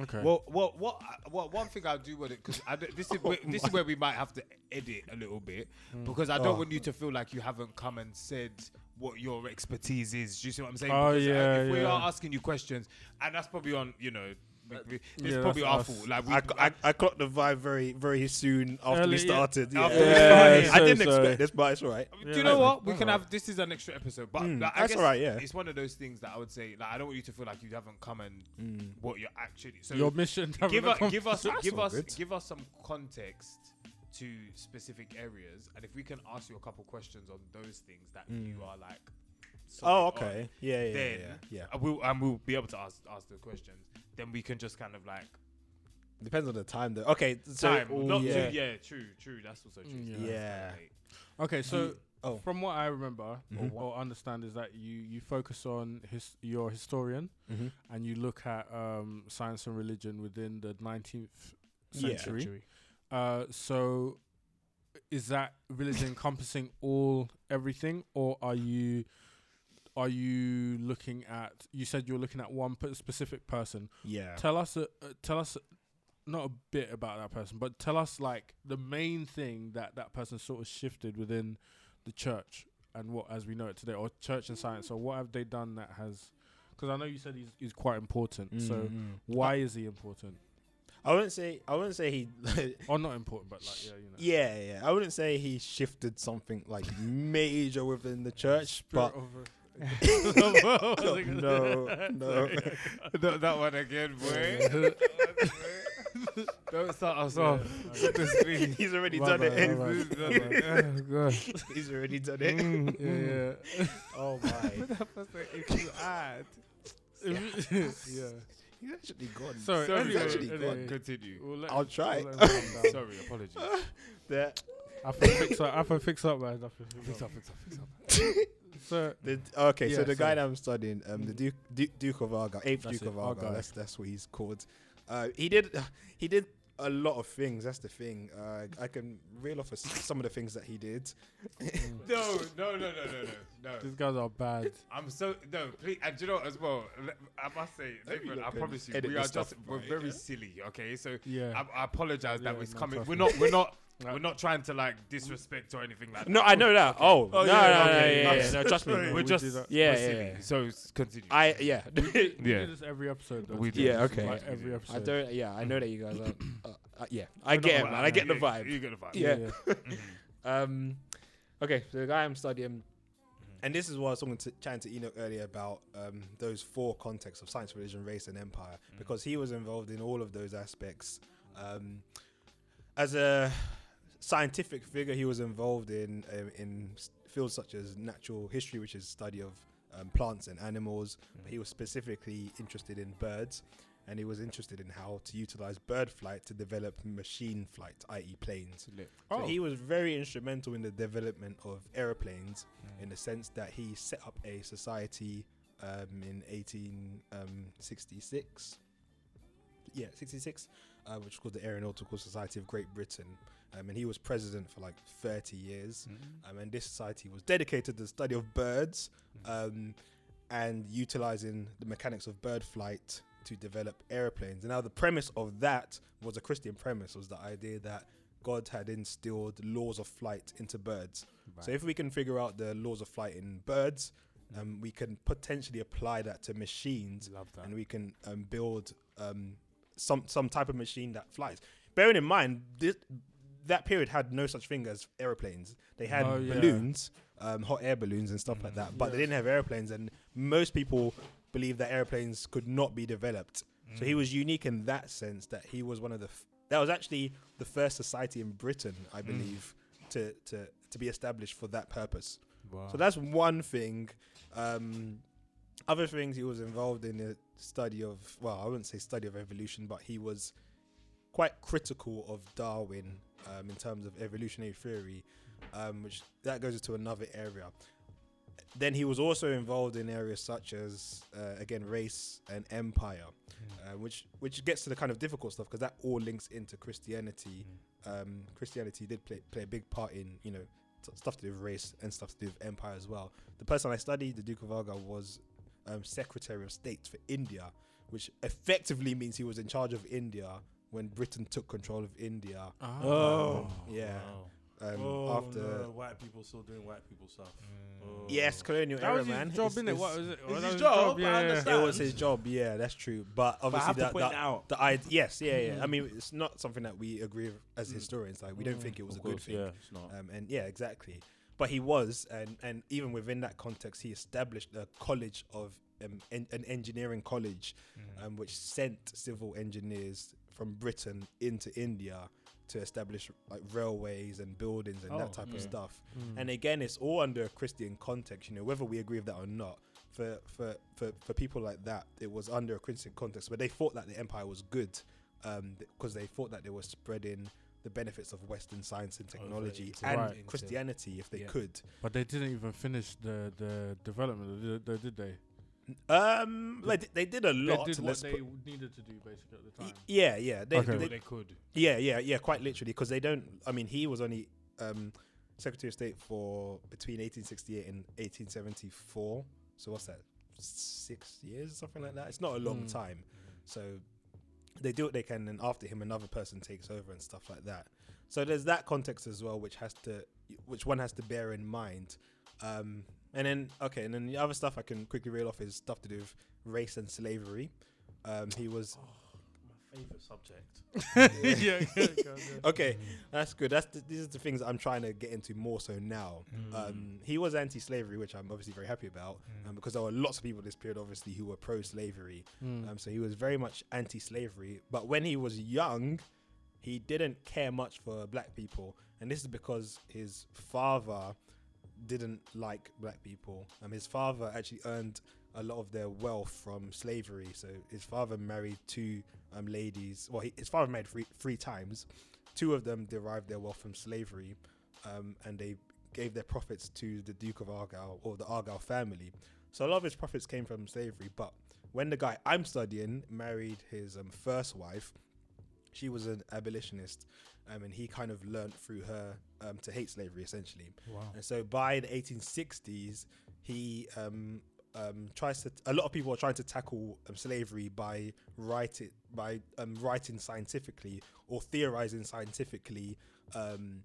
S2: okay.
S4: well, well, what, what, one thing I do want it because this is where, this is where we might have to edit a little bit because I don't
S1: Oh.
S4: want you to feel like you haven't come and said what your expertise is. Do you see what I'm saying?
S2: Oh,
S4: Because, uh,
S2: yeah,
S4: if we
S2: yeah.
S4: are asking you questions, and that's probably on, you know, we- we- it's
S2: yeah,
S4: probably
S2: that's
S4: our fault. Like we,
S1: I, I, I caught the vibe very very soon after
S2: Early,
S1: we started. Yeah,
S4: After we
S1: Yeah.
S4: started.
S1: I didn't
S2: sorry.
S1: expect this, but it's alright.
S4: do you know
S2: that's-
S4: what? We can
S2: alright.
S4: have this is an extra episode, but
S1: Mm,
S4: like, I
S1: that's
S4: guess
S1: alright, yeah.
S4: it's one of those things that I would say. Like I don't want you to feel like you haven't come and
S1: Mm.
S4: what you're actually. So
S2: your mission.
S4: give, us, give us give us give us some context to specific areas, and if we can ask you a couple questions on those things that you
S1: Mm.
S4: are like.
S1: Oh,
S4: solid on,
S1: okay. Yeah, yeah,
S4: Then
S1: yeah, yeah.
S4: we'll and we'll be able to ask ask the questions. Then we can just kind of like
S1: Depends on the time, though. Okay, so
S4: time.
S1: oh,
S4: not
S1: yeah.
S4: too, yeah, true, true. That's also true.
S2: Mm, yeah.
S1: Yeah.
S2: Okay, so
S1: Oh.
S2: from what I remember
S1: Mhm.
S2: or, or understand is that you you focus on his your historian
S1: Mhm.
S2: and you look at um, science and religion within the 19th
S1: Yeah.
S2: century. Uh, so is that religion encompassing all everything, or are you are you looking at? You said you're looking at one p- specific person.
S1: Yeah.
S2: Tell us, a, uh, tell us, not a bit about that person, but tell us like the main thing that that person sort of shifted within the church and what as we know it today, or church and science, or what have they done that has? Because I know you said he's he's quite important. So
S1: Mm.
S2: why is he important?
S1: I wouldn't say I wouldn't say he.
S2: Or not important, but like yeah, you know.
S1: yeah, yeah. I wouldn't say he shifted something like major within the church, but
S2: Spirit of a-
S1: no, no.
S4: that, that one again, boy. Don't start us off. Goodness.
S1: He's already
S2: My
S1: done
S2: bad,
S1: it.
S2: my
S4: This is the- oh,
S1: He's already done it.
S2: Mm, yeah, yeah.
S1: Oh my!
S4: if you add.
S2: yeah.
S1: He's actually gone.
S2: Sorry,
S4: Sorry,
S1: He's
S2: anyway,
S1: actually
S2: anyway,
S1: gone.
S4: Continue.
S2: we'll let
S1: I'll
S2: him-
S1: try.
S2: we'll let him calm down.
S4: Sorry, apologies.
S1: There.
S2: I have fix up. I have fix up, man. I have to fix
S4: Fix
S2: up.
S4: up, fix up, fix up.
S2: So
S1: The, okay, so
S2: Yeah,
S1: the guy that I'm studying, um, the Duke, Duke Duke of Argyll, eighth
S2: That's
S1: Duke
S2: it,
S1: of Argyll.
S2: Argyll.
S1: That's that's what he's called. Uh, he did he did a lot of things. That's the thing. Uh, I can reel off some of the things that he did.
S4: No, no, no, no, no, no, no.
S2: these guys are bad.
S4: I'm so no. Please, and you know as well? I must say,
S1: Maybe
S4: Nathan, I promise you, we are just
S1: stuff
S4: we're
S1: right,
S4: very
S1: yeah?
S4: silly. Okay, so
S2: Yeah.
S4: I, I apologize that
S2: Yeah,
S4: it's
S2: no,
S4: coming. We're not. We're not.
S2: Right.
S4: We're not trying to like disrespect or anything like that.
S1: No, I know that. Oh,
S4: Oh,
S1: no,
S4: yeah,
S1: no, no,
S4: okay.
S1: yeah, yeah, no, trust me.
S4: We're just.
S1: Yeah, yeah, yeah.
S4: So continue.
S1: I yeah.
S2: We
S4: Yeah.
S2: do this every episode. Though,
S4: We do.
S1: Yeah, okay.
S2: Like every episode.
S1: I don't. Yeah, I know that you guys are. Uh, uh, yeah, I get it, man. I get the vibe.
S4: You get the vibe.
S1: Yeah.
S2: yeah.
S1: Um, okay, so the guy I'm studying, and this is what I was talking to chatting to Enoch earlier about um, those four contexts of science, religion, race, and empire, because he was involved in all of those aspects. Um, as a scientific figure, he was involved in um, in fields such as natural history, which is study of um, plants and animals. But he was specifically interested in birds, and he was interested in how to utilize bird flight to develop machine flight, i.e., planes. So
S2: Oh.
S1: he was very instrumental in the development of aeroplanes in the sense that he set up a society um, in 1866. Yeah, 66, uh, which was called the Aeronautical Society of Great Britain. Um, and he was president for like 30 years. Um, and this society was dedicated to the study of birds um, and utilizing the mechanics of bird flight to develop airplanes. And now the premise of that was a Christian premise, was the idea that God had instilled laws of flight into birds. So if we can figure out the laws of flight in birds, um, we can potentially apply that to machines,
S2: Love that.
S1: and we can um, build um, some some type of machine that flies. Bearing in mind, this, that period had no such thing as airplanes. They had
S2: Oh, yeah.
S1: balloons, um, hot air balloons, and stuff like that, but they didn't have airplanes. And most people believe that airplanes could not be developed. So he was unique in that sense that he was one of the. F- that was actually the first society in Britain, I believe, to, to to be established for that purpose.
S2: Wow.
S1: So that's one thing. Um, other things he was involved in the study of well, I wouldn't say study of evolution, but he was quite critical of Darwin um, in terms of evolutionary theory, um, which that goes into another area. Then he was also involved in areas such as uh, again race and empire, uh, which which gets to the kind of difficult stuff because that all links into Christianity. Um, Christianity did play play a big part in you know t- stuff to do with race and stuff to do with empire as well. The person I studied, the Duke of Argyll, was um, Secretary of State for India, which effectively means he was in charge of India when Britain took control of India.
S2: Ah.
S1: Um, yeah.
S3: Wow.
S1: Um,
S3: oh,
S1: after
S3: no, white people still doing white people stuff. Oh.
S1: yes, colonial
S2: That
S1: era,
S2: was his
S1: man.
S2: job,
S1: It's-
S2: innit? What was it?
S3: It's
S2: Well, that
S3: his
S2: was
S3: job,
S2: yeah.
S3: understand.
S1: It was his job, yeah, that's true. But
S3: But I
S1: obviously,
S3: have to
S1: that,
S3: point
S1: that,
S3: out.
S1: the I yes, yeah, yeah. I mean, it's not something that we agree with as historians. Like, we don't think it was
S3: Of
S1: a good thing.
S3: Yeah, it's not.
S1: Um, and yeah, exactly. But he was, and and even within that context, he established a college of um, en- an engineering college, um, which sent civil engineers from Britain into India to establish like railways and buildings and
S2: Oh,
S1: that type of stuff.
S2: Mm.
S1: And again, it's all under a Christian context, you know, whether we agree with that or not. For, for, for, for people like that, it was under a Christian context but they thought that the empire was good because they thought that they were spreading the benefits of Western science and technology
S6: into-
S1: and
S2: Right.
S1: Christianity if they
S6: Yeah.
S1: could.
S2: But they didn't even finish the the development, did they? Did they?
S1: Um, like, they did a lot.
S2: they did what
S1: let's
S2: they
S1: put-
S2: needed to do basically at the time.
S1: yeah, yeah, they,
S2: Okay.
S1: they-
S6: they could.
S1: yeah, yeah, yeah, quite literally, because they don't. I mean, he was only um, Secretary of State for between 1868 and 1874. So what's that? Six years, or something like that. It's not a long
S2: Mm.
S1: time. So they do what they can, and after him, another person takes over and stuff like that. So there's that context as well, which has to, which one has to bear in mind. Um, and then okay, and then the other stuff I can quickly reel off is stuff to do with race and slavery. Um, he was my
S3: favorite subject.
S2: yeah, yeah, go, go.
S1: Okay, that's good. That's the, these are the things I'm trying to get into more so now. Um, he was anti-slavery, which I'm obviously very happy about, um, because there were lots of people this period, obviously, who were pro-slavery.
S2: Mm.
S1: Um, so he was very much anti-slavery. But when he was young, he didn't care much for black people, and this is because his father didn't like black people. Um, his father actually earned a lot of their wealth from slavery. So his father married two um, ladies. Well, he, his father married three, three times. Two of them derived their wealth from slavery, um, and they gave their profits to the Duke of Argyll or the Argyll family. So a lot of his profits came from slavery. But when the guy I'm studying married his um, first wife, she was an abolitionist, um, and he kind of learnt through her um, to hate slavery essentially.
S6: Wow.
S1: And so by the 1860s, he um, um, tries to. A lot of people are trying to tackle um, slavery by write it by um, writing scientifically or theorizing scientifically um,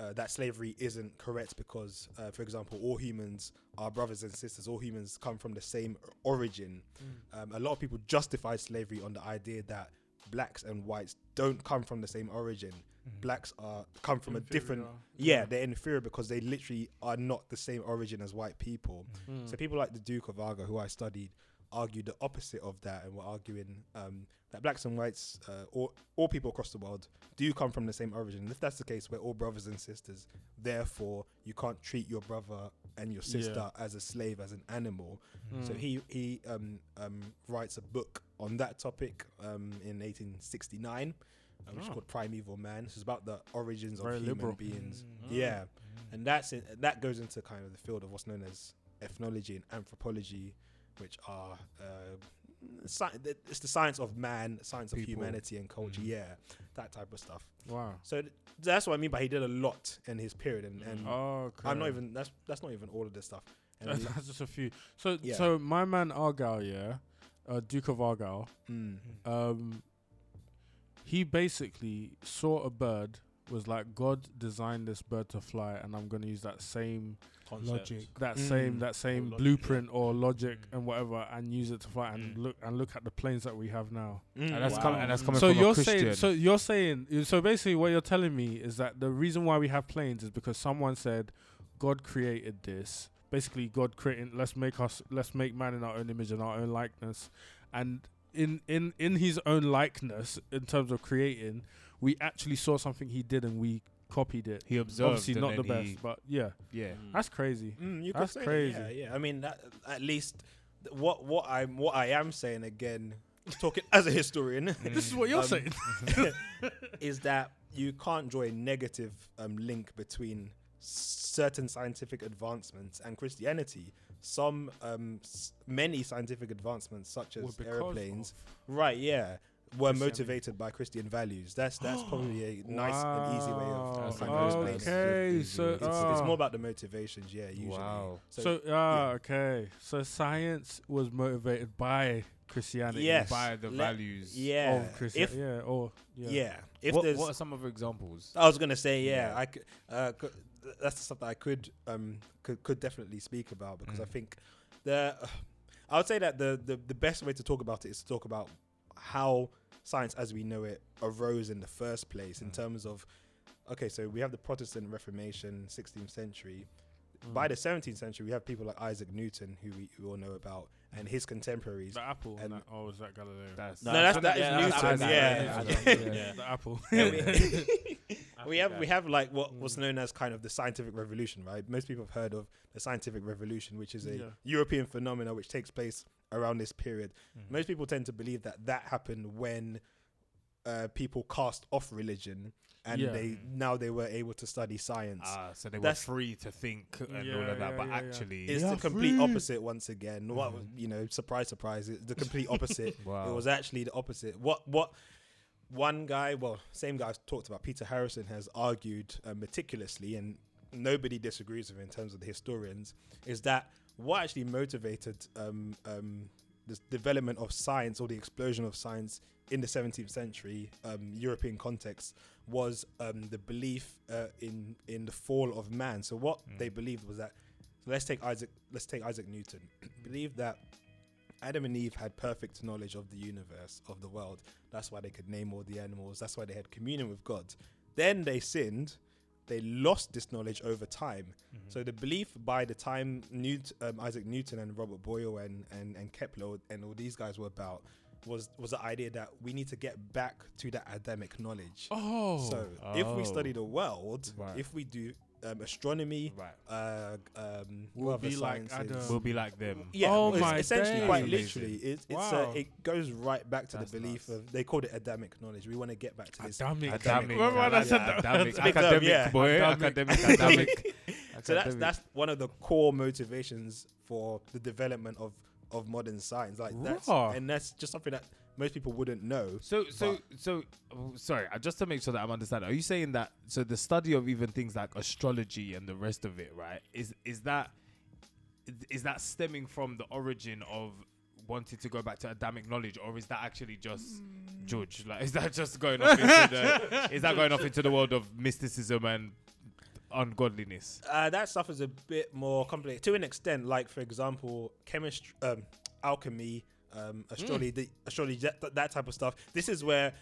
S1: uh, that slavery isn't correct because, uh, for example, all humans are brothers and sisters. All humans come from the same origin. Um, a lot of people justify slavery on the idea that blacks and whites don't come from the same origin. Blacks are come from a different
S2: Inferior.
S1: yeah, they're inferior because they literally are not the same origin as white people.
S2: Mm.
S1: So people like the Duke of Argyll, who I studied, argue the opposite of that, and were arguing um, that blacks and whites, uh, all, all people across the world, do come from the same origin. And if that's the case, we're all brothers and sisters. Therefore, you can't treat your brother and your sister as a slave, as an animal. So
S2: Mm.
S1: he he um, um, writes a book on that topic um, in 1869, uh, which is
S2: Oh.
S1: called Primeval Man. This is about the origins
S2: Very
S1: of human
S2: liberal.
S1: beings.
S3: Mm.
S1: Yeah, and that's in, that goes into kind of the field of what's known as ethnology and anthropology, which are uh, sci- th- it's the science of man, science of humanity and culture.
S6: Mhm.
S1: Yeah, that type of stuff.
S2: Wow.
S1: So th- that's what I mean by he did a lot in his period, and, and
S2: Oh,
S1: I'm not even that's that's not even all of this stuff. And a
S2: That's just a few. So,
S1: Yeah.
S2: so my man Argyll, yeah, uh, Duke of Argyll,
S1: mm,
S2: um, he basically saw a bird. Was like God designed this bird to fly, and I'm gonna use that same,
S3: Concept.
S6: Logic.
S2: that
S1: Mm.
S2: same, that same
S3: logic,
S2: blueprint or logic
S6: Mm.
S2: and whatever, and use it to fly and
S3: Mm.
S2: look and look at the planes that we have now.
S1: mm,
S6: And that's
S3: Wow.
S6: coming. And that's coming
S2: so
S6: from
S2: you're
S6: a
S2: saying, so you're saying, so basically, what you're telling me is that the reason why we have planes is because someone said God created this. Basically, God created. Let's make us. Let's make man in our own image and our own likeness, and in in in His own likeness, in terms of creating, we actually saw something He did and we copied it.
S6: he observed.
S2: Obviously, not the best,
S6: he-
S2: but yeah,
S6: yeah.
S3: Mm.
S2: that's crazy.
S1: Mm, you
S2: That's
S1: say that,
S2: crazy.
S1: Yeah, yeah. I mean, that, at least th- what what I'm what I am saying again, talking as a historian,
S2: This is what you're
S1: Um,
S2: saying.
S1: is that you can't draw a negative um, link between certain scientific advancements and Christianity. Some, um, s- many scientific advancements, such as
S2: because
S1: airplanes,
S2: of-
S1: right? Yeah, were
S2: Christianity.
S1: motivated by Christian values. That's that's probably a nice and easy way of
S2: Wow.
S1: kind of explaining it.
S2: Okay, so
S1: It's,
S2: ah.
S1: it's more about the motivations, yeah. Usually,
S6: Wow.
S2: So, ah, okay. So science was motivated by Christianity.
S1: Yes.
S6: By the
S1: Let-
S6: values.
S1: yeah,
S2: Of Christi-
S1: if
S2: yeah, or
S1: yeah,
S2: yeah.
S1: if
S6: what,
S1: there's
S6: what are some other examples?
S1: I was gonna say, yeah,
S6: Yeah.
S1: I could. Uh, cou- th- that's the stuff that I could um could, could definitely speak about because I
S6: Mm.
S1: think the I would say that the, the the best way to talk about it is to talk about how science as we know it arose in the first place in
S6: Mm.
S1: terms of okay, so we have the Protestant Reformation, 16th century.
S2: Mm.
S1: By the 17th century, we have people like Isaac Newton, who we, we all know about, and his contemporaries.
S2: the apple,
S1: and-
S2: and that, oh, is that Galileo?
S6: That's
S1: No, that's- that is
S3: yeah, that's
S1: Newton,
S3: Isaac,
S1: yeah.
S3: Isaac,
S6: Yeah.
S3: yeah.
S2: the apple.
S1: We- we have we have like what what's
S2: Mm.
S1: known as kind of the scientific revolution, right? Most people have heard of the scientific revolution, which is a
S2: Yeah.
S1: European phenomena which takes place around this period.
S6: Mhm.
S1: Most people tend to believe that that happened when uh, people cast off religion and
S2: Yeah.
S1: they now they were able to study science.
S6: Ah, so they were free to think and all of that,
S2: yeah,
S6: but
S2: yeah, yeah.
S6: actually,
S1: it's the complete
S2: free.
S1: opposite once again. What was-
S6: Mhm.
S1: you know, surprise, surprise, it's the complete opposite.
S6: wow.
S1: It was actually the opposite. What what one guy, well, same guy I've talked about, Peter Harrison, has argued uh, meticulously, and nobody disagrees with him in terms of the historians, is that what actually motivated um, um, the development of science or the explosion of science in the 17th century um, European context was um, the belief uh, in in the fall of man. So what
S6: Mm.
S1: they believed was that. So let's take Isaac. Let's take Isaac Newton. believed that Adam and Eve had perfect knowledge of the universe, of the world. That's why they could name all the animals. That's why they had communion with God. Then they sinned. They lost this knowledge over time. So the belief by the time Newt, um, Isaac Newton and Robert Boyle and, and, and Kepler and all these guys were about was was the idea that we need to get back to that Adamic knowledge.
S2: Oh,
S1: So if we
S4: Oh.
S1: study the world,
S4: Right.
S1: if we do um, astronomy,
S4: Right.
S1: uh, um,
S2: We'll
S1: what other
S2: be like
S1: sciences?
S2: Adam.
S4: We'll be like them.
S1: Yeah,
S2: Oh
S1: it's
S2: my
S1: essentially
S2: days.
S1: quite
S4: Amazing.
S1: literally. It's, it's
S2: Wow.
S1: uh, it goes right back to
S4: That's
S1: the belief
S4: nuts.
S1: of they called it Adamic knowledge. We want to get back to this.
S2: Adamic.
S4: Academic.
S2: Remember when I said that?
S4: Academic,
S1: It's a big term,
S4: academic
S1: yeah.
S4: boy.
S2: Academic.
S4: Academic, academic.
S1: So that's that's one of the core motivations for the development of of modern science. Like that's
S2: Raw.
S1: and that's just something that most people wouldn't know.
S4: So, so, so, oh, sorry. uh, Just to make sure that I'm understanding, are you saying that so the study of even things like astrology and the rest of it, right? Is is that is that stemming from the origin of wanting to go back to Adamic knowledge, or is that actually just judge? Like, is that just going off into the is that going off into the world of mysticism and ungodliness?
S1: Uh, that stuff is a bit more complicated to an extent. Like for example, chemistry, um, alchemy, um, astrology, the, astrology, that, that type of stuff. This is where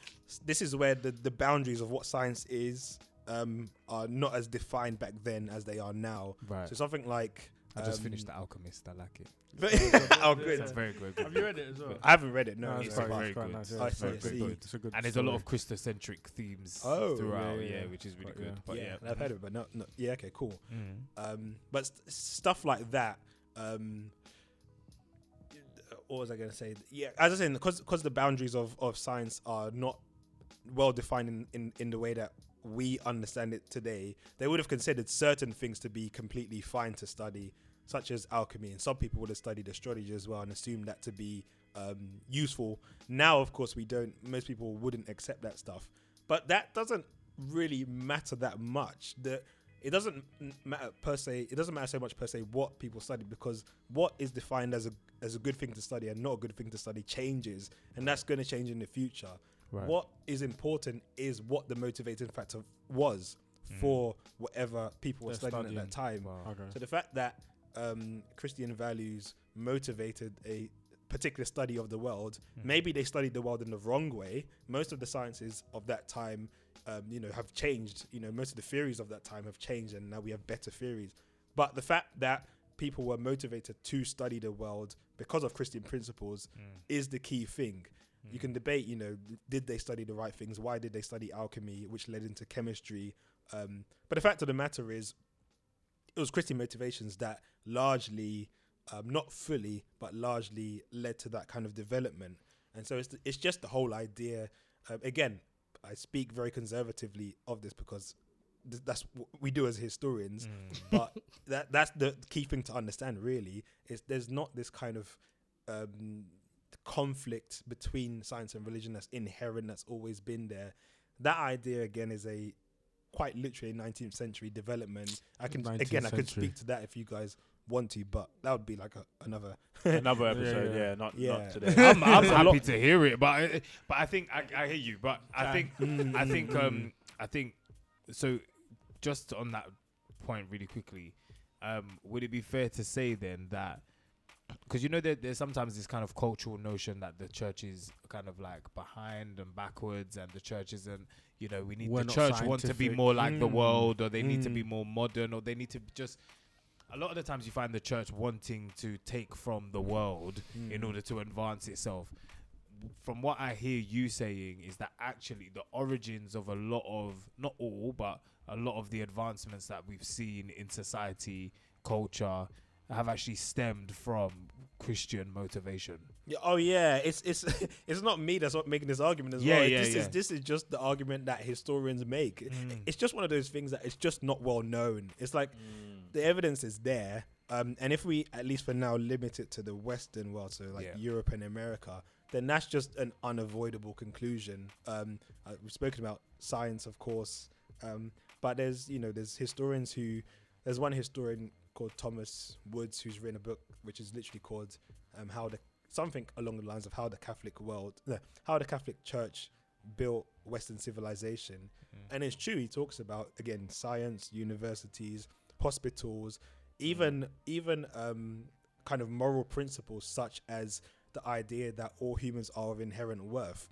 S1: this is where the, the boundaries of what science is um, are not as defined back then as they are now.
S4: Right.
S1: So something like
S4: I just
S1: um,
S4: finished The Alchemist. I like it.
S1: oh, good.
S4: It's very good.
S2: Have you read it as well?
S1: I haven't read it. No,
S2: No,
S1: it's
S2: it's
S4: very, very
S2: it's
S4: good.
S2: nice.
S1: I
S2: Yeah, it's
S1: see,
S2: very good. It's a good
S4: and there's a lot of Christocentric themes
S1: Oh,
S4: throughout,
S2: yeah,
S4: yeah,
S2: yeah.
S4: which is really good.
S2: yeah.
S4: But
S1: yeah,
S4: yeah,
S1: I've heard of it, but no, no, yeah, okay, cool.
S4: Mm.
S1: Um, but st- stuff like that. Um, what was I going to say? Yeah, as I said, because because the boundaries of, of science are not well defined in, in, in the way that we understand it today, they would have considered certain things to be completely fine to study, such as alchemy, and some people would have studied astrology as well and assumed that to be um, useful. Now, of course, we don't. Most people wouldn't accept that stuff, but that doesn't really matter that much. The it doesn't matter per se. It doesn't matter so much per se what people study because what is defined as a as a good thing to study and not a good thing to study changes, and that's going to change in the future.
S4: Right.
S1: What is important is what the motivating factor was for whatever people were
S2: They're
S1: studying, at that
S2: studying.
S1: time.
S2: Okay.
S1: So the fact that um, Christian values motivated a particular study of the world, maybe they studied the world in the wrong way. Most of the sciences of that time, um, you know, have changed. You know, most of the theories of that time have changed, and now we have better theories. But the fact that people were motivated to study the world because of Christian principles is the key thing. You can debate, you know, did they study the right things? Why did they study alchemy, which led into chemistry? Um, but the fact of the matter is, it was Christian motivations that largely, um, not fully, but largely led to that kind of development. And so it's it's just the whole idea. Um, again, I speak very conservatively of this because th- that's what we do as historians. But that that's the key thing to understand. Really, is there's not this kind of um, conflict between science and religion that's inherent. That's always been there. That idea again is a quite literally 19th century development. I can
S2: 19th
S1: again I could speak to that if you guys want to, but that would be like a, another.
S3: Another episode,
S2: yeah.
S3: yeah, not
S1: Yeah.
S3: not today.
S4: I'm, I'm happy to hear it, but I, but I think I, I hear you. But I think
S1: Mm,
S4: I think
S1: mm,
S4: um I think so. Just on that point, really quickly, um, would it be fair to say then that because you know there, there's sometimes this kind of cultural notion that the church is kind of like behind and backwards, and the church isn't. You know, we need
S2: We're
S4: the
S2: not
S4: church want to be more like the
S1: Mm,
S4: world, or they need to
S1: mm.
S4: be more modern, or they need to just. A lot of the times, you find the church wanting to take from the world in
S1: Mm.
S4: order to advance itself. From what I hear you saying, is that actually the origins of a lot of, not all, but a lot of the advancements that we've seen in society, culture, have actually stemmed from Christian motivation.
S1: Yeah, oh yeah, it's it's it's not me that's not making this argument as
S4: Yeah,
S1: well.
S4: yeah,
S1: this
S4: yeah.
S1: is this is just the argument that historians make.
S4: Mm.
S1: It's just one of those things that it's just not well known. It's like the evidence is there, um, and if we at least for now limit it to the Western world, so like
S4: Yeah.
S1: Europe and America, then that's just an unavoidable conclusion. Um, uh, we've spoken about science, of course, um, but there's you know there's historians who there's one historian called Thomas Woods who's written a book which is literally called um, how the something along the lines of how the Catholic world, no, how the Catholic Church built Western civilization. And it's true. He talks about again science, universities, hospitals, even even um, kind of moral principles such as the idea that all humans are of inherent worth.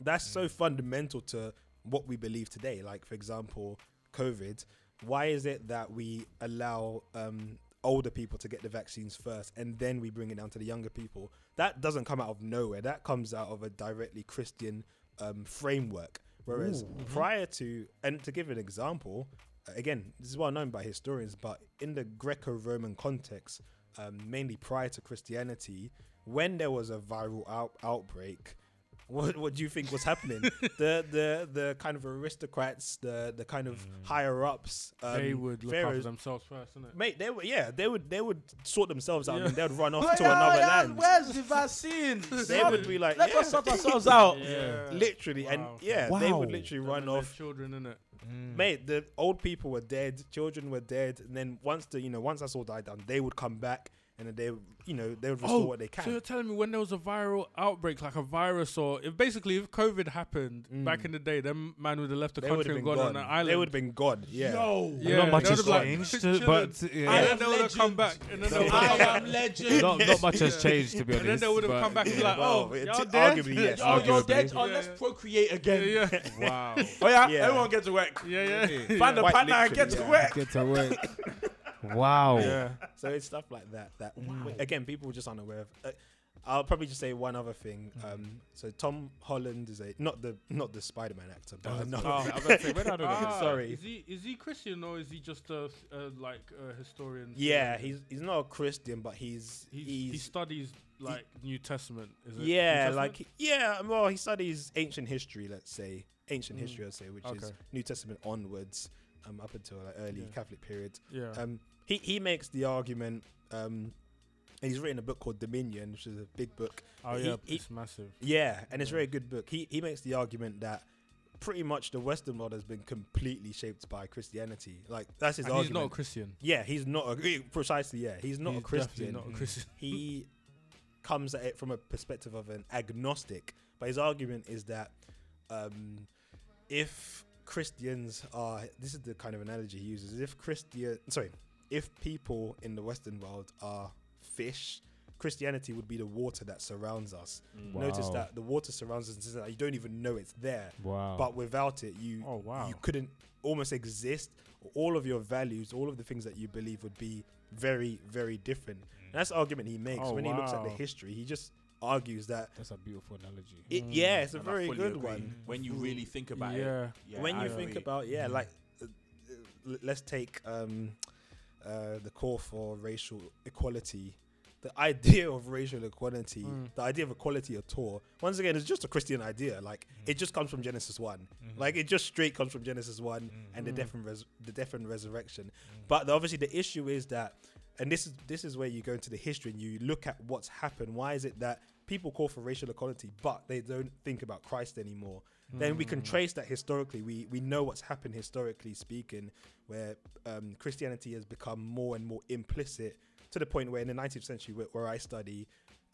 S1: That's so fundamental to what we believe today. Like, for example, COVID. Why is it that we allow um, older people to get the vaccines first and then we bring it down to the younger people? That doesn't come out of nowhere. That comes out of a directly Christian um, framework. Whereas prior to, and to give an example, again, this is well known by historians, but in the Greco-Roman context, um, mainly prior to Christianity, when there was a viral out- outbreak, what what do you think was happening? the the the kind of aristocrats, the the kind of higher ups, um,
S2: they would look after themselves first, innit?
S1: Mate, they would yeah, they would they would sort themselves out
S2: Yeah.
S1: and they would run off
S3: Where-
S1: to another
S3: yeah,
S1: land.
S3: Where's the vaccine?
S1: They would be like,
S3: Let
S1: yeah.
S3: us sort ourselves out.
S2: Yeah.
S1: literally, and
S2: Wow.
S1: yeah, they would
S3: Wow.
S1: literally
S2: Them
S1: run off
S2: children, innit? Mm.
S1: Mate, the old people were dead, children were dead, and then once the you know once that's all died down, they would come back and then they you know they would restore what they
S2: Oh, So you're telling me when there was a viral outbreak, like a virus, or if basically if COVID happened back in the day, then man would have left the
S1: Mm. They would
S2: country
S1: have
S2: and gone
S1: gone.
S2: on an island.
S1: They would have been gone. Yeah.
S3: Yo.
S2: Yeah,
S6: not much
S2: they
S6: has
S2: would've, like,
S6: changed,
S2: chilling.
S6: but
S3: I
S2: and
S3: am
S2: then they would have come back, and then they would
S3: I
S2: have
S3: am legend.
S6: not not much has changed to be honest.
S2: and then they would have come back and be like,
S1: Well,
S2: oh,
S1: it-
S2: y'all
S1: t-
S2: dead?
S1: arguably, yes.
S3: Oh, you're
S6: Arguably.
S3: dead. Oh,
S2: Yeah,
S3: let's procreate again.
S2: Yeah, yeah,
S6: Wow.
S3: Oh yeah,
S1: Yeah.
S3: everyone get to work.
S2: yeah, yeah.
S3: Find a partner and get to
S1: yeah.
S3: work.
S6: Get to work. Wow.
S2: yeah.
S1: So it's stuff like that. That again, people just unaware of. Uh, I'll probably just say one other thing. Um, so Tom Holland is a not the not the Spider-Man actor, but another.
S2: Oh,
S6: I was say, where did I know that?
S2: Ah,
S1: Sorry.
S2: Is he is he Christian or is he just a, a like a historian?
S1: Yeah, he's he's not a Christian, but he's
S2: He's,
S1: he's,
S2: he studies like New Testament. Is it New
S1: yeah,
S2: Testament?
S1: like yeah. Well, he studies ancient history. Let's say ancient
S2: Mm.
S1: history. I'd say, which is New Testament onwards, um, up until like early
S2: Yeah.
S1: Catholic period.
S2: yeah.
S1: Um, he he makes the argument. Um, and he's written a book called Dominion, which is a big book.
S2: oh
S1: he-
S2: yeah,
S1: he-
S2: it's massive.
S1: Yeah, and it's a very good book. He he makes the argument that pretty much the Western world has been completely shaped by Christianity. Like that's his
S2: And he's not a Christian.
S1: yeah, he's not a precisely. Yeah, he's not
S2: He's
S1: a Christian.
S2: definitely Not a Christian.
S1: he comes at it from a perspective of an agnostic. But his argument is that um, if Christians are, this is the kind of analogy he uses. If Christian, sorry, if people in the Western world are fish, Christianity would be the water that surrounds us. Notice that the water surrounds us, and you don't even know it's there.
S6: Wow.
S1: But without it, you
S2: Oh, wow.
S1: you couldn't almost exist. All of your values, all of the things that you believe would be very, very different. And that's the argument he makes
S2: Oh,
S1: when he looks at the history. He just argues that
S6: That's a beautiful analogy.
S1: it, yeah, it's a
S3: And
S1: very good
S3: agree.
S1: one.
S3: When you really think about
S2: Yeah.
S3: it. Yeah,
S1: when
S3: I
S1: you think
S3: agree.
S1: about yeah, like uh, uh, let's take um, uh, the call for racial equality. The idea of racial equality,
S2: Mm.
S1: the idea of equality at all, once again, it's just a Christian idea. Like it just comes from Genesis one.
S6: Mm-hmm.
S1: Like it just straight comes from Genesis one and the death and res- the death and resurrection. But the, obviously, the issue is that, and this is this is where you go into the history and you look at what's happened. Why is it that people call for racial equality, but they don't think about Christ anymore? Then we can trace that historically. We we know what's happened historically speaking, where um, Christianity has become more and more implicit to the point where in the 19th century, where, where I study,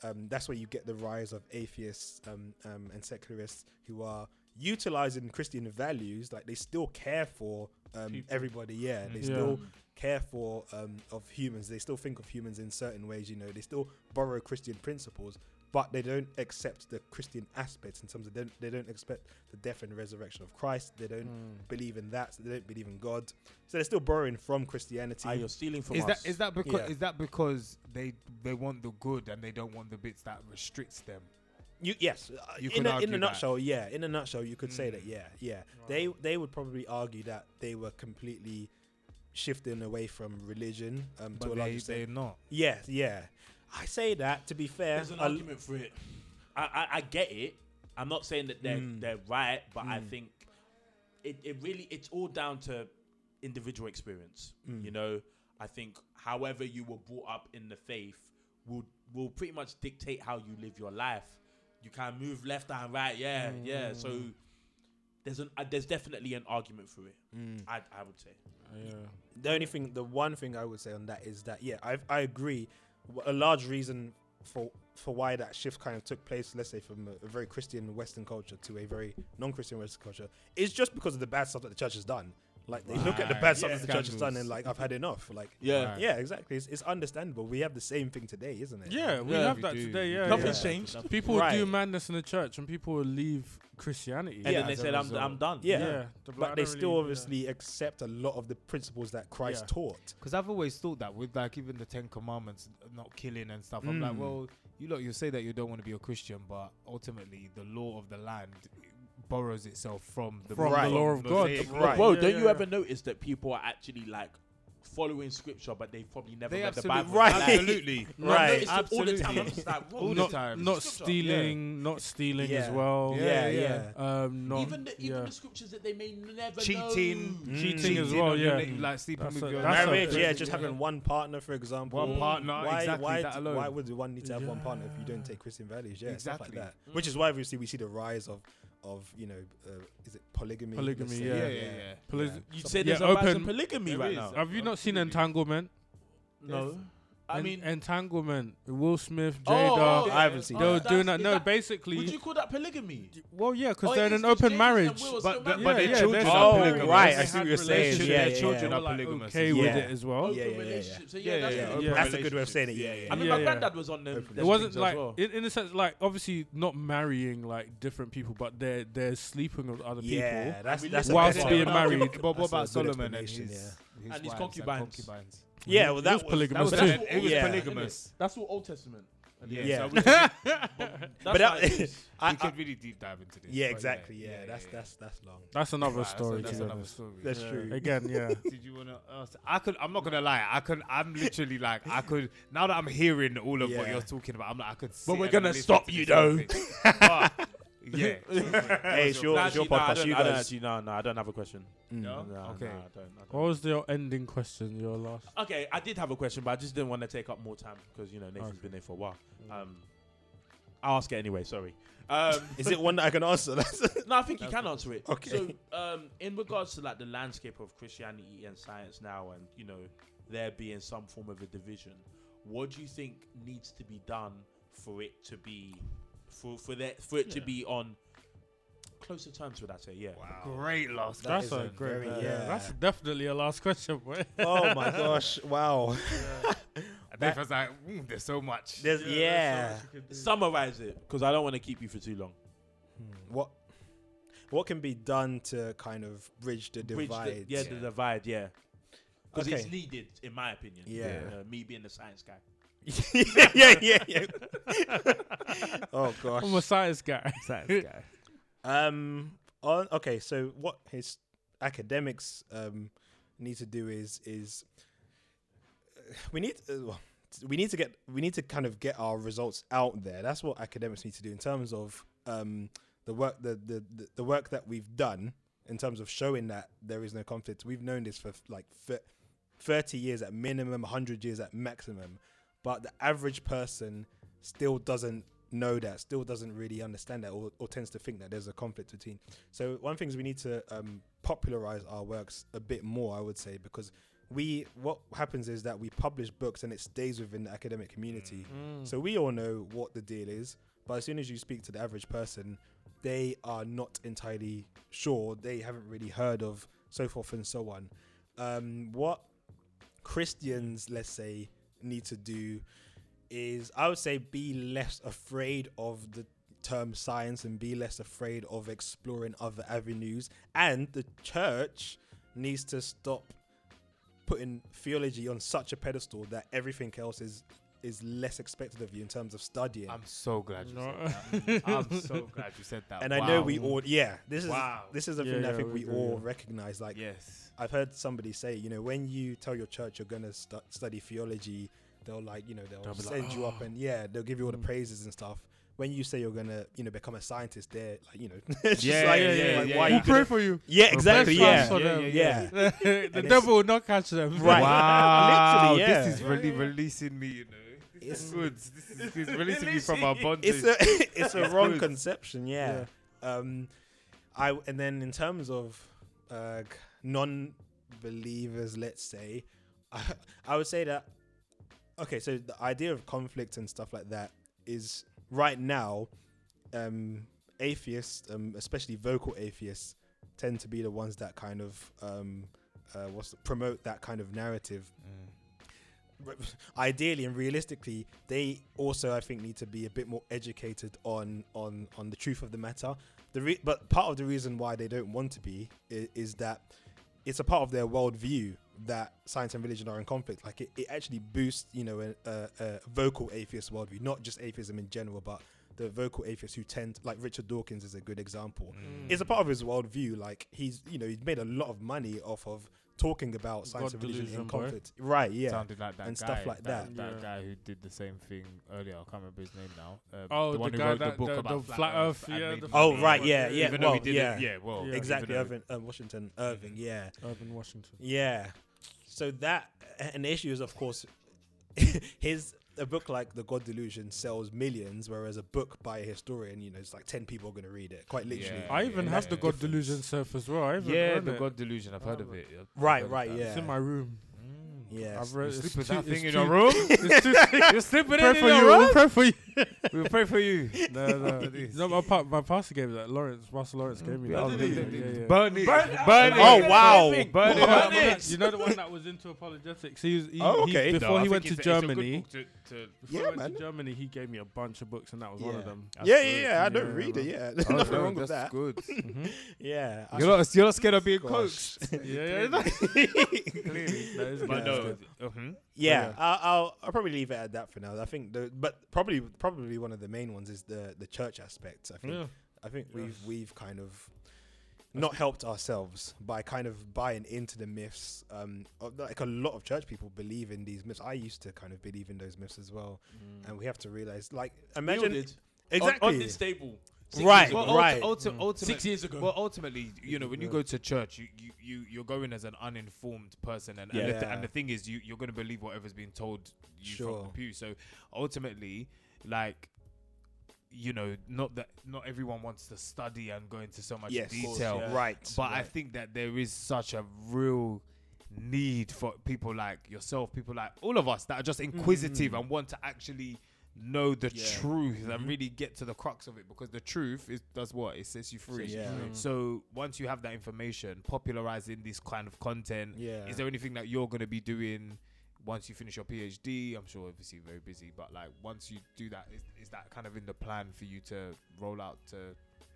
S1: um, that's where you get the rise of atheists um, um, and secularists who are utilizing Christian values. Like they still care for um, everybody. Yeah, they
S2: Yeah.
S1: still care for um, of humans. They still think of humans in certain ways. You know, they still borrow Christian principles, but they don't accept the Christian aspects in terms of they don't, they don't expect the death and resurrection of Christ. They don't
S2: Mm.
S1: believe in that. So they don't believe in God. So they're still borrowing from Christianity.
S3: Ah, you're stealing from
S6: Is
S3: us.
S6: that is that because
S1: Yeah.
S6: is that because they they want the good and they don't want the bits that restricts them?
S1: You yes, uh,
S6: You
S1: in
S6: could
S1: a, in
S6: argue
S1: a
S6: that.
S1: nutshell, yeah. In a nutshell, you could say
S6: Mm.
S1: that, yeah, yeah. They they would probably argue that they were completely shifting away from religion um, to a
S6: But
S1: large
S6: they
S1: extent.
S6: they're not.
S1: Yeah, yeah. I say that to be fair.
S3: There's an
S1: a-
S3: argument for it. I, I, I get it. I'm not saying that they're
S1: Mm.
S3: they're right, but I
S1: Mm.
S3: think it, it really it's all down to individual experience.
S1: Mm.
S3: You know, I think however you were brought up in the faith will will pretty much dictate how you live your life. You can move left and right, yeah, yeah. So there's an uh, there's definitely an argument for it.
S1: Mm.
S3: I I would say.
S2: Yeah.
S1: the only thing, the one thing I would say on that is that yeah, I I agree. A large reason for for why that shift kind of took place, let's say from a, a very Christian Western culture to a very non-Christian Western culture, is just because of the bad stuff that the church has done. Like they look at the bad stuff
S4: Yeah.
S1: that the church has done and like I've had enough. Like
S3: Yeah.
S4: Right.
S1: yeah, exactly. It's, it's understandable. We have the same thing today, isn't it?
S2: Yeah, we
S3: Yeah,
S2: have
S4: we
S2: that
S4: do.
S2: today. Yeah,
S3: Nothing's
S2: yeah.
S3: changed.
S2: People will do madness in the church, and people will leave Christianity.
S3: And
S1: Yeah.
S3: then they
S2: as a
S3: said, I'm,
S2: result.
S3: I'm done.
S1: Yeah.
S2: Yeah, the-
S1: But
S2: I
S1: they
S2: don't
S1: still
S2: really-
S1: obviously accept a lot of the principles that Christ
S2: Yeah.
S1: taught.
S4: Because I've always thought that with like even the Ten Commandments, not killing and stuff. I'm like,
S1: Mm.
S4: well, you lot, you say that you don't want to be a Christian, but ultimately the law of the land borrows itself from the
S2: From
S1: the
S2: law of God.
S4: Mosaic law.
S1: Right.
S3: Bro,
S2: Yeah,
S3: don't
S2: yeah,
S3: you
S2: yeah.
S3: ever notice that people are actually like following scripture, but they've probably never
S4: They
S3: read the
S4: absolutely,
S3: Bible?
S1: Right.
S3: Like,
S4: absolutely,
S1: Right.
S3: notice it all the time.
S4: Absolutely.
S3: Like,
S4: All
S3: whoa,
S4: the time.
S2: not
S3: Scripture.
S2: stealing, not stealing as well.
S1: Yeah,
S4: Yeah,
S1: yeah.
S2: Um, not
S3: even the, even
S2: yeah.
S3: the scriptures that they may never
S4: Cheating.
S3: know.
S2: cheating as well. Yeah,
S4: na- like sleeping
S2: That's
S4: with
S2: a-
S4: your
S1: Marriage, yeah,
S2: yeah.
S1: just having one partner, for example.
S4: One partner,
S1: Why,
S4: exactly,
S1: why,
S4: that alone.
S1: why would one need to have one partner if you don't take Christian values? Yeah, stuff like
S4: Exactly.
S1: that. Which is why obviously we see the rise of, of you know, uh, is it polygamy?
S2: Polygamy,
S1: Let's
S2: yeah.
S4: Yeah, yeah, yeah.
S2: Poly-
S3: You
S1: Stuff
S3: say there's
S2: Yeah,
S3: a rise
S2: open-
S3: polygamy
S4: There
S3: right
S4: is.
S3: now.
S2: Have you not seen
S4: Absolutely.
S2: Entanglement?
S3: No. I
S2: En-
S3: mean,
S2: Entanglement. Will Smith,
S3: Oh,
S2: Jada.
S3: oh,
S1: I haven't seen oh,
S2: they were
S1: that.
S2: doing
S3: that's-
S2: that.
S3: is
S2: No, basically.
S3: Would you call that polygamy?
S2: well, yeah, because
S3: Oh,
S2: they're in
S3: it
S2: an
S3: is, 'cause
S2: open
S3: James
S2: marriage.
S3: and Will are
S4: But-
S3: still
S4: but-
S3: married.
S4: but their
S2: yeah,
S4: children
S2: they're
S4: are
S2: still
S4: polygamous.
S2: married.
S1: right,
S2: They
S1: I see
S2: had
S1: what you're saying.
S2: relationships.
S1: Yeah,
S4: their
S1: yeah,
S4: children
S1: yeah.
S4: are
S2: like,
S4: polygamous.
S2: okay
S4: as
S2: with
S1: Yeah.
S2: it as well.
S3: Open
S1: Yeah, yeah, yeah, yeah.
S3: relationship. So
S4: Yeah,
S3: yeah, that's
S4: yeah,
S3: the- yeah.
S1: That's a good way of saying it. Yeah,
S4: relationships.
S1: yeah.
S3: I mean,
S2: Yeah,
S3: my
S2: yeah.
S3: granddad was on them. Them
S2: It wasn't
S3: things as
S2: like
S3: well.
S2: in, in a sense like obviously not marrying like different people, but they're they're sleeping with other people.
S1: Yeah,
S2: people.
S1: that's
S3: we
S1: that's
S3: listen
S1: a
S2: Whilst
S1: better-
S2: being
S3: Yeah.
S2: married.
S4: But what
S1: That's a
S4: about
S1: good
S4: Solomon and his,
S1: explanation,
S4: his
S3: And his
S4: wives
S3: concubines.
S4: concubines?
S1: Yeah, well,
S2: He
S1: that
S2: was
S1: was
S2: polygamous
S4: That
S3: But
S4: was,
S2: too.
S3: that's
S4: it was
S1: Yeah.
S4: polygamous.
S3: That's all Old Testament.
S4: Yeah,
S1: Yeah.
S4: so we
S3: That's
S1: But uh,
S3: how
S1: that- I,
S4: we
S1: I-
S4: could really deep dive into this.
S1: yeah, exactly. Yeah, that's that's that's long.
S2: That's another
S4: Right,
S2: story.
S4: That's,
S2: to
S4: a,
S2: be
S4: that's another story.
S1: That's
S2: Yeah.
S1: true.
S2: Again, yeah.
S4: Did you wanna? Ask? I could. I'm not gonna lie. I could. I'm literally like. I could. Now that I'm hearing all of what you're talking about, I'm like. I could. But
S3: we're gonna stop
S4: to
S3: you though.
S4: But, yeah.
S1: Hey, it's your,
S3: No,
S1: it's your
S3: actually, no, I
S1: podcast.
S3: don't-
S1: you
S3: I don't
S1: guys.
S3: actually, no, no, I don't have a question.
S1: Mm.
S4: No?
S3: No,
S4: Okay.
S3: no, I don't, I don't.
S2: What was your ending question? Your last.
S3: Okay, I did have a question, but I just didn't want to take up more time because you know Nathan's
S2: Okay.
S3: been there for a while. Um, I'll ask it anyway. Sorry. Um,
S1: Is it one that I can answer? That's-
S3: no, I think you can answer it.
S1: Okay.
S3: So, um, in regards to like the landscape of Christianity and science now, and you know there being some form of a division, what do you think needs to be done for it to be for for that for it to be on closer terms? Would I say? Yeah.
S4: Great last.
S1: That
S2: That's a,
S1: a
S2: great.
S1: very-
S2: yeah.
S1: yeah.
S2: That's definitely a last question, boy.
S1: oh my gosh! Wow.
S4: And Dave was like, "Ooh, there's so much.
S1: There's, yeah.
S3: Summarize it, because I don't want to keep you for too long.
S1: What what can be done to kind of bridge the
S3: Bridge the-
S1: divide?
S3: yeah, the divide. Yeah. Because it's needed, in my opinion.
S1: Yeah.
S3: Uh, me being the science guy.
S1: Yeah, yeah, yeah. oh gosh.
S2: I'm a science guy.
S4: guy.
S1: Um. On, okay. So what his academics um need to do is is uh, we need uh, well, we need to get we need to kind of get our results out there. That's what academics need to do in terms of um the work the the the, the work that we've done in terms of showing that there is no conflict. We've known this for like 30 years at minimum, 100 years at maximum, but the average person still doesn't know that, still doesn't really understand that, or, or tends to think that there's a conflict between. So one thing is we need to um, popularize our works a bit more, I would say, because we what happens is that we publish books and it stays within the academic community.
S2: Mm.
S1: So we all know what the deal is, but as soon as you speak to the average person, they are not entirely sure. They haven't really heard of so forth and so on. Um, what Christians, let's say, need to do is, I would say, be less afraid of the term science and be less afraid of exploring other avenues. And the church needs to stop putting theology on such a pedestal that everything else is is less expected of you in terms of studying.
S4: I'm so glad you
S2: No.
S4: said that. I'm so glad you said that.
S1: and I know we all, yeah, this is
S4: Wow.
S1: this is a
S2: Yeah,
S1: thing that I think
S2: we
S1: we
S2: do,
S1: all
S2: yeah.
S1: recognize. Like,
S4: Yes.
S1: I've heard somebody say, you know, when you tell your church you're gonna stu- study theology, they'll like, you know, they'll,
S2: They'll be like,
S1: send you up
S2: "Oh."
S1: and yeah, they'll give you all the
S2: Mm.
S1: praises and stuff. When you say you're gonna, you know, become a scientist, they're like, you know, it's just
S4: Yeah,
S1: like,
S4: yeah, yeah,
S1: like,
S4: yeah,
S1: why
S4: yeah.
S1: you
S2: We'll pray for you.
S1: Yeah, exactly.
S2: Bless
S1: Yeah,
S2: for
S4: Yeah,
S2: them.
S4: yeah,
S1: yeah.
S2: the
S1: it's-
S2: devil will not catch them.
S1: Right.
S4: Wow.
S1: Literally, yeah.
S4: This is really releasing me, you know. This is good. This is, this is releasing me from our bondage.
S1: It's a it's a
S4: It's
S1: wrong
S4: good.
S1: conception. Yeah. Um, I and then in terms of uh, non-believers, let's say, I, I would say that okay. So the idea of conflict and stuff like that is right now, um, atheists, um, especially vocal atheists, tend to be the ones that kind of um, uh, what's the, promote that kind of narrative. Re- Ideally and realistically, they also I think need to be a bit more educated on on on the truth of the matter. The re- but part of the reason why they don't want to be is, is that it's a part of their worldview that science and religion are in conflict. Like it, it actually boosts, you know, a, a, a vocal atheist worldview, not just atheism in general, but the vocal atheists who tend, like Richard Dawkins is a good example. Mm. It's a part of his worldview. Like he's, you know, he's made a lot of money off of talking about science
S2: God
S1: and religion in conflict. Right? Yeah.
S4: Sounded like that
S1: and
S4: guy,
S1: stuff like
S4: that.
S2: that. Yeah.
S4: guy who did the same thing earlier. I can't remember his name now. Um,
S2: Oh,
S4: the
S2: the
S4: one who wrote
S2: that-
S4: the book
S2: the-
S4: about
S2: the flat Earth, yeah, the
S1: Oh right, yeah, yeah.
S4: Even though
S1: well,
S4: he did
S1: yeah,
S4: it, yeah, well,
S2: Yeah.
S1: exactly.
S4: even though-
S1: Irvin, um, Washington Irving, yeah.
S2: Urban Washington.
S1: Yeah. So that an issue is, of course, his a book like The God Delusion sells millions, whereas a book by a historian, you know, it's like ten people are going to read it. Quite literally.
S4: Yeah.
S2: I even
S4: yeah,
S2: have
S4: yeah.
S2: the God Delusion surf as well. I
S4: Yeah, the
S2: it.
S4: God Delusion. I've heard of
S2: Oh.
S4: it. I've
S1: Right,
S4: heard
S1: right,
S4: that.
S1: yeah.
S2: It's in my room.
S1: Yeah.
S2: I've
S4: You
S2: read.
S4: sleep with
S2: too-
S4: that thing in your room? You're sleeping
S2: pray
S4: in
S2: for
S4: your
S2: you. We'll
S4: room?
S2: pray for you.
S4: We'll pray for you.
S2: No, no.
S4: It
S2: no my, pa- my pastor gave me that. Lawrence, Pastor Lawrence gave me that.
S4: Oh. Burn it.
S3: Burn-
S4: Burn it.
S1: Oh, wow.
S4: Burn it
S3: Burn it.
S2: You know the one that was into apologetics. He was. He,
S1: Oh,
S2: he-
S1: okay.
S2: before
S4: No,
S2: he went to
S4: a- it's a good
S2: Germany,
S4: book to- to-
S2: before
S1: Yeah,
S2: he went
S1: man.
S2: to Germany, he gave me a bunch of books, and that was one of them.
S4: That's
S1: yeah, yeah, yeah. I don't read it. Yeah,
S4: Oh,
S1: nothing wrong with
S4: that's
S1: that.
S4: good.
S2: Mhm.
S1: Yeah,
S4: You're not, scared of being
S1: Gosh.
S4: coaxed.
S2: yeah, yeah.
S4: Clearly.
S2: That is
S4: But no. Mhm.
S1: yeah.
S2: yeah.
S1: I'll, I'll I'll probably leave it at that for now. I think the but probably probably one of the main ones is the the church aspect. I think
S2: Yeah.
S1: I think
S2: Yeah.
S1: we've we've kind of not helped ourselves by kind of buying into the myths. Um, of- like a lot of church people believe in these myths. I used to kind of believe in those myths as well, and we have to realize, like, imagine exactly
S3: on, on this table. Six
S1: Right.
S3: years ago.
S4: Well,
S1: right.
S4: ulti- ulti-
S2: Mm.
S4: ultimate-
S3: Six years ago.
S4: Well, ultimately, you know, when you go to church, you, you, you you're going as an uninformed person, and and, the, th-
S1: Yeah.
S4: and the thing is, you you're going to believe whatever's being told you from
S1: Sure.
S4: the pew. So ultimately, like, you know, not that not everyone wants to study and go into so much
S1: yes, of course,
S4: detail,
S3: yeah.
S1: right?
S4: but I
S1: right.
S4: think that there is such a real need for people like yourself, people like all of us that are just inquisitive
S1: Mm.
S4: and want to actually know the
S3: Yeah.
S4: truth
S1: Mm-hmm.
S4: and really get to the crux of it because the truth is does what it sets you free.
S3: Sets
S1: Yeah.
S2: Mm.
S4: So once you have that information, popularizing this kind of content,
S1: yeah,
S4: is there anything that you're going to be doing once you finish your PhD? I'm sure obviously you're very busy, but like once you do that, is, is that kind of in the plan for you to roll out to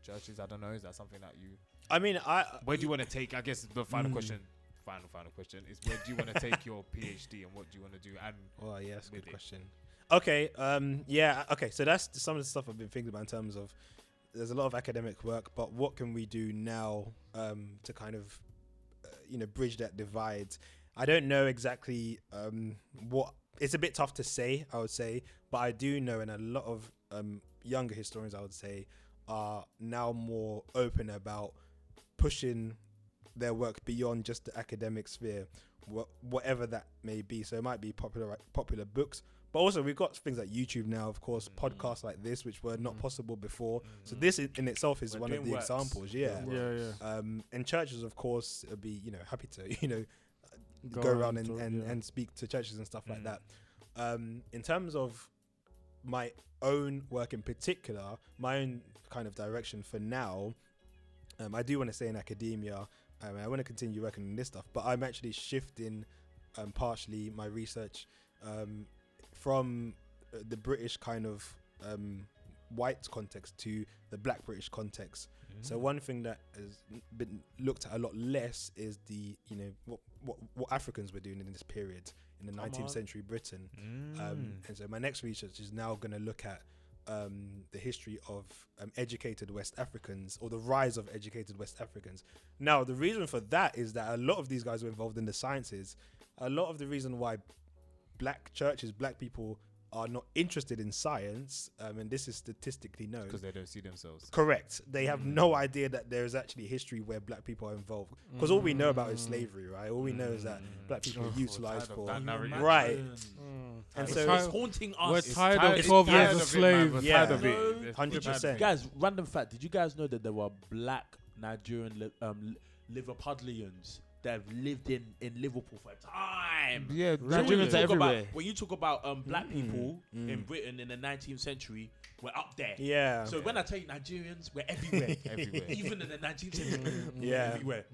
S4: churches? I don't know. Is that something that you
S1: I mean, I
S4: where do you want to take? I guess the final
S1: Mm.
S4: question, final final question is where do you want to take your PhD and what do you want to do? And
S1: Oh yes, good
S4: it.
S1: Okay, um, yeah, okay. So that's some of the stuff I've been thinking about in terms of there's a lot of academic work, but what can we do now um, to kind of uh, you know bridge that divide? I don't know exactly um, what. It's a bit tough to say, I would say, but I do know, and a lot of um, younger historians, I would say, are now more open about pushing their work beyond just the academic sphere, wha- whatever that may be. So it might be popular popular books, but also we've got things like YouTube now, of course, podcasts like this, which were not
S2: Mm.
S1: possible before. So this in, in itself is
S3: We're
S1: one of the
S3: works.
S1: examples. Yeah.
S2: Yeah, yeah.
S1: Um, and churches, of course, would be you know happy to you know
S2: Go
S1: go,
S2: around
S1: around and,
S2: talk,
S1: and,
S2: yeah.
S1: and speak to churches and stuff like
S4: Mm.
S1: that. Um, in terms of my own work in particular, my own kind of direction for now, um, I do want to stay in academia. Um, I want to continue working on this stuff, but I'm actually shifting um, partially my research um, from uh, the British kind of um, white context to the black British context. So one thing that has been looked at a lot less is the you know what what, what Africans were doing in this period in the
S3: Come
S1: 19th
S3: on.
S1: century Britain.
S4: Mm.
S1: Um, and so my next research is now going to look at um, the history of um, educated West Africans or the rise of educated West Africans. Now the reason for that is that a lot of these guys were involved in the sciences. A lot of the reason why black churches, black people are not interested in science, um, and this is statistically known.
S4: because they don't see themselves.
S1: Correct. They have
S4: Mm.
S1: no idea that there is actually a history where black people are involved. Because all we know about is
S2: Mm.
S1: slavery, right? All we know is that
S4: Mm.
S1: black people
S2: Oh,
S1: are utilized for. Right.
S2: Mm.
S1: And so-
S3: it's haunting us.
S2: We're
S3: It's
S2: tired
S4: tired-
S2: of 12 years
S4: of
S2: a slave.
S4: We're
S1: Yeah.
S4: tired of it.
S3: No,
S1: 100%.
S3: Guys, random fact. Did you guys know that there were black Nigerian li- um, Liverpudlians that have lived in in Liverpool for a time.
S4: Yeah,
S3: when you
S4: Nigerians are
S3: talk
S4: everywhere.
S3: About, when you talk about um, black
S1: Mm,
S3: people
S1: mm.
S3: in Britain in the 19th century, we're up there.
S1: Yeah.
S3: So when I tell you Nigerians, we're everywhere.
S4: Everywhere.
S3: Even in the 19th century, we're
S1: Yeah.
S3: everywhere.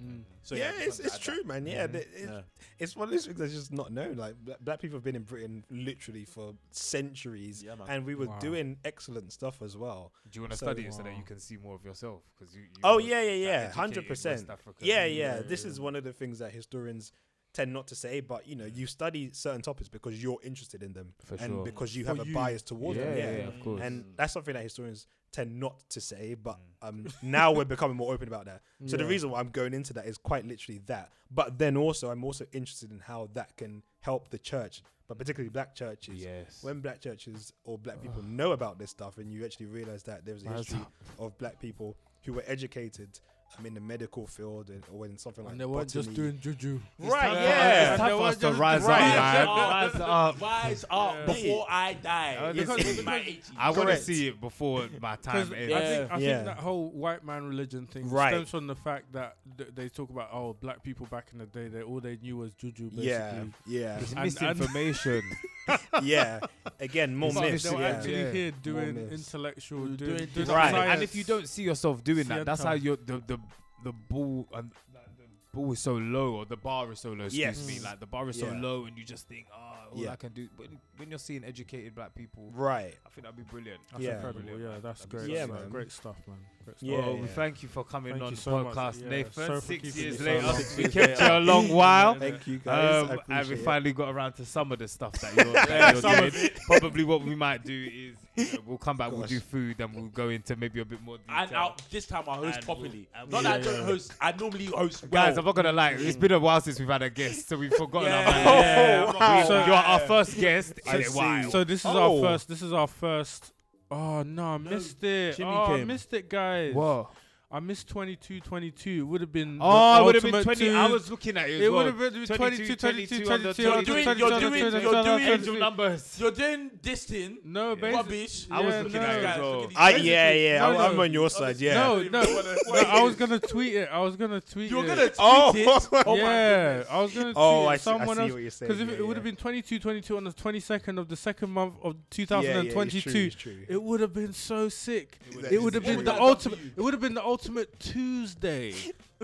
S3: So
S1: yeah,
S3: I
S1: it's, it's true,
S3: add
S1: man. Yeah, th- it-
S3: Yeah.
S1: it's one of those things that's just not known. Like bla- black people have been in Britain literally for centuries,
S3: Yeah, man.
S1: and we were
S2: Wow.
S1: doing excellent stuff as well.
S4: Do you want to
S1: So-
S4: study it so that you can see more of yourself? Because you, you.
S1: Oh yeah, yeah, yeah, hundred percent.
S4: West
S1: Yeah, yeah. This is one of the things that historians tend not to say, but you know, you study certain topics because you're interested in them
S4: For
S1: and
S4: sure.
S1: because you
S2: For
S1: have a
S2: you.
S1: bias towards
S4: Yeah,
S1: them.
S4: yeah,
S1: Yeah,
S4: yeah, of course.
S1: and that's something that historians tend not to say, but um, now we're becoming more open about that. So the
S2: Yeah.
S1: reason why I'm going into that is quite literally that. But then also, I'm also interested in how that can help the church, but particularly black churches.
S4: Yes.
S1: When black churches or black people know about this stuff, and you actually realize that there's a
S4: Rise
S1: history of black people who were educated um, in the medical field and, or in something like
S2: And they weren't just
S1: botany.
S2: doing juju.
S1: Right,
S4: It's
S1: yeah.
S4: time for us to rise up, man.
S3: Rise
S4: Rise up.
S3: Rise up before I die.
S4: Yeah.
S3: Yes,
S4: Because-
S3: in my 80s.
S4: I want to
S1: Correct.
S4: see it before my time
S2: I
S4: ends.
S3: Yeah.
S2: think I
S1: Yeah.
S2: think that whole white man religion thing
S1: Right.
S2: stems from the fact that th- they talk about oh black people back in the day they all they knew was juju basically.
S1: Yeah, yeah,
S4: It's
S2: And- and-
S4: misinformation.
S1: yeah. Again, more
S4: It's
S2: But
S1: myths.
S2: they were
S1: Yeah.
S2: actually
S4: Yeah.
S2: here doing
S1: myths.
S2: intellectual,
S3: Doing
S2: doing, doing
S1: Right.
S2: science.
S4: and if you don't see yourself doing that, that's
S2: scientia.
S4: how you're the the the ball and like, the ball is so low or the bar is so low. Excuse
S1: Yes.
S4: me, like the bar is so
S1: Yeah.
S4: low, and you just think, oh, all
S1: Yeah.
S4: I can do. When when you're seeing educated black people,
S1: Right.
S4: I think that'd be brilliant.
S2: That's
S1: Yeah.
S2: incredible.
S4: Brilliant,
S2: Yeah, that's
S4: That'd be
S2: great.
S1: Yeah,
S2: stuff.
S1: man.
S2: Great stuff, man. Great.
S1: Yeah,
S4: oh,
S1: yeah.
S4: thank you for coming
S2: Thank
S4: on
S2: you
S4: the
S2: so
S4: podcast,
S2: Yeah,
S4: Nathan.
S2: sorry for
S4: Six years
S2: you so
S4: later,
S2: long.
S4: we kept you a long while.
S1: Thank you guys.
S4: Um, and we
S1: appreciate it.
S4: finally got around to some of the stuff that you're, that
S3: Yeah,
S4: you're doing. Probably what we might do is you know, we'll come back, we'll do food, and we'll go into maybe a bit more detail.
S3: And I'll, this time I host
S4: And we'll-
S3: properly.
S4: and
S3: Not
S4: we'll-
S3: that I don't host. I normally host.
S4: Guys. I'm not gonna lie. It's been a while since we've had a guest, so we've forgotten
S3: Yeah.
S4: about
S3: Oh, wow.
S2: So-
S4: you're our first guest in
S1: I
S4: a
S1: see.
S4: while.
S2: So this is
S1: Oh.
S2: our first. This is our first. Oh no, I missed it.
S3: Jimmy
S2: oh, I
S3: came.
S2: missed it, guys.
S4: Whoa.
S2: I missed 22, 22. It would have been.
S4: Oh, it would have been
S2: ultimate
S4: 20. I was looking at it. As
S2: It
S4: well.
S2: would have been 22, 22, 22.
S3: You're doing- you're doing- you're doing
S4: angel numbers.
S3: You're doing this thing.
S2: No, basically.
S3: Rubbish.
S4: I was looking
S2: no.
S4: at it as well.
S3: at
S1: I, yeah, yeah.
S2: No,
S1: I'm,
S2: no.
S1: I'm on your side. Yeah.
S2: No, no,
S3: know what it-
S2: no. I was gonna tweet it. I was gonna tweet it.
S3: You're gonna tweet
S1: Oh.
S3: it. Oh my
S2: yeah. I was gonna tweet
S1: Oh,
S2: it.
S1: I see- I see
S2: else
S1: what you're saying.
S2: because if it would have been 22, 22 on the 22nd of the second month of
S1: Yeah, yeah, it's
S2: 2022,
S1: true, it's true.
S2: it would have been so sick. It would have
S1: been
S2: been the ultimate. It would have been the ultimate Tuesday.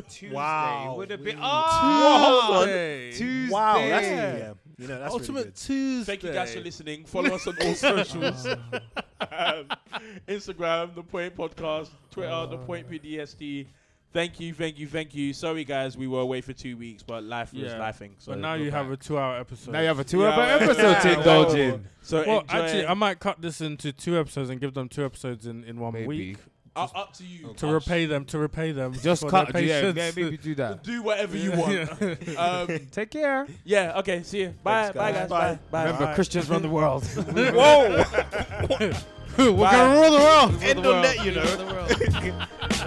S4: Tuesday
S1: Wow.
S4: would have been. Oh.
S2: Tuesday.
S4: Tuesday.
S1: Wow, that's
S2: Yeah.
S1: yeah. You know, that's
S2: ultimate
S1: really good.
S2: Tuesday.
S3: Thank you guys for listening. Follow us on all socials. um, Instagram, The Point Podcast, Twitter, The Point PDCST. Thank you, thank you, thank you. Sorry, guys, we were away for two weeks, but life was
S2: Yeah.
S3: lifing. So
S2: But now
S3: we're
S2: you have a two-hour episode.
S4: Now you have a two-hour
S3: Yeah,
S4: episode
S3: yeah,
S4: to indulge in.
S3: So
S2: well, actually,
S3: it.
S2: I might cut this into two episodes and give them two episodes in, in one
S4: Maybe.
S2: week
S3: up, up to you.
S2: to
S3: Us.
S2: repay them. To repay them.
S4: Just
S2: for
S4: cut.
S2: their
S4: Yeah, yeah,
S2: patience.
S4: maybe do that.
S3: Do whatever you want. um,
S4: Take care.
S3: yeah. Okay. See you. Bye.
S1: Thanks,
S3: bye,
S1: guys.
S3: guys.
S1: Bye.
S3: Bye. Bye.
S4: Remember, Christians run the world.
S1: Whoa!
S2: We're gonna rule the world.
S1: End on that, you know.